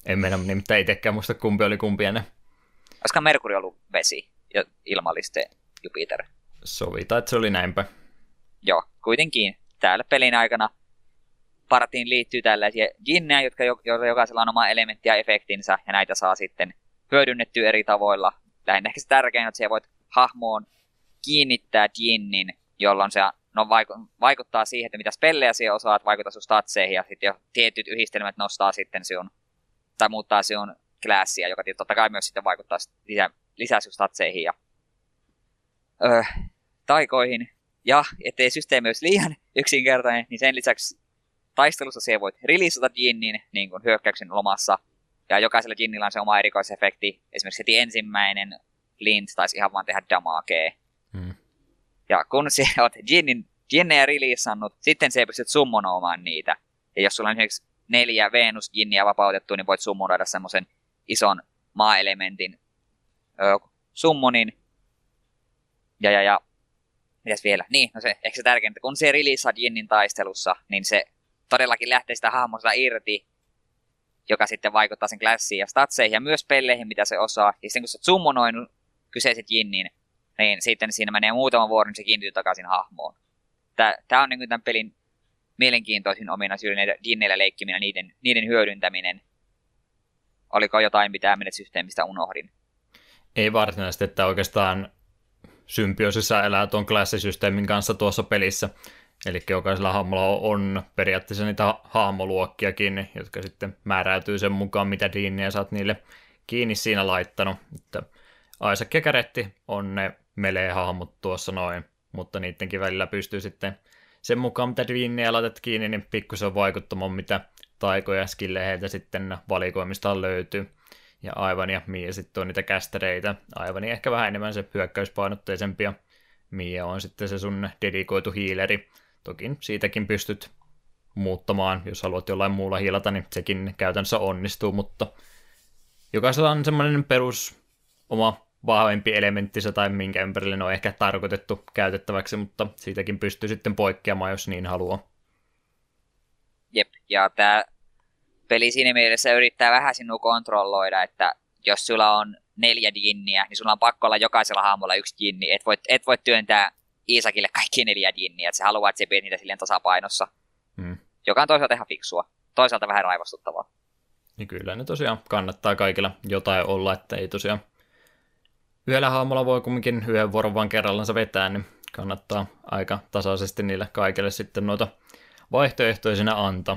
En mennä nimittäin itsekään muista kumpi oli kumpi ne. Olisiko Merkuri ollut vesi ja ilmalliste Jupiter? Sovitaan, että se oli näinpä. Joo, kuitenkin täällä pelin aikana partiin liittyy tällaisia jinnejä, jotka jo, jo, jokaisella on oma elementti ja efektinsä, ja näitä saa sitten hyödynnettyä eri tavoilla. Lähinnä ehkä se tärkein, että siellä voit hahmoon kiinnittää jinnin, jolloin se no, vaikuttaa siihen, että mitä spellejä siellä osaat, vaikuttaa sun statseihin, ja sitten jo tietyt yhdistelmät nostaa sitten sinun, tai muuttaa sinun klassia, joka totta kai myös sitten vaikuttaa lisää, lisää sun statseihin ja öö, taikoihin. Ja ettei systeemi olisi liian yksinkertainen, niin sen lisäksi taistelussa siellä voit releasata jinnin niin kuin hyökkäyksen lomassa, ja jokaisella jinnillä on se oma erikoisefekti. Esimerkiksi heti ensimmäinen lint taisi ihan vaan tehdä damagea. Ja kun sä oot Jinnin, Jinnejä releasannut, sitten sä pystyt summonoimaan niitä. Ja jos sulla on esimerkiksi neljä Venus Jinniä vapautettu, niin voit summonoida semmoisen ison maa-elementin summonin. Ja, ja, ja, mitäs vielä? Niin, no se, ehkä se tärkeintä, kun se releasaat Jinnin taistelussa, niin se todellakin lähtee sitä hahmosta irti, joka sitten vaikuttaa sen klassiin ja statseihin ja myös pelleihin, mitä se osaa. Ja sitten kun sä oot summonoinut kyseiset Jinnin, niin sitten siinä menee muutama vuoro, niin se kiintyy takaisin hahmoon. Tämä on niin tämän pelin mielenkiintoisin ominaisuus, näitä jinneillä leikkiminen niiden, niiden hyödyntäminen. Oliko jotain, mitä menet systeemistä unohdin? Ei varsinaisesti, että oikeastaan symbioosissa elää tuon klassisysteemin kanssa tuossa pelissä. Eli jokaisella hahmolla on periaatteessa niitä hahmoluokkiakin, jotka sitten määräytyy sen mukaan, mitä diinniä sä oot niille kiinni siinä laittanut. Että Isaac ja Käretti on ne melee-hahmot tuossa noin, mutta niidenkin välillä pystyy sitten sen mukaan, mitä Dwinniä laitat kiinni, niin pikkusen vaikuttamaan, mitä taikoja heiltä sitten valikoimistaan löytyy. Ja aivan ja Mia sitten on niitä kästäreitä. Aivan ehkä vähän enemmän se hyökkäyspainotteisempia. Mia on sitten se sun dedikoitu hiileri. Toki siitäkin pystyt muuttamaan, jos haluat jollain muulla hiilata, niin sekin käytännössä onnistuu, mutta jokaisella on semmoinen perus oma vahvempi elementtinsä tai minkä ympärille ne on ehkä tarkoitettu käytettäväksi, mutta siitäkin pystyy sitten poikkeamaan, jos niin haluaa. Jep, ja tämä peli siinä mielessä yrittää vähän sinua kontrolloida, että jos sulla on neljä jinniä, niin sulla on pakko olla jokaisella hahmolla yksi jinni. Et voi, et voi työntää Iisakille kaikki neljä jinniä, että se haluaa, että se pidät niitä silleen tasapainossa. Hmm. Joka on toisaalta ihan fiksua. Toisaalta vähän raivostuttavaa. Niin kyllä ne tosiaan kannattaa kaikilla jotain olla, että ei tosiaan yhdellä hahmolla voi kumminkin yhden vuoron vaan kerrallansa vetää, niin kannattaa aika tasaisesti niille kaikille sitten noita vaihtoehtoisina antaa.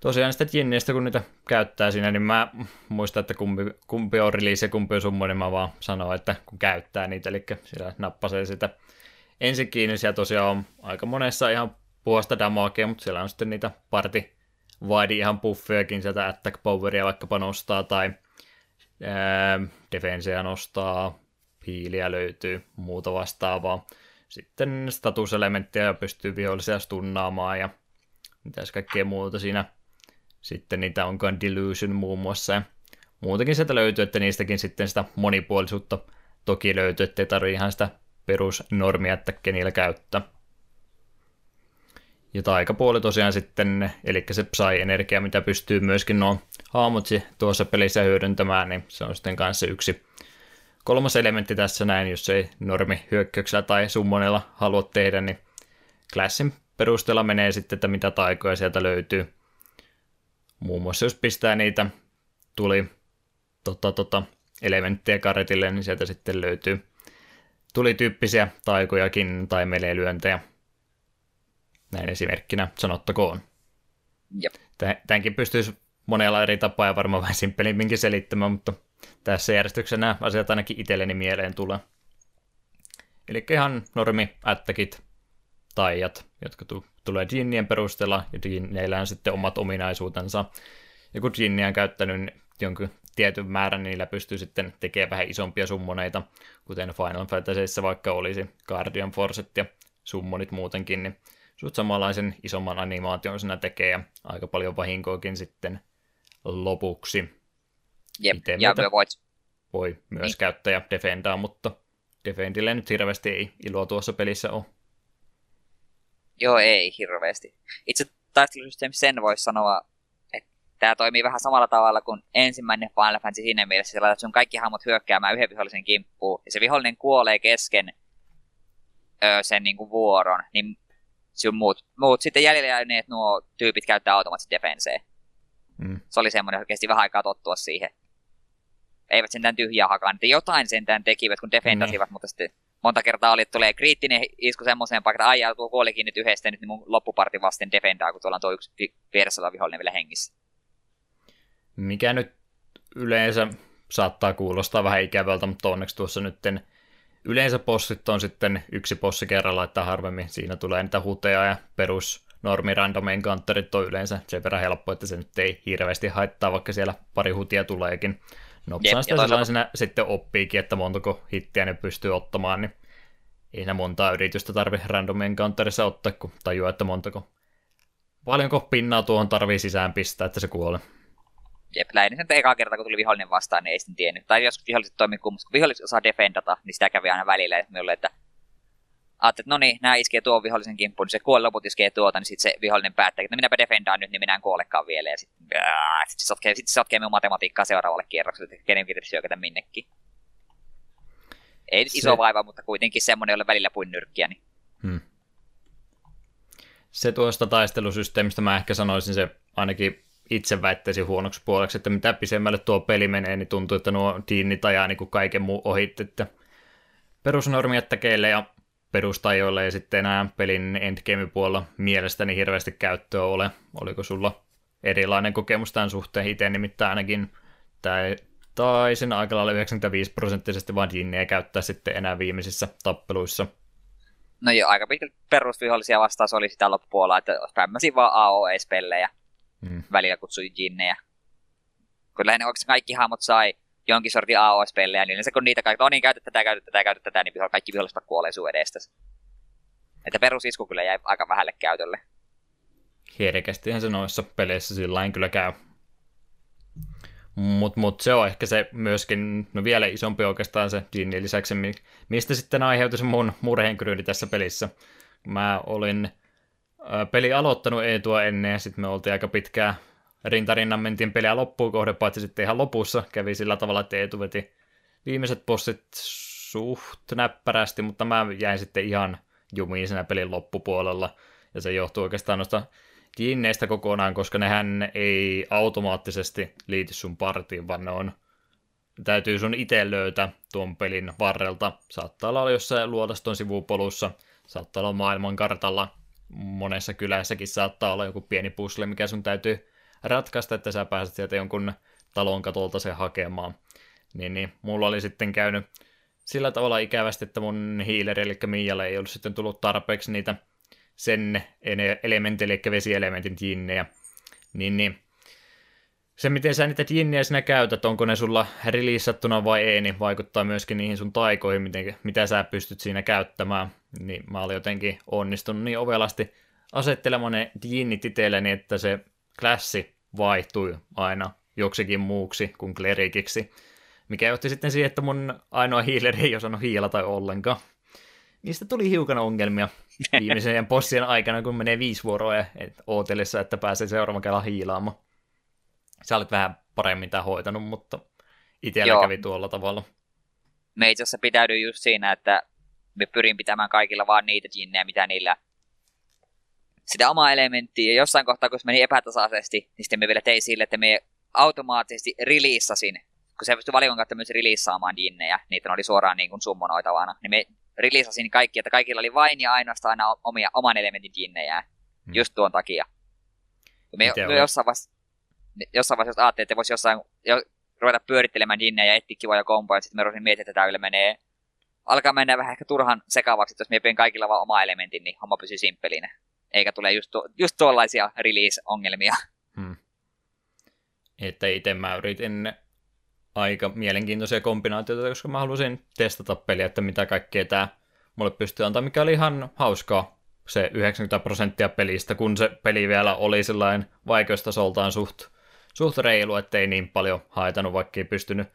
Tosiaan sitä Jinniistä, kun niitä käyttää siinä, niin mä muistan, että kumpi, kumpi on release ja kumpi on summo, niin mä vaan sanon, että kun käyttää niitä, eli siellä nappasee sitä ensin kiinni, siellä tosiaan on aika monessa ihan puolesta damagea, mutta siellä on sitten niitä party vaidi ihan buffejakin sieltä attack poweria vaikkapa nostaa tai defenseä nostaa, hiiliä löytyy, muuta vastaavaa. Sitten statuselementtejä pystyy vihollisia stunnaamaan ja mitäs kaikkea muuta siinä. Sitten niitä onkaan Delusion muun muassa. Ja muutenkin sieltä löytyy, että niistäkin sitten sitä monipuolisuutta toki löytyy, ettei tarvitse ihan sitä perusnormia, että kenillä käyttää. Ja taikapuoli tosiaan sitten, eli se Psy-energia, mitä pystyy myöskin nuo haamutsi tuossa pelissä hyödyntämään, niin se on sitten kanssa yksi kolmas elementti tässä näin, jos ei normi hyökkäyksellä tai summonilla halua tehdä, niin klassin perusteella menee sitten, että mitä taikoja sieltä löytyy. Muun muassa jos pistää niitä tuli tota, tota, elementtejä karetille, niin sieltä sitten löytyy tulityyppisiä taikojakin tai meleilyöntejä näin esimerkkinä sanottakoon. Jep. Tämänkin pystyisi monella eri tapaa ja varmaan vähän simppelimminkin selittämään, mutta tässä järjestyksessä nämä asiat ainakin itselleni mieleen tulee. Eli ihan normi ättäkit, taijat, jotka tu- tulee jinnien perusteella, ja jinneillä on sitten omat ominaisuutensa. Ja kun jinniä on käyttänyt jonkun tietyn määrän, niin niillä pystyy sitten tekemään vähän isompia summoneita, kuten Final Fantasyissa vaikka olisi Guardian Forcet ja summonit muutenkin, niin suht samanlaisen isomman animaation sinä tekee ja aika paljon vahinkoakin sitten lopuksi. Jep, Ite ja voit... voi myös niin. käyttää ja defendaa, mutta defendille nyt hirveästi ei iloa tuossa pelissä ole. Joo, ei hirveästi. Itse taistelusysteemi sen voisi sanoa, että tämä toimii vähän samalla tavalla kuin ensimmäinen Final Fantasy siinä mielessä, että sun kaikki hahmot hyökkäämään yhden vihollisen kimppuun, ja se vihollinen kuolee kesken öö, sen niin kuin vuoron, niin sun muut, muut sitten jäljellä jääneet nuo tyypit käyttää automaattisesti defensee. Se oli semmoinen, että kesti vähän aikaa tottua siihen. Eivät sentään tyhjää hakannut. Jotain sentään tekivät, kun defendasivat, mm. mutta sitten monta kertaa oli, että tulee kriittinen isku semmoiseen paikkaan, että ai tuo kuolikin nyt yhdestä, nyt mun loppuparti vasten defendaa, kun tuolla on tuo yksi vieressä oleva vihollinen vielä hengissä. Mikä nyt yleensä saattaa kuulostaa vähän ikävältä, mutta onneksi tuossa nytten Yleensä possit on sitten yksi possi kerralla, että harvemmin siinä tulee niitä huteja ja perus normi random encounterit on yleensä sen verran helppo, että se nyt ei hirveästi haittaa, vaikka siellä pari hutia tuleekin. Nopsaan sitä sellaisena sitten oppiikin, että montako hittiä ne pystyy ottamaan, niin ei siinä montaa yritystä tarvi random encounterissa ottaa, kun tajuaa, että montako paljonko pinnaa tuohon tarvii sisään pistää, että se kuolee. Jep, lähinnä sen eka kerta, kun tuli vihollinen vastaan, niin ei sitten tiennyt. Tai jos viholliset toimii kummassa, kun viholliset osaa defendata, niin sitä kävi aina välillä. Että minulle, että ajattelin, että no niin, nämä iskee tuon vihollisen kimppuun, niin se kuolee loput iskee tuota, niin sitten se vihollinen päättää, että no minäpä defendaan nyt, niin minä en kuolekaan vielä. Ja sitten sit se sotkee, sit se sotkee minun matematiikkaa seuraavalle kierrokselle, että kenen pitäisi syökätä minnekin. Ei nyt iso se... vaiva, mutta kuitenkin semmoinen, jolle välillä puin nyrkkiä. Niin. Hmm. Se tuosta taistelusysteemistä mä ehkä sanoisin se ainakin itse väittäisin huonoksi puoleksi, että mitä pisemmälle tuo peli menee, niin tuntuu, että nuo diinit ajaa niin kuin kaiken muu ohi, että perusnormiattakeille ja perustajoille ja sitten enää pelin endgame-puolella mielestäni hirveästi käyttöä ole. Oliko sulla erilainen kokemus tämän suhteen itse, nimittäin ainakin tämä sen aika lailla 95 prosenttisesti vaan jinniä käyttää sitten enää viimeisissä tappeluissa. No joo, aika pitkälti perusvihollisia vastaus oli sitä loppupuolella, että spämmäsin vaan AOE-spellejä mm. välillä kutsui jinnejä. Kun lähinnä oikeastaan kaikki hahmot sai jonkin sortin AOS-pellejä, niin se kun niitä kaikki, no niin, käytä tätä, käytä tätä, käytä tätä, niin kaikki viholliset kuolee sun edestä. Että perusisku kyllä jäi aika vähälle käytölle. Herkästihän se noissa peleissä sillä kyllä käy. Mutta mut se on ehkä se myöskin, no vielä isompi oikeastaan se Ginnin lisäksi, mistä sitten aiheutui se mun murheenkryyni tässä pelissä. Mä olin peli aloittanut ei tuo ennen ja sitten me oltiin aika pitkään rintarinnan mentiin peliä loppuun kohde, paitsi sitten ihan lopussa kävi sillä tavalla, että Eetu veti viimeiset bossit suht näppärästi, mutta mä jäin sitten ihan jumiin siinä pelin loppupuolella, ja se johtuu oikeastaan noista jinneistä kokonaan, koska nehän ei automaattisesti liity sun partiin, vaan ne on täytyy sun itse löytää tuon pelin varrelta. Saattaa olla jossain luotaston sivupolussa, saattaa olla maailmankartalla, monessa kylässäkin saattaa olla joku pieni pusle, mikä sun täytyy ratkaista, että sä pääset sieltä jonkun talon katolta se hakemaan. Niin, niin mulla oli sitten käynyt sillä tavalla ikävästi, että mun hiileri, eli Mialle ei ollut sitten tullut tarpeeksi niitä sen elementti, eli vesielementin jinnejä. Niin, niin. Se, miten sä niitä jinnejä sinä käytät, onko ne sulla releasattuna vai ei, niin vaikuttaa myöskin niihin sun taikoihin, miten, mitä sä pystyt siinä käyttämään. Niin mä olin jotenkin onnistunut niin ovelasti asettelemaan ne jinnit itselleni, että se klassi vaihtui aina joksikin muuksi kuin klerikiksi, mikä johti sitten siihen, että mun ainoa hiileri ei osannut hiilata ollenkaan. Niistä tuli hiukan ongelmia viimeisen bossien aikana, kun menee viisi vuoroa et, ootellessa, että pääsee seuraavan kerran hiilaamaan. Sä olet vähän paremmin tämä hoitanut, mutta itsellä Joo. kävi tuolla tavalla. Me itse asiassa pitäydyin just siinä, että me pyrin pitämään kaikilla vaan niitä jinnejä, mitä niillä sitä omaa elementtiä. Ja jossain kohtaa, kun se meni epätasaisesti, niin sitten me vielä tein sille, että me automaattisesti releasasin, kun se pystyi valikon kautta myös releasaamaan jinnejä, niitä oli suoraan niin kuin summonoitavana, niin me releasasin kaikki, että kaikilla oli vain ja ainoastaan aina omia, oman elementin jinnejä, hmm. just tuon takia. Me, me jossain vaiheessa, jossain vaiheessa ajattelin, että voisi jossain jo, ruveta pyörittelemään jinnejä ja etsiä kivoja kompoja, ja sitten me ruvetin miettiä, että tämä menee alkaa mennä vähän ehkä turhan sekavaksi, että jos me kaikilla vaan oma elementin, niin homma pysyy simppelinä eikä tule just, tu- just tuollaisia release-ongelmia. Hmm. Että itse mä yritin aika mielenkiintoisia kombinaatioita, koska mä halusin testata peliä, että mitä kaikkea tämä mulle pystyy antaa, mikä oli ihan hauskaa se 90 prosenttia pelistä, kun se peli vielä oli sellainen vaikeustasoltaan suht, suht reilu, ettei niin paljon haitanut, vaikka ei pystynyt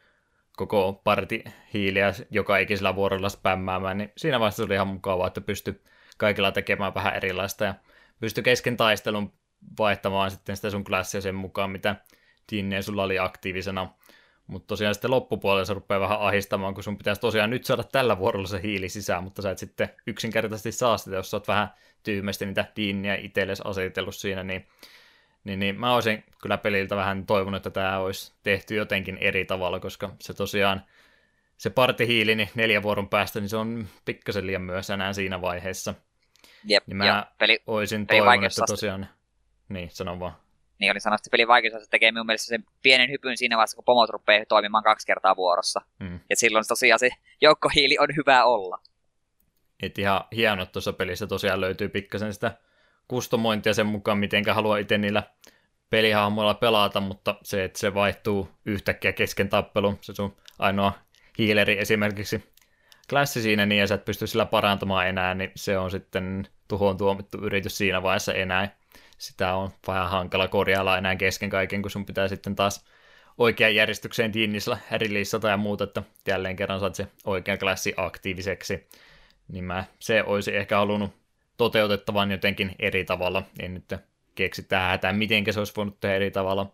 koko parti hiiliä joka ikisellä vuorolla spämmäämään, niin siinä vaiheessa oli ihan mukavaa, että pystyi kaikilla tekemään vähän erilaista ja pysty kesken taistelun vaihtamaan sitten sitä sun klassia sen mukaan, mitä Tinneä sulla oli aktiivisena. Mutta tosiaan sitten loppupuolella se rupeaa vähän ahistamaan, kun sun pitäisi tosiaan nyt saada tällä vuorolla se hiili sisään, mutta sä et sitten yksinkertaisesti saa sitä, jos sä oot vähän tyhmästi niitä diinniä itsellesi asetellut siinä, niin, niin, niin mä olisin kyllä peliltä vähän toivonut, että tämä olisi tehty jotenkin eri tavalla, koska se tosiaan se partihiili niin neljän vuoron päästä, niin se on pikkasen liian myös enää siinä vaiheessa. Jep, niin mä peli, olisin peli toivonut, että tosiaan... Niin, sanon vaan. Niin, oli sanonut, että pelin vaikeus tekee minun mielestä sen pienen hypyn siinä vaiheessa, kun pomot rupeaa toimimaan kaksi kertaa vuorossa. Mm. Ja silloin tosiaan se joukkohiili on hyvä olla. Et ihan hieno, että tuossa pelissä tosiaan löytyy pikkasen sitä kustomointia sen mukaan, miten haluaa itse niillä pelihahmoilla pelata, mutta se, että se vaihtuu yhtäkkiä kesken tappelun, se sun ainoa hiileri esimerkiksi klassi siinä niin, ja sä et pysty sillä parantamaan enää, niin se on sitten tuhoon tuomittu yritys siinä vaiheessa enää. Sitä on vähän hankala korjailla enää kesken kaiken, kun sun pitää sitten taas oikean järjestykseen tinnisellä releasata ja muuta, että jälleen kerran saat se oikea klassi aktiiviseksi. Niin mä se olisi ehkä halunnut toteutettavan jotenkin eri tavalla. En nyt keksi tähän hätään, miten se olisi voinut tehdä eri tavalla.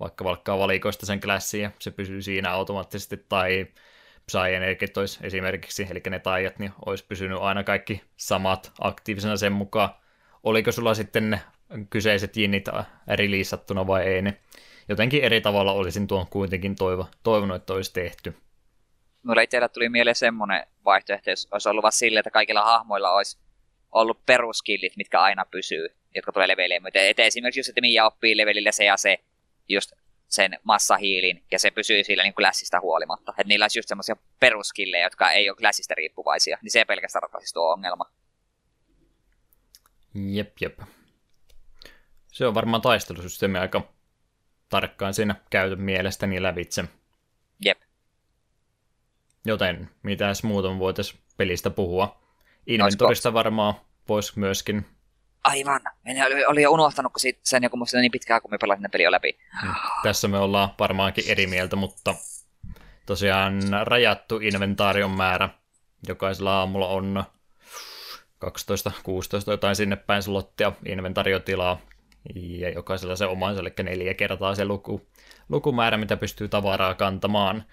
Vaikka valkkaa valikoista sen klassin ja se pysyy siinä automaattisesti, tai Psyenergit olisi esimerkiksi, eli ne taijat, niin olisi pysynyt aina kaikki samat aktiivisena sen mukaan. Oliko sulla sitten ne kyseiset jinnit releasattuna vai ei, niin jotenkin eri tavalla olisin tuon kuitenkin toivo, toivonut, että olisi tehty. Mulla itsellä tuli mieleen semmoinen vaihtoehto, jos olisi ollut vaan sille, että kaikilla hahmoilla olisi ollut peruskillit, mitkä aina pysyy, jotka tulee leveleen. Et esimerkiksi jos että Mia oppii levelillä se ja se, just sen massahiilin, ja se pysyy sillä niin kuin lässistä huolimatta. Että niillä olisi just semmoisia peruskillejä, jotka ei ole lässistä riippuvaisia, niin se pelkästään ratkaisi tuo ongelma. Jep, jep. Se on varmaan taistelusysteemi aika tarkkaan siinä käytön mielestäni lävitse. Jep. Joten mitäs muuta voitaisiin pelistä puhua? Inventorista varmaan voisi myöskin. Aivan. Minä oli, jo unohtanut, kun siitä, sen joku muista niin pitkään, kun me pelasin peli jo läpi. Hmm. Tässä me ollaan varmaankin eri mieltä, mutta tosiaan rajattu inventaarion määrä. Jokaisella aamulla on 12, 16 jotain sinne päin slottia inventariotilaa, ja jokaisella se omansa, eli neljä kertaa se luku, lukumäärä, mitä pystyy tavaraa kantamaan.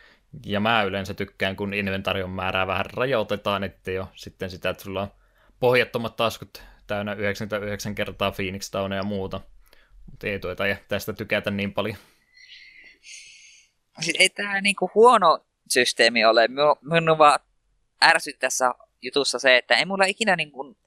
Ja mä yleensä tykkään, kun inventarion määrää vähän rajoitetaan, ettei ole sitten sitä, että sulla on pohjattomat taskut täynnä 99 kertaa Phoenix Townia ja muuta. Mutta ei tuota ja tästä tykätä niin paljon. Siis ei tämä niinku huono systeemi ole. Minun vaan ärsyt tässä jutussa se, että ei mulla ikinä niinku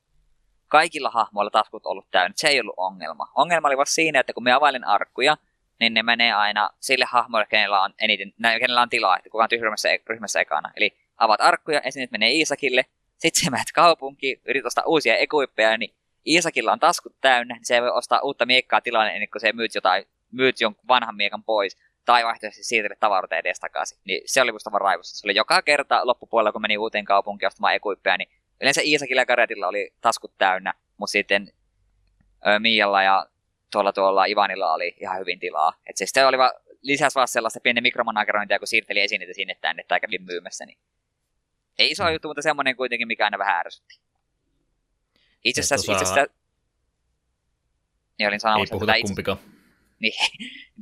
kaikilla hahmoilla taskut ollut täynnä. Se ei ollut ongelma. Ongelma oli vasta siinä, että kun me availin arkkuja, niin ne menee aina sille hahmoille, kenellä on eniten, kenellä on tilaa, että kukaan ryhmässä, ryhmässä ekana. Eli avaat arkkuja, esineet menee Iisakille, sitten sä menet kaupunkiin, yrität ostaa uusia ekuippeja, niin Iisakilla on taskut täynnä, niin se ei voi ostaa uutta miekkaa tilanne ennen kuin se myyt, jotain, myyt jonkun vanhan miekan pois, tai vaihtoehtoisesti siirtelet tavaroita edes takaisin. Niin se oli musta vaan raivosta. Se oli joka kerta loppupuolella, kun meni uuteen kaupunkiin ostamaan ekuippeja, niin yleensä Iisakilla ja Karetilla oli taskut täynnä, mutta sitten ö, Mialla ja tuolla, tuolla Ivanilla oli ihan hyvin tilaa. Et se oli va, lisäsi vaan sellaista pienen mikromanagerointia, kun siirteli esineitä sinne tänne tai kävin myymässä. Niin ei iso mm. juttu, mutta semmoinen kuitenkin, mikä aina vähän ärsytti. Itse asiassa... Itse asiassa niin olin sanomassa, ei puhuta itse, kumpikaan. Niin,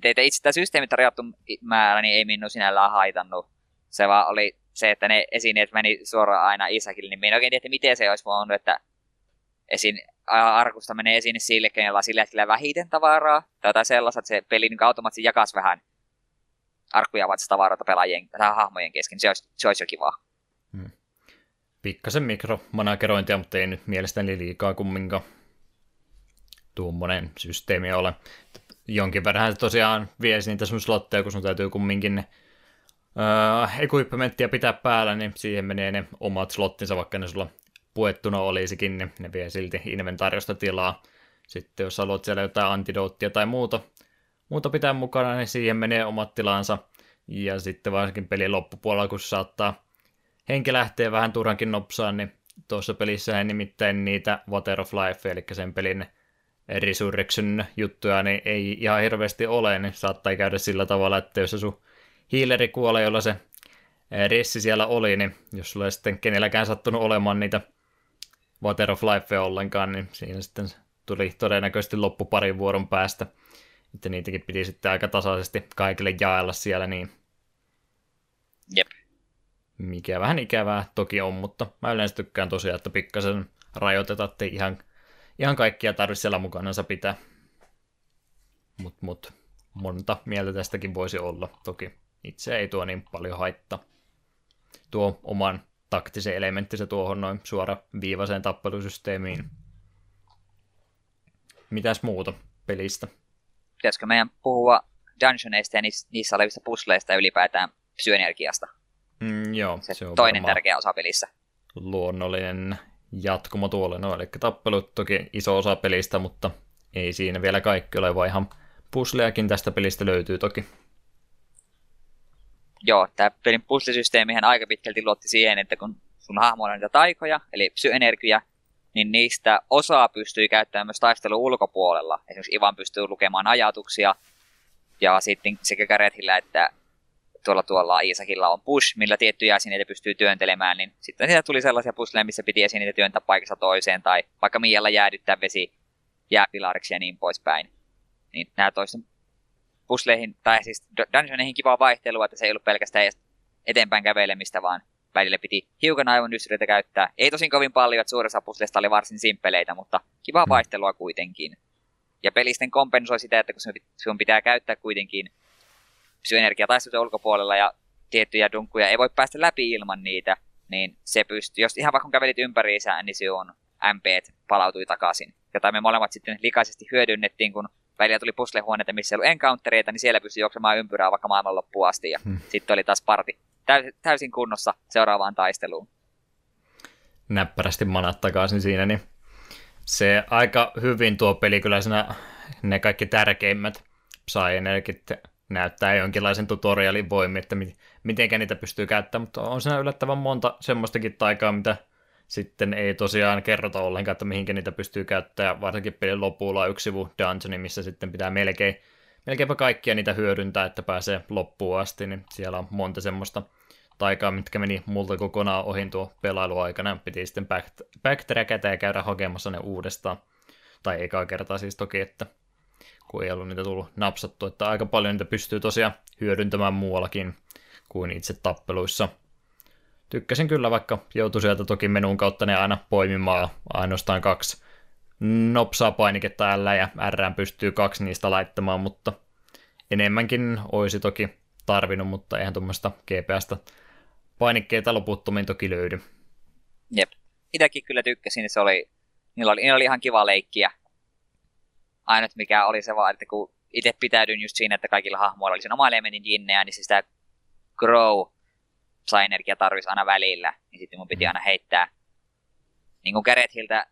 teitä itse tämä systeemit rajattu määrä, niin ei minun sinällään haitannut. Se vaan oli se, että ne esineet meni suoraan aina Isakille, niin minä en oikein tiedä, miten se olisi voinut, että esin arkusta menee esine sille, kenellä on sillä hetkellä vähiten tavaraa, tai jotain sellaista, että se peli niin automaattisesti jakaisi vähän arkkuja tavaroita pelaajien tai hahmojen kesken. Se olisi, se olisi jo kiva. Pikkasen mikromanagerointia, mutta ei nyt mielestäni liikaa kumminkaan tuommoinen systeemi ole. Jonkin verran tosiaan vie niitä sun slotteja, kun sun täytyy kumminkin ne uh, equipmenttia pitää päällä, niin siihen menee ne omat slottinsa, vaikka ne sulla puettuna olisikin, niin ne vie silti inventaariosta tilaa. Sitten jos haluat siellä jotain antidoottia tai muuta, muuta pitää mukana, niin siihen menee omat tilansa. Ja sitten varsinkin pelin loppupuolella, kun saattaa henki lähtee vähän turhankin nopsaan, niin tuossa pelissä ei nimittäin niitä Water of Life, eli sen pelin Resurrection juttuja, niin ei ihan hirveästi ole, niin saattaa käydä sillä tavalla, että jos se sun hiileri kuolee, jolla se ressi siellä oli, niin jos sulla ei sitten kenelläkään sattunut olemaan niitä Water of Life ollenkaan, niin siinä sitten tuli todennäköisesti loppu parin vuoron päästä. Että niitäkin piti sitten aika tasaisesti kaikille jaella siellä, niin Jep. Mikä vähän ikävää toki on, mutta mä yleensä tykkään tosiaan, että pikkasen rajoitetaan, että ihan, ihan kaikkia tarvitse siellä mukanansa pitää. Mut, mut, monta mieltä tästäkin voisi olla. Toki itse ei tuo niin paljon haittaa. Tuo oman taktisen elementtinsä tuohon noin suora viivaiseen tappelusysteemiin. Mitäs muuta pelistä? Pitäisikö meidän puhua dungeoneista ja niissä olevista pusleista ylipäätään syöenergiasta? Mm, joo, se, se on toinen tärkeä osa pelissä. Luonnollinen jatkumo tuolle. No, eli tappelut toki iso osa pelistä, mutta ei siinä vielä kaikki ole, vaan ihan puslejakin tästä pelistä löytyy toki joo, tämä pelin puzzle-systeemihän aika pitkälti luotti siihen, että kun sun hahmoilla on niitä taikoja, eli psyenergia, niin niistä osaa pystyy käyttämään myös taistelun ulkopuolella. Esimerkiksi Ivan pystyy lukemaan ajatuksia, ja sitten sekä Garethillä että tuolla tuolla Iisakilla on push, millä tiettyjä esineitä pystyy työntelemään, niin sitten siitä tuli sellaisia puzzleja, missä piti esineitä työntää paikassa toiseen, tai vaikka Mialla jäädyttää vesi jääpilariksi ja niin poispäin. Niin nämä toisten pusleihin, tai siis dungeoneihin kivaa vaihtelua, että se ei ollut pelkästään eteenpäin kävelemistä, vaan välillä piti hiukan aivon ysyritä käyttää. Ei tosin kovin paljon, että suurissa pusleista oli varsin simppeleitä, mutta kivaa vaihtelua kuitenkin. Ja pelisten kompensoi sitä, että kun sun pitää käyttää kuitenkin psyenergia taistelujen ulkopuolella ja tiettyjä dunkkuja ei voi päästä läpi ilman niitä, niin se pystyy, jos ihan vaikka kävelit ympäriinsä, niin on MP palautui takaisin. Jota me molemmat sitten likaisesti hyödynnettiin, kun välillä tuli puslehuoneita, missä ei ollut encountereita, niin siellä pystyi juoksemaan ympyrää vaikka maailman loppuun asti. Ja hmm. sitten oli taas parti täysin kunnossa seuraavaan taisteluun. Näppärästi manat takaisin siinä, niin se aika hyvin tuo peli kyllä siinä ne kaikki tärkeimmät Psyenergit näyttää jonkinlaisen tutorialin voimi, että miten niitä pystyy käyttämään, mutta on siinä yllättävän monta semmoistakin taikaa, mitä sitten ei tosiaan kerrota ollenkaan, että mihinkä niitä pystyy käyttämään, varsinkin pelin lopulla yksi sivu dungeoni, missä sitten pitää melkein, melkeinpä kaikkia niitä hyödyntää, että pääsee loppuun asti, niin siellä on monta semmoista taikaa, mitkä meni multa kokonaan ohin tuo pelailuaikana, piti sitten backtrackata ja käydä hakemassa ne uudestaan, tai ekaa kertaa siis toki, että kun ei ollut niitä tullut napsattu, että aika paljon niitä pystyy tosiaan hyödyntämään muuallakin kuin itse tappeluissa – tykkäsin kyllä, vaikka joutui sieltä toki menun kautta ne aina poimimaan ainoastaan kaksi nopsaa painiketta L ja R pystyy kaksi niistä laittamaan, mutta enemmänkin olisi toki tarvinnut, mutta eihän tuommoista GPStä painikkeita loputtomiin toki löydy. Jep. Itäkin kyllä tykkäsin, se oli, niillä oli, niillä oli ihan kiva leikkiä. Ainut mikä oli se vaan, että kun itse pitäydyin just siinä, että kaikilla hahmoilla oli sen oma elementin jinnejä, niin siis sitä Grow sai energia tarvisi aina välillä, niin sitten mun piti mm. aina heittää niin kuin Gerethiltä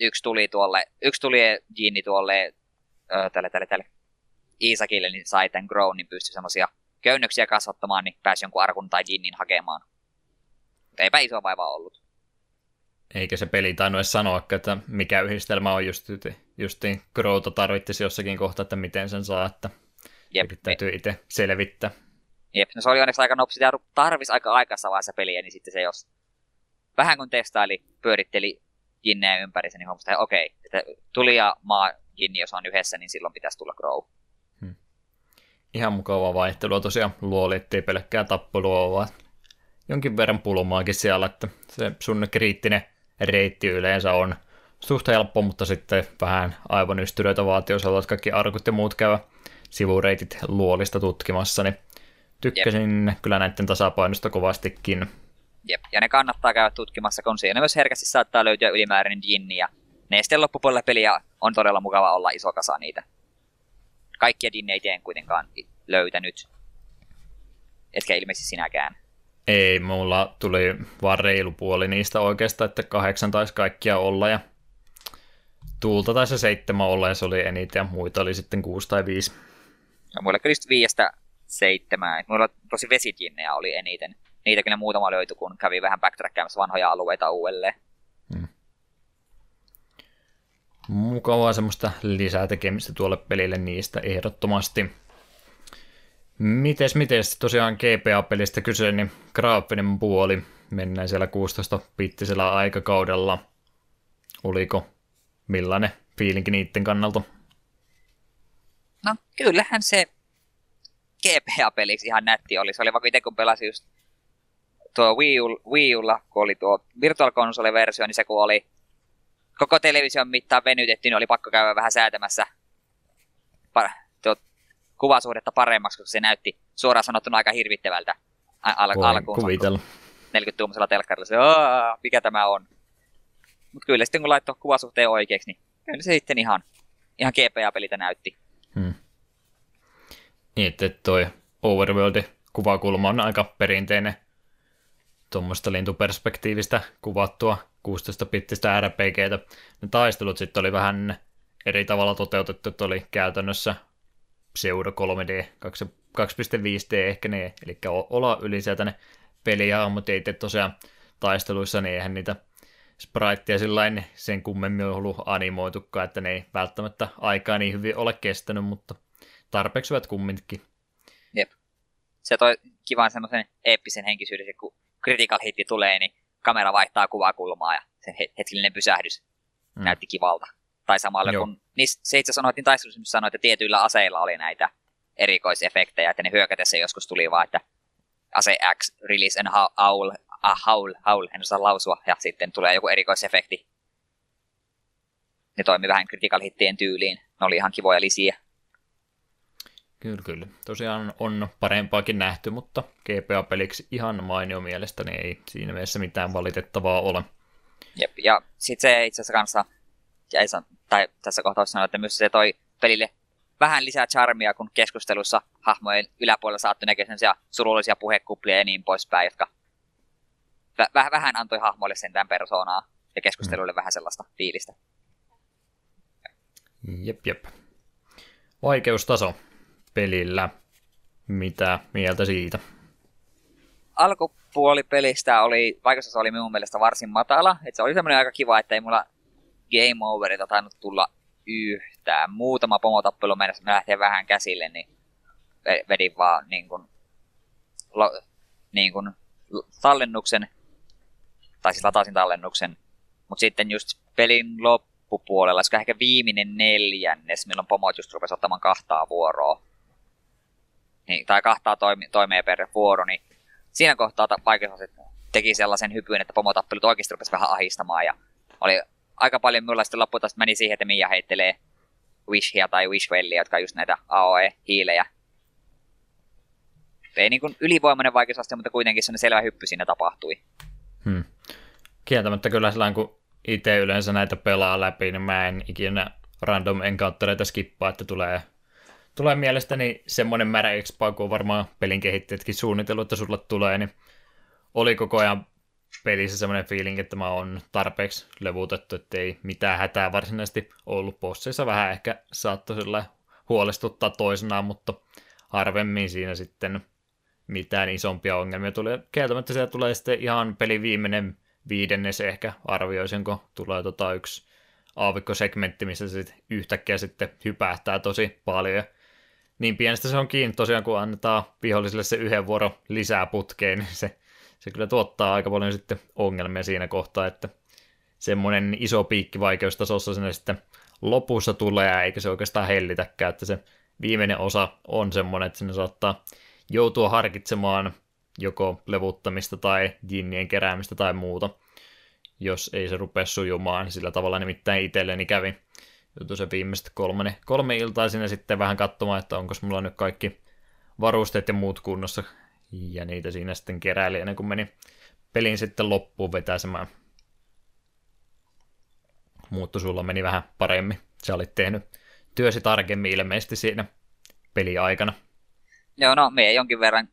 yksi tuli tuolle, yksi tuli Ginni tuolle ö, tälle, tälle, tälle Iisakille, niin sai tämän Grown, niin pystyi semmoisia köynnöksiä kasvattamaan, niin pääsi jonkun arkun tai Ginnin hakemaan. Mutta eipä iso vaiva ollut. Eikä se peli tainnut edes sanoa, että mikä yhdistelmä on just, justiin Growta tarvittisi jossakin kohtaa, että miten sen saa, että Jep, täytyy itse selvittää. Jep, no se oli onneksi aika nopsi, tarvisi aika aikaisessa vaiheessa peliä, niin sitten se jos vähän kun testaili, pyöritteli jinneä ympärissä, niin huomasi, että okei, että tuli ja maa jinni, jos on yhdessä, niin silloin pitäisi tulla grow. Hmm. Ihan mukavaa vaihtelua tosiaan luoli, ettei pelkkää tappelua, vaan jonkin verran pulmaakin siellä, että se sun kriittinen reitti yleensä on suht helppo, mutta sitten vähän aivan ystyröitä vaatii, jos haluat kaikki arkut ja muut käydä sivureitit luolista tutkimassa, niin Tykkäsin Jep. kyllä näiden tasapainosta kovastikin. Jep, ja ne kannattaa käydä tutkimassa, kun siinä myös herkästi saattaa löytyä ylimääräinen jinni, ja ne sitten loppupuolella peliä on todella mukava olla iso kasa niitä. Kaikkia dinneitä en kuitenkaan löytänyt. Etkä ilmeisesti sinäkään. Ei, mulla tuli vaan reilu puoli niistä oikeastaan, että kahdeksan taisi kaikkia olla, ja tuulta tai se seitsemän olla, ja se oli eniten, ja muita oli sitten kuusi tai viisi. Ja mulla kyllä viiestä seitsemää. Mulla tosi vesijinnejä oli eniten. Niitä kyllä muutama löytyi, kun kävi vähän backtrackkaamassa vanhoja alueita uudelleen. Hmm. Mukavaa semmoista lisää tekemistä tuolle pelille niistä ehdottomasti. Mites, mites tosiaan GPA-pelistä kyse, niin graafinen puoli, mennään siellä 16-pittisellä aikakaudella. Oliko millainen fiilinki niiden kannalta? No kyllähän se GPA-peliksi ihan nätti oli. Se oli vaikka itse kun pelasin just tuo Wii, U, Wii Ulla, kun oli tuo Virtual Console-versio, niin se kun oli koko television mittaan venytetty, niin oli pakko käydä vähän säätämässä tuo kuvasuhdetta paremmaksi, koska se näytti suoraan sanottuna aika hirvittävältä al- alkuun. kuvitella. 40-tuumaisella telkkarilla se, mikä tämä on. Mutta kyllä sitten kun laittoi kuvasuhteen oikeaksi, niin kyllä se sitten ihan, ihan GPA-pelitä näytti. Hmm. Niin, että toi Overworldin kuvakulma on aika perinteinen tuommoista lintuperspektiivistä kuvattua 16-bittistä RPGtä. Ne taistelut sitten oli vähän eri tavalla toteutettu, että oli käytännössä pseudo 3D, 2.5D ehkä ne, eli olla yli sieltä ne peliä, mutta ei tosiaan taisteluissa, niin eihän niitä spriteja sillä sen kummemmin ollut animoitukaan, että ne ei välttämättä aikaa niin hyvin ole kestänyt, mutta tarpeeksi hyvät kumminkin. Jep. Se toi kivan semmoisen eeppisen henkisyyden, kun critical hitti tulee, niin kamera vaihtaa kuvakulmaa ja se hetkellinen pysähdys mm. näytti kivalta. Tai samalla Joo. kun, niin se itse taistelussa, missä sanoi, että tietyillä aseilla oli näitä erikoisefektejä, että ne hyökätessä joskus tuli vaan, että ase X, release and howl, ah, howl, howl, en osaa lausua, ja sitten tulee joku erikoisefekti. Ne toimi vähän critical hittien tyyliin. Ne oli ihan kivoja lisiä. Kyllä, kyllä. Tosiaan on parempaakin nähty, mutta GPA-peliksi ihan mainio mielestäni ei siinä mielessä mitään valitettavaa ole. Jep, ja sitten se itse asiassa kanssa, ja ei san, tai tässä kohtaa sanoa, että myös se toi pelille vähän lisää charmia, kun keskustelussa hahmojen yläpuolella saattoi näkyä sellaisia surullisia puhekuplia ja niin poispäin, jotka väh- vähän antoi hahmoille sentään persoonaa ja keskusteluille mm. vähän sellaista fiilistä. Jep, jep. Vaikeustaso pelillä. Mitä mieltä siitä? Alkupuoli pelistä oli, vaikeustaso oli minun mielestä varsin matala. Et se oli semmoinen aika kiva, että ei mulla game overita tainnut tulla yhtään. Muutama pomotappelu mennessä lähtee vähän käsille, niin vedin vaan niin kuin, lo, niin kuin tallennuksen, tai siis latasin tallennuksen, mutta sitten just pelin loppupuolella, se ehkä viimeinen neljännes, milloin pomot just rupesi ottamaan kahtaa vuoroa, niin, tai kahtaa toimi, toimea per vuoro, niin siinä kohtaa vaikeus teki sellaisen hypyn, että pomotappelut oikeasti rupesi vähän ahistamaan, ja oli aika paljon minulla sitten loppuun meni siihen, että Mia heittelee Wishia tai Wishwellia, jotka on just näitä AOE-hiilejä. Ei niin kuin ylivoimainen vaikeusaste, mutta kuitenkin sellainen selvä hyppy siinä tapahtui. Hmm. Kieltämättä kyllä sillä kun itse yleensä näitä pelaa läpi, niin mä en ikinä random encountereita skippaa, että tulee, tulee mielestäni semmoinen määrä expa, kun varmaan pelin kehittäjätkin suunnitellut, että sulla tulee, niin oli koko ajan pelissä semmoinen fiiling, että mä oon tarpeeksi levutettu, että ei mitään hätää varsinaisesti ollut. Bosseissa vähän ehkä saattoi huolestuttaa toisenaan, mutta harvemmin siinä sitten mitään isompia ongelmia tulee. Kieltämättä siellä tulee sitten ihan pelin viimeinen viidennes ehkä arvioisin, kun tulee tota yksi aavikkosegmentti, missä se sit yhtäkkiä sitten hypähtää tosi paljon. Niin pienestä se on kiinni tosiaan, kun annetaan viholliselle se yhden vuoro lisää putkeen, niin se se kyllä tuottaa aika paljon sitten ongelmia siinä kohtaa, että semmoinen iso piikki vaikeustasossa sinne sitten lopussa tulee, eikä se oikeastaan hellitäkään, että se viimeinen osa on semmoinen, että sinne saattaa joutua harkitsemaan joko levuttamista tai jinnien keräämistä tai muuta, jos ei se rupea sujumaan. Sillä tavalla nimittäin itselleni kävi. Joutui se viimeiset kolme, kolme iltaa sinne sitten vähän katsomaan, että onko mulla nyt kaikki varusteet ja muut kunnossa ja niitä siinä sitten keräili ennen kuin meni pelin sitten loppuun vetäsemään. Muuttu sulla meni vähän paremmin. Sä olit tehnyt työsi tarkemmin ilmeisesti siinä peliaikana. Joo, no me jonkin verran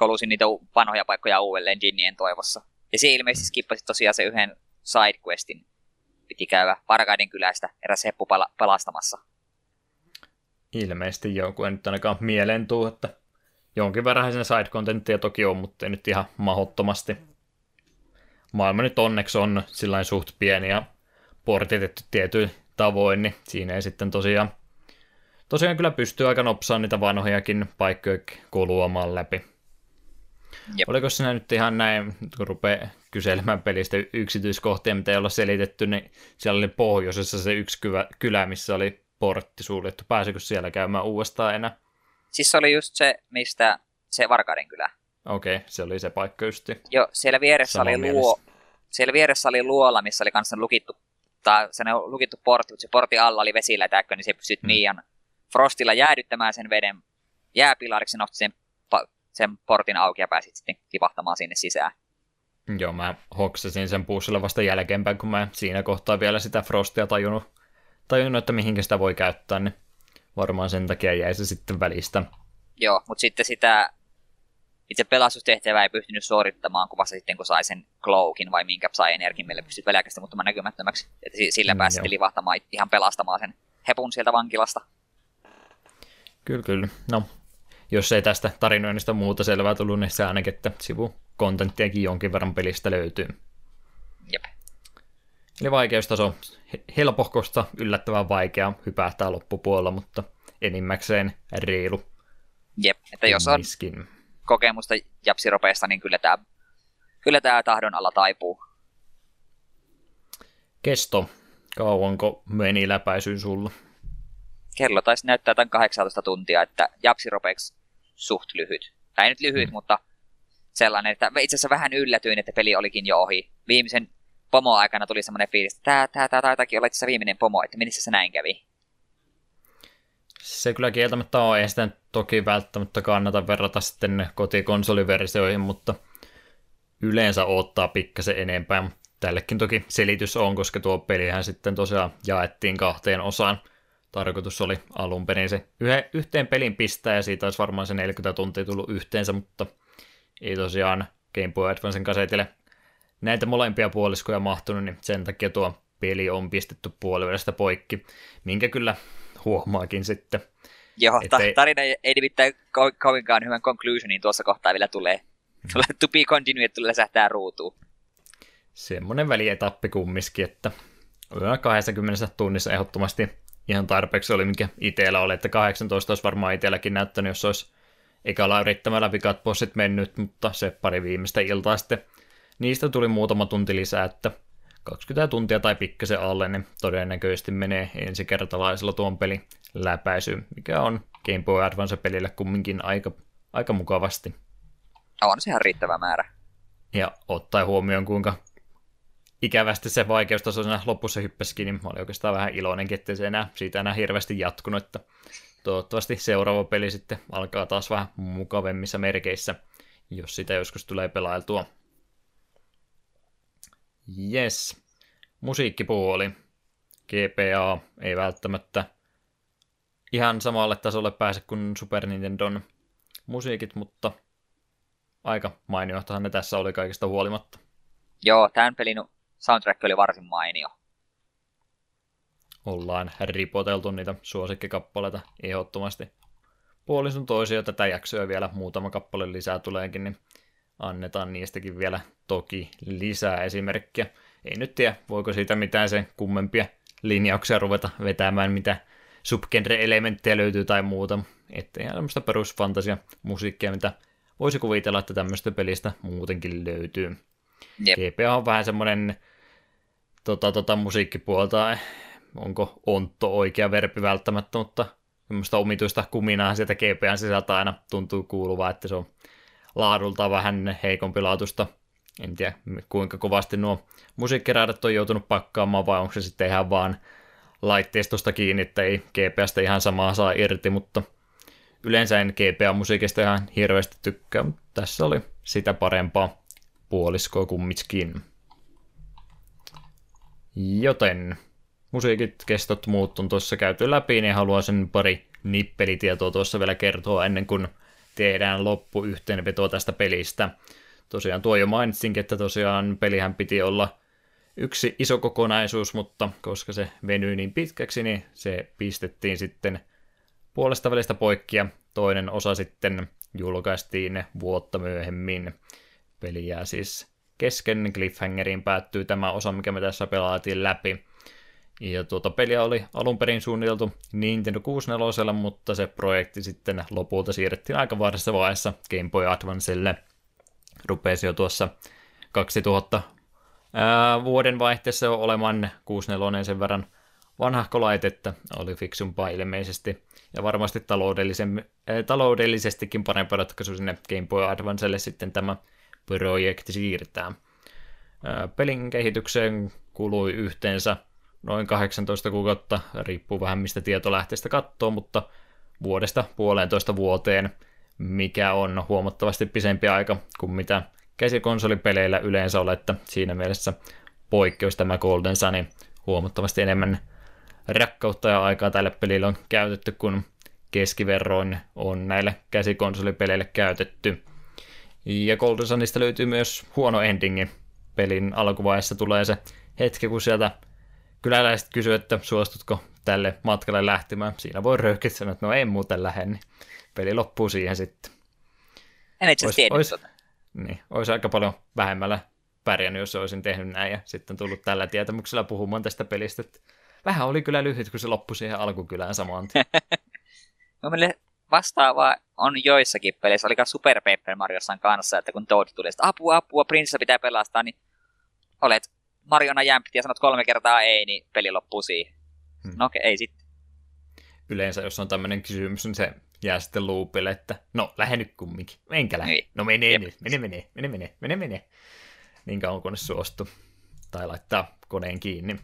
kolusin niitä vanhoja paikkoja uudelleen Ginnien toivossa. Ja se ilmeisesti skippasit tosiaan se yhden sidequestin. Piti käydä Varkaiden kylästä eräs heppu pala- pelastamassa. Ilmeisesti joku en nyt ainakaan mieleen tuu, että jonkin verran sen side-contenttia toki on, mutta ei nyt ihan mahottomasti. Maailma nyt onneksi on sillä suht pieni ja portitettu tietyin tavoin, niin siinä ei sitten tosiaan, tosiaan kyllä pystyy aika nopsaan niitä vanhojakin paikkoja kuluamaan läpi. Jep. Oliko sinä nyt ihan näin, kun rupeaa kyselemään pelistä yksityiskohtia, mitä ei olla selitetty, niin siellä oli pohjoisessa se yksi kylä, missä oli portti suljettu. Pääsikö siellä käymään uudestaan enää? Siis se oli just se, mistä se Varkauden kylä. Okei, okay, se oli se paikka justi. Joo, siellä vieressä oli luo, siellä vieressä oli luola, missä oli kanssa lukittu, tai se lukittu portti, mutta se portti alla oli vesilätäkkö, niin se pystyt hmm. Mian Frostilla jäädyttämään sen veden jääpilariksi, nosti sen, sen portin auki ja pääsit sitten tipahtamaan sinne sisään. Joo, mä hoksasin sen puussilla vasta jälkeenpäin, kun mä siinä kohtaa vielä sitä Frostia tajunnut, tajunnut että mihinkä sitä voi käyttää, niin varmaan sen takia jäi se sitten välistä. Joo, mutta sitten sitä itse pelastustehtävää ei pystynyt suorittamaan, kun vasta sitten kun sai sen cloakin vai minkä sai energin, millä pystyt väliaikaisesti muuttamaan näkymättömäksi. Että sillä mm, pääsi sitten livahtamaan, ihan pelastamaan sen hepun sieltä vankilasta. Kyllä, kyllä. No, jos ei tästä tarinoinnista muuta selvää tullut, niin se ainakin, että sivukontenttiakin jonkin verran pelistä löytyy. Jep. Eli vaikeustaso helpohkosta yllättävän vaikea hypähtää loppupuolella, mutta enimmäkseen reilu. Jep, että jos on Miskin. kokemusta japsiropeista, niin kyllä tämä kyllä tää tahdon alla taipuu. Kesto. Kauanko meni läpäisyyn sulla? Kello taisi näyttää tämän 18 tuntia, että japsiropeiksi suht lyhyt. Tai ei nyt lyhyt, mm. mutta sellainen, että itse asiassa vähän yllätyin, että peli olikin jo ohi. Viimeisen pomo-aikana tuli semmoinen fiilis, että tämä, tämä, tämä taitakin olla itse viimeinen pomo, että missä se näin kävi. Se kyllä kieltämättä on, ei sitä toki välttämättä kannata verrata sitten kotikonsoliversioihin, mutta yleensä ottaa pikkasen enempää. Tällekin toki selitys on, koska tuo pelihän sitten tosiaan jaettiin kahteen osaan. Tarkoitus oli alun perin se yhe, yhteen pelin pistää ja siitä olisi varmaan se 40 tuntia tullut yhteensä, mutta ei tosiaan Game Boy Advancen kasetille näitä molempia puoliskoja mahtunut, niin sen takia tuo peli on pistetty puolivälistä poikki, minkä kyllä huomaakin sitten. Joo, ta- tarina ei, ei nimittäin ko- kovinkaan hyvän conclusionin tuossa kohtaa vielä tulee. Hmm. Tulee to be continued, tulee sähtää ruutuun. Semmoinen välietappi kummiskin, että 20 tunnissa ehdottomasti ihan tarpeeksi oli, mikä itsellä oli, että 18 olisi varmaan itselläkin näyttänyt, jos olisi ekalla yrittämällä vikat bossit mennyt, mutta se pari viimeistä iltaa sitten niistä tuli muutama tunti lisää, että 20 tuntia tai pikkasen alle, niin todennäköisesti menee ensikertalaisella tuon pelin läpäisy, mikä on Game Boy Advance-pelille kumminkin aika, aika mukavasti. On se ihan riittävä määrä. Ja ottaen huomioon, kuinka ikävästi se vaikeustaso siinä lopussa hyppäsikin, niin mä olin oikeastaan vähän iloinenkin, ettei se enää, siitä enää hirveästi jatkunut, että toivottavasti seuraava peli sitten alkaa taas vähän mukavemmissa merkeissä, jos sitä joskus tulee pelailtua. Yes. Musiikkipuoli. GPA ei välttämättä ihan samalle tasolle pääse kuin Super Nintendon musiikit, mutta aika mainiohtahan ne tässä oli kaikista huolimatta. Joo, tämän pelin soundtrack oli varsin mainio. Ollaan ripoteltu niitä suosikkikappaleita ehdottomasti. Puolison toisia tätä jaksoa vielä muutama kappale lisää tuleekin, niin annetaan niistäkin vielä toki lisää esimerkkiä. Ei nyt tiedä, voiko siitä mitään sen kummempia linjauksia ruveta vetämään, mitä subgenre-elementtejä löytyy tai muuta. Että ihan semmoista perusfantasia musiikkia, mitä voisi kuvitella, että tämmöistä pelistä muutenkin löytyy. Jep. GPA on vähän semmoinen tota, tota, musiikkipuolta, onko ontto oikea verbi välttämättä, mutta semmoista omituista kuminaa sieltä GPAn sisältä aina tuntuu kuuluvaa, että se on laadulta vähän heikompi laatusta. En tiedä kuinka kovasti nuo musiikkiraadat on joutunut pakkaamaan vai onko se sitten ihan vaan laitteistosta kiinni, että ei GPAsta ihan samaa saa irti, mutta yleensä en GPA-musiikista ihan hirveästi tykkää, mutta tässä oli sitä parempaa puoliskoa kumminkin. Joten musiikit, kestot, muut on tuossa käyty läpi, niin haluaisin pari nippelitietoa tuossa vielä kertoa ennen kuin tehdään loppuyhteenveto tästä pelistä. Tosiaan tuo jo mainitsinkin, että tosiaan pelihän piti olla yksi iso kokonaisuus, mutta koska se venyi niin pitkäksi, niin se pistettiin sitten puolesta välistä poikki ja toinen osa sitten julkaistiin vuotta myöhemmin. Peli jää siis kesken cliffhangerin päättyy tämä osa, mikä me tässä pelaatiin läpi. Ja tuota peliä oli alun perin suunniteltu Nintendo 64, mutta se projekti sitten lopulta siirrettiin aika varhaisessa vaiheessa Game Boy Advancelle. Rupesi jo tuossa 2000 ää, vuoden vaihteessa olemaan 64 sen verran vanhahko laitetta, oli fiksumpaa ilmeisesti, ja varmasti taloudellisestikin parempi ratkaisu sinne Game Boy Advancelle sitten tämä projekti siirtää. Ää, pelin kehitykseen kului yhteensä noin 18 kuukautta, riippuu vähän mistä tietolähteestä katsoo, mutta vuodesta puolentoista vuoteen, mikä on huomattavasti pisempi aika kuin mitä käsikonsolipeleillä yleensä ole, että siinä mielessä poikkeus tämä Golden Sun, huomattavasti enemmän rakkautta ja aikaa tälle pelille on käytetty kuin keskiverroin on näille käsikonsolipeleille käytetty. Ja Golden Sunista löytyy myös huono endingi. Pelin alkuvaiheessa tulee se hetki, kun sieltä kyläläiset kysyy, että suostutko tälle matkalle lähtemään. Siinä voi röyhkit sanoa, että no en muuten lähde, niin peli loppuu siihen sitten. En itse asiassa ois, ois, niin, olisi aika paljon vähemmällä pärjännyt, jos olisin tehnyt näin ja sitten tullut tällä tietämyksellä puhumaan tästä pelistä. Että vähän oli kyllä lyhyt, kun se loppui siihen alkukylään samaan. no, meille vastaavaa on joissakin peleissä, oli Super Paper Mariossa kanssa, että kun Toad tuli, että apua, apua, prinsessa pitää pelastaa, niin olet Mariona jämpti ja sanot kolme kertaa ei, niin peli loppuu siihen. Hmm. No okei, okay, ei sitten. Yleensä, jos on tämmöinen kysymys, niin se jää sitten loopille, että no, lähde nyt kumminkin. Enkä lähde. Niin. No mene nyt, mene, mene, mene, mene, mene, mene. Niin kauan kun ne suostu. Tai laittaa koneen kiinni.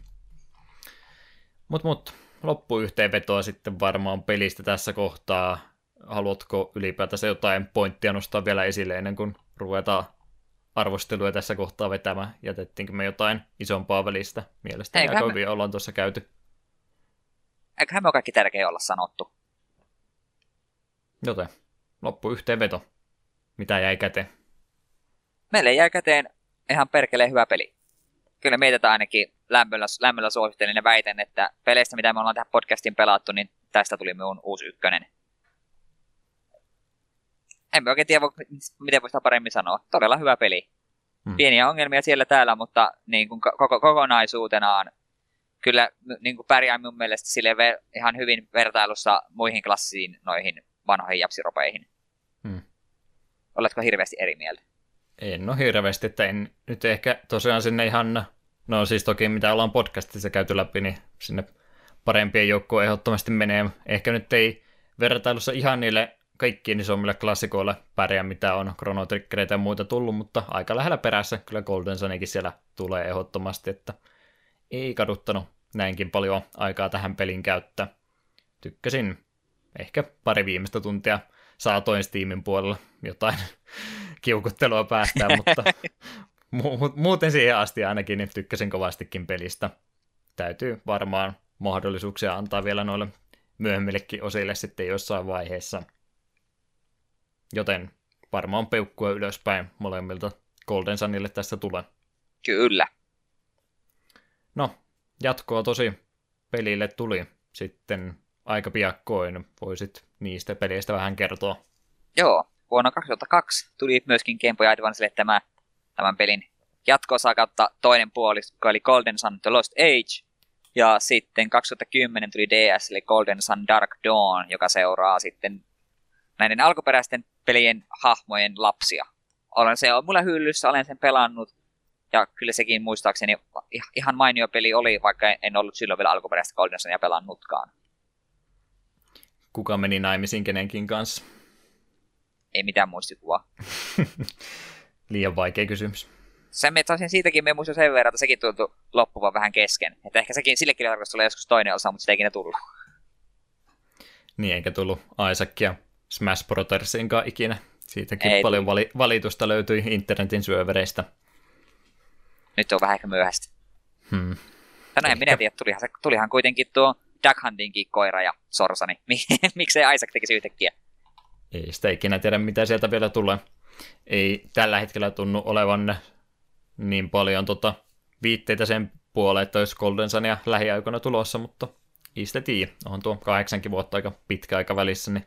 Mut, mut, loppuyhteenvetoa sitten varmaan pelistä tässä kohtaa. Haluatko ylipäätänsä jotain pointtia nostaa vielä esille ennen kuin ruvetaan arvosteluja tässä kohtaa vetämään? Jätettiinkö me jotain isompaa välistä? Mielestäni aika hyvin ollaan tuossa käyty. Eiköhän me ole kaikki tärkeä olla sanottu. Joten loppu yhteenveto. Mitä jäi käteen? Meille jäi käteen ihan perkeleen hyvä peli. Kyllä meitä ainakin lämmöllä, lämmöllä suosittelen ja väitän, että peleistä, mitä me ollaan tähän podcastiin pelattu, niin tästä tuli minun uusi ykkönen. En oikein tiedä, miten voi sitä paremmin sanoa. Todella hyvä peli. Hmm. Pieniä ongelmia siellä täällä, mutta niin kuin koko, kokonaisuutenaan kyllä niin kuin pärjää mun mielestä sille ver- ihan hyvin vertailussa muihin klassiin noihin vanhoihin japsiropeihin. Hmm. Oletko hirveästi eri mieltä? En ole hirveästi, että en nyt ehkä tosiaan sinne ihan, no siis toki mitä ollaan podcastissa käyty läpi, niin sinne parempien joukkoon ehdottomasti menee. Ehkä nyt ei vertailussa ihan niille kaikkiin isommille klassikoille pärjää, mitä on kronotrikkereitä ja muita tullut, mutta aika lähellä perässä kyllä Golden Sonikin siellä tulee ehdottomasti, että ei kaduttanut näinkin paljon aikaa tähän pelin käyttää. Tykkäsin ehkä pari viimeistä tuntia saatoin Steamin puolella jotain kiukuttelua päästään, mutta mu- muuten siihen asti ainakin niin tykkäsin kovastikin pelistä. Täytyy varmaan mahdollisuuksia antaa vielä noille myöhemmillekin osille sitten jossain vaiheessa. Joten varmaan peukkua ylöspäin molemmilta Golden Sunille tässä tulee. Kyllä. No, jatkoa tosi pelille tuli sitten aika piakkoin. Voisit niistä peleistä vähän kertoa. Joo, vuonna 2002 tuli myöskin Game Boy Advancelle tämä, tämän pelin jatkoosa kautta toinen puoli, joka oli Golden Sun The Lost Age. Ja sitten 2010 tuli DS eli Golden Sun Dark Dawn, joka seuraa sitten näiden alkuperäisten pelien hahmojen lapsia. Olen se on mulla hyllyssä, olen sen pelannut. Ja kyllä sekin muistaakseni ihan mainio peli oli, vaikka en ollut silloin vielä alkuperäistä Golden Sunia pelannutkaan. Kuka meni naimisiin kenenkin kanssa? Ei mitään muistikuvaa. Liian vaikea kysymys. Sen me taisin siitäkin me muistin sen verran, että sekin tuntui loppuvan vähän kesken. Että ehkä sekin sillekin tarkoitus tulee joskus toinen osa, mutta sitä ei ikinä tullut. Niin, eikä tullut Isaacia Smash Brothersinkaan ikinä. Siitäkin ei paljon vali- valitusta löytyi internetin syövereistä. Nyt on vähän ehkä myöhäistä. Hmm. No en minä tiedä, tulihan, se, tulihan kuitenkin tuo Duck Huntingin koira ja sorsani. Miksei Isaac tekisi yhtäkkiä? Ei sitä ikinä tiedä, mitä sieltä vielä tulee. Ei tällä hetkellä tunnu olevan niin paljon tota, viitteitä sen puoleen, että olisi Golden Sunia lähiaikoina tulossa, mutta ei sitä tiedä. On tuo kahdeksankin vuotta aika pitkä aika välissä, niin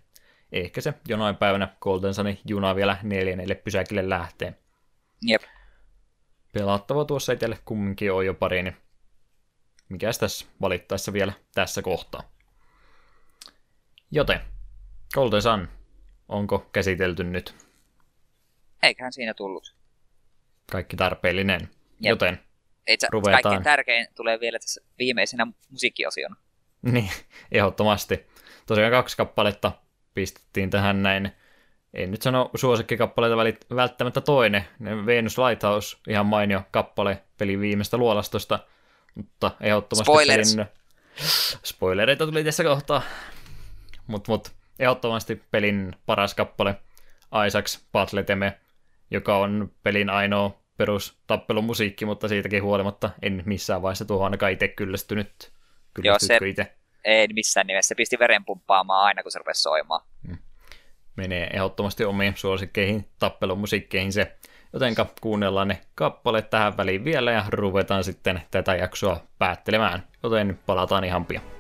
ehkä se jonain päivänä Golden Sunin juna vielä neljännelle pysäkille lähtee. Jep. Pelattava tuossa itselle kumminkin on jo pari, niin mikäs tässä valittaessa vielä tässä kohtaa. Joten, Golden Sun, onko käsitelty nyt? Eiköhän siinä tullut. Kaikki tarpeellinen. Jep. Joten Itse, ruvetaan... Kaikkein tärkein tulee vielä tässä viimeisenä musiikkiosiona. Niin, ehdottomasti. Tosiaan kaksi kappaletta pistettiin tähän näin. En nyt sano suosikkikappaleita välttämättä toinen. Venus Lighthouse, ihan mainio kappale pelin viimeistä luolastosta, mutta ehdottomasti Spoilers. pelin... Spoilereita tuli tässä kohtaa. Mutta mut, ehdottomasti pelin paras kappale, Isaacs Patleteme, joka on pelin ainoa perustappelumusiikki, mutta siitäkin huolimatta en missään vaiheessa tuohon ainakaan itse kyllästynyt. Joo, se itse? Ei missään nimessä. Se pisti veren pumppaamaan aina, kun se rupesi soimaan. Mm. Menee ehdottomasti omiin suosikkeihin, tappelumusiikkeihin se. Jotenka kuunnellaan ne kappaleet tähän väliin vielä ja ruvetaan sitten tätä jaksoa päättelemään. Joten palataan ihan pian.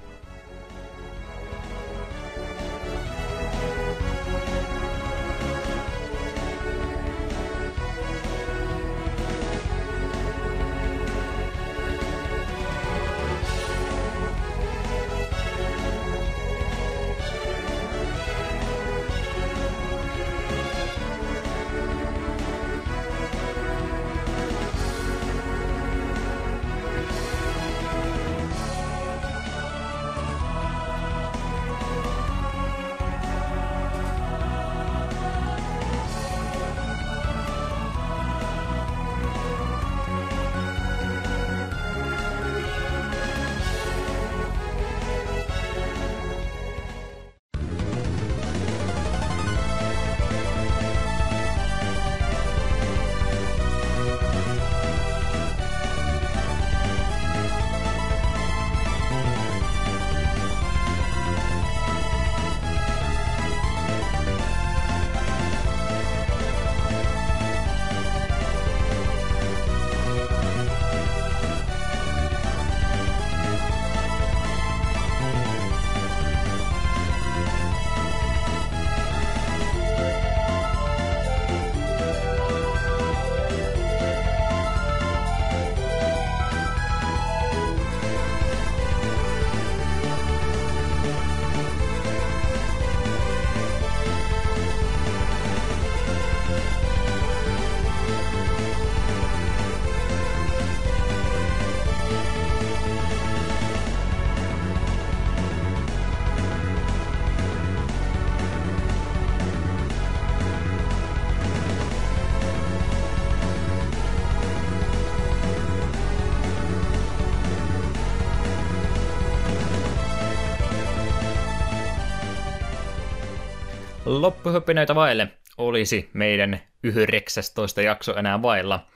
Loppuhyppinöitä vaille olisi meidän 19 jakso enää vailla,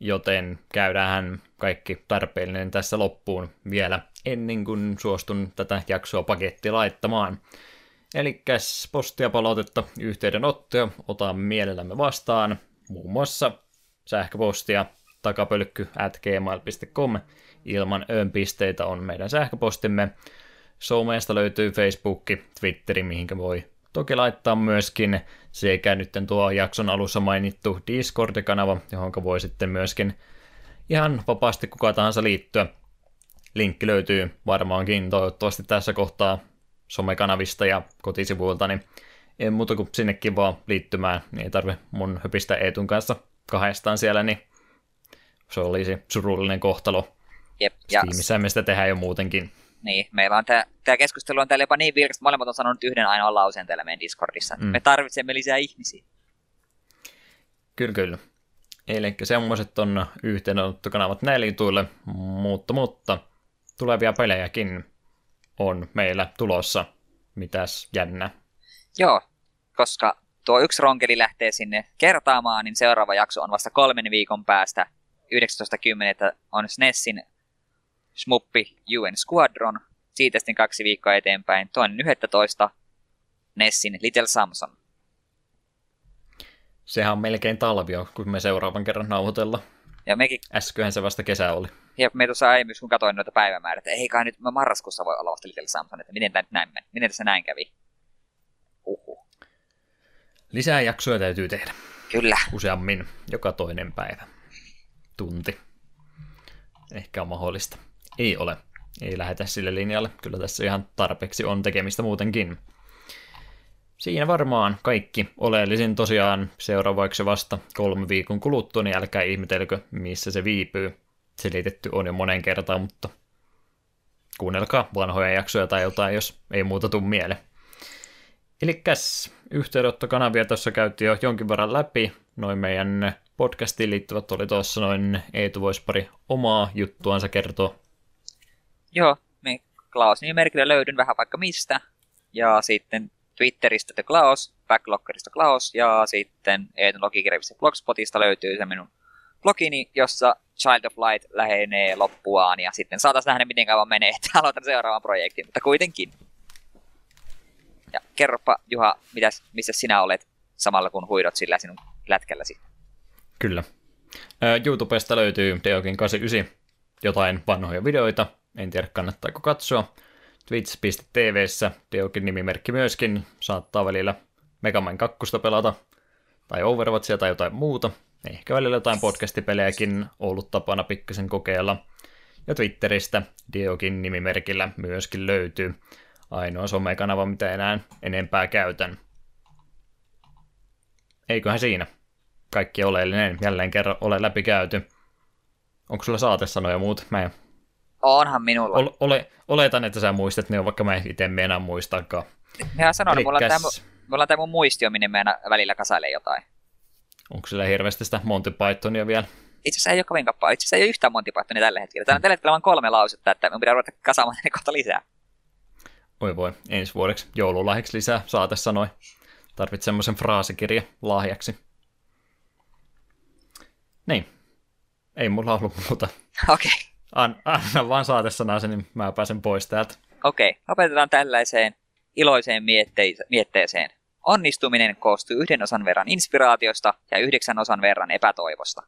joten käydään kaikki tarpeellinen tässä loppuun vielä ennen kuin suostun tätä jaksoa paketti laittamaan. Eli postia, palautetta, yhteydenottoja otamme mielellämme vastaan, muun muassa sähköpostia takapölkky at ilman öönpisteitä on meidän sähköpostimme. Someesta löytyy Facebook, Twitteri, mihinkä voi toki laittaa myöskin sekä nyt tuo jakson alussa mainittu Discord-kanava, johon voi sitten myöskin ihan vapaasti kuka tahansa liittyä. Linkki löytyy varmaankin toivottavasti tässä kohtaa somekanavista ja kotisivuilta, niin en muuta kuin sinnekin vaan liittymään, niin ei tarvi mun höpistä Eetun kanssa kahdestaan siellä, niin se olisi surullinen kohtalo. Jep, ja... Steamissa me sitä tehdään jo muutenkin. Niin, meillä on tämä keskustelu on täällä jopa niin vilkasta, molemmat on sanonut yhden ainoan lauseen täällä meidän Discordissa. Mm. Me tarvitsemme lisää ihmisiä. Kyllä, kyllä. Eli semmoiset on yhteydenottokanavat näille jutuille, mutta, mutta tulevia pelejäkin on meillä tulossa. Mitäs jännä? Joo, koska tuo yksi ronkeli lähtee sinne kertaamaan, niin seuraava jakso on vasta kolmen viikon päästä. 19.10. on SNESin Smuppi UN Squadron. Siitä sitten kaksi viikkoa eteenpäin. Toinen 11. Nessin Little Samson. Sehän on melkein talvio, kun me seuraavan kerran nauhoitella. Ja mekin... Äsköhän se vasta kesä oli. Ja me tuossa aiemmin, kun katsoin noita päivämäärät, että ei kai nyt mä marraskuussa voi olla vasta Little Samson, että miten, tämä näin, miten tässä näin kävi. Uhu. Lisää jaksoja täytyy tehdä. Kyllä. Useammin, joka toinen päivä. Tunti. Ehkä on mahdollista. Ei ole. Ei lähetä sille linjalle. Kyllä tässä ihan tarpeeksi on tekemistä muutenkin. Siinä varmaan kaikki. Oleellisin tosiaan seuraavaksi vasta kolme viikon kuluttua, niin älkää ihmetelkö, missä se viipyy. Selitetty on jo monen kertaan, mutta kuunnelkaa vanhoja jaksoja tai jotain, jos ei muuta tuu mieleen. Eli yhteydenottokanavia tuossa käytiin jo jonkin verran läpi. Noin meidän podcastiin liittyvät oli tuossa noin Eetu voisi pari omaa juttuansa kertoa. Joo, me Klaus nimimerkillä löydyn vähän vaikka mistä. Ja sitten Twitteristä The Klaus, Backloggerista Klaus ja sitten Eetun logikirjavista Blogspotista löytyy se minun blogini, jossa Child of Light lähenee loppuaan ja sitten saataisiin nähdä miten kauan menee, että aloitan seuraavan projektin, mutta kuitenkin. Ja kerropa Juha, mitäs, missä sinä olet samalla kun huidot sillä sinun lätkälläsi. Kyllä. YouTubesta löytyy Deokin 89 jotain vanhoja videoita, en tiedä kannattaako katsoa. Twitch.tvssä Deokin nimimerkki myöskin, saattaa välillä Megaman 2 pelata, tai Overwatchia tai jotain muuta. Ehkä välillä jotain podcastipelejäkin ollut tapana pikkasen kokeilla. Ja Twitteristä Diokin nimimerkillä myöskin löytyy. Ainoa somekanava, mitä enää enempää käytän. Eiköhän siinä. Kaikki oleellinen jälleen kerran ole läpikäyty. Onko sulla saatesanoja muut? Mä en... Onhan minulla. Ole, ole, oletan, että sä muistat ne, vaikka mä en itse enää muistakaan. Mehän sanoin, Elikkäs... mulla, on tämä, mulla on tämä mun muistio, minne meidän välillä kasailee jotain. Onko sillä hirveästi sitä Monty Pythonia vielä? Itse asiassa ei ole kovin kappaa. Itse asiassa ei ole yhtään Monty Pythonia tällä hetkellä. Täällä on tällä hetkellä vain kolme lausetta, että minun pitää ruveta kasaamaan ne kohta lisää. Oi voi, ensi vuodeksi joululahjaksi lisää saate sanoi. Tarvitset semmoisen fraasikirja lahjaksi. Niin. Ei mulla ollut muuta. Okei. Okay. An, anna vaan saatesanasi, niin mä pääsen pois täältä. Okei, okay. opetetaan tällaiseen iloiseen mietteeseen. Onnistuminen koostuu yhden osan verran inspiraatiosta ja yhdeksän osan verran epätoivosta.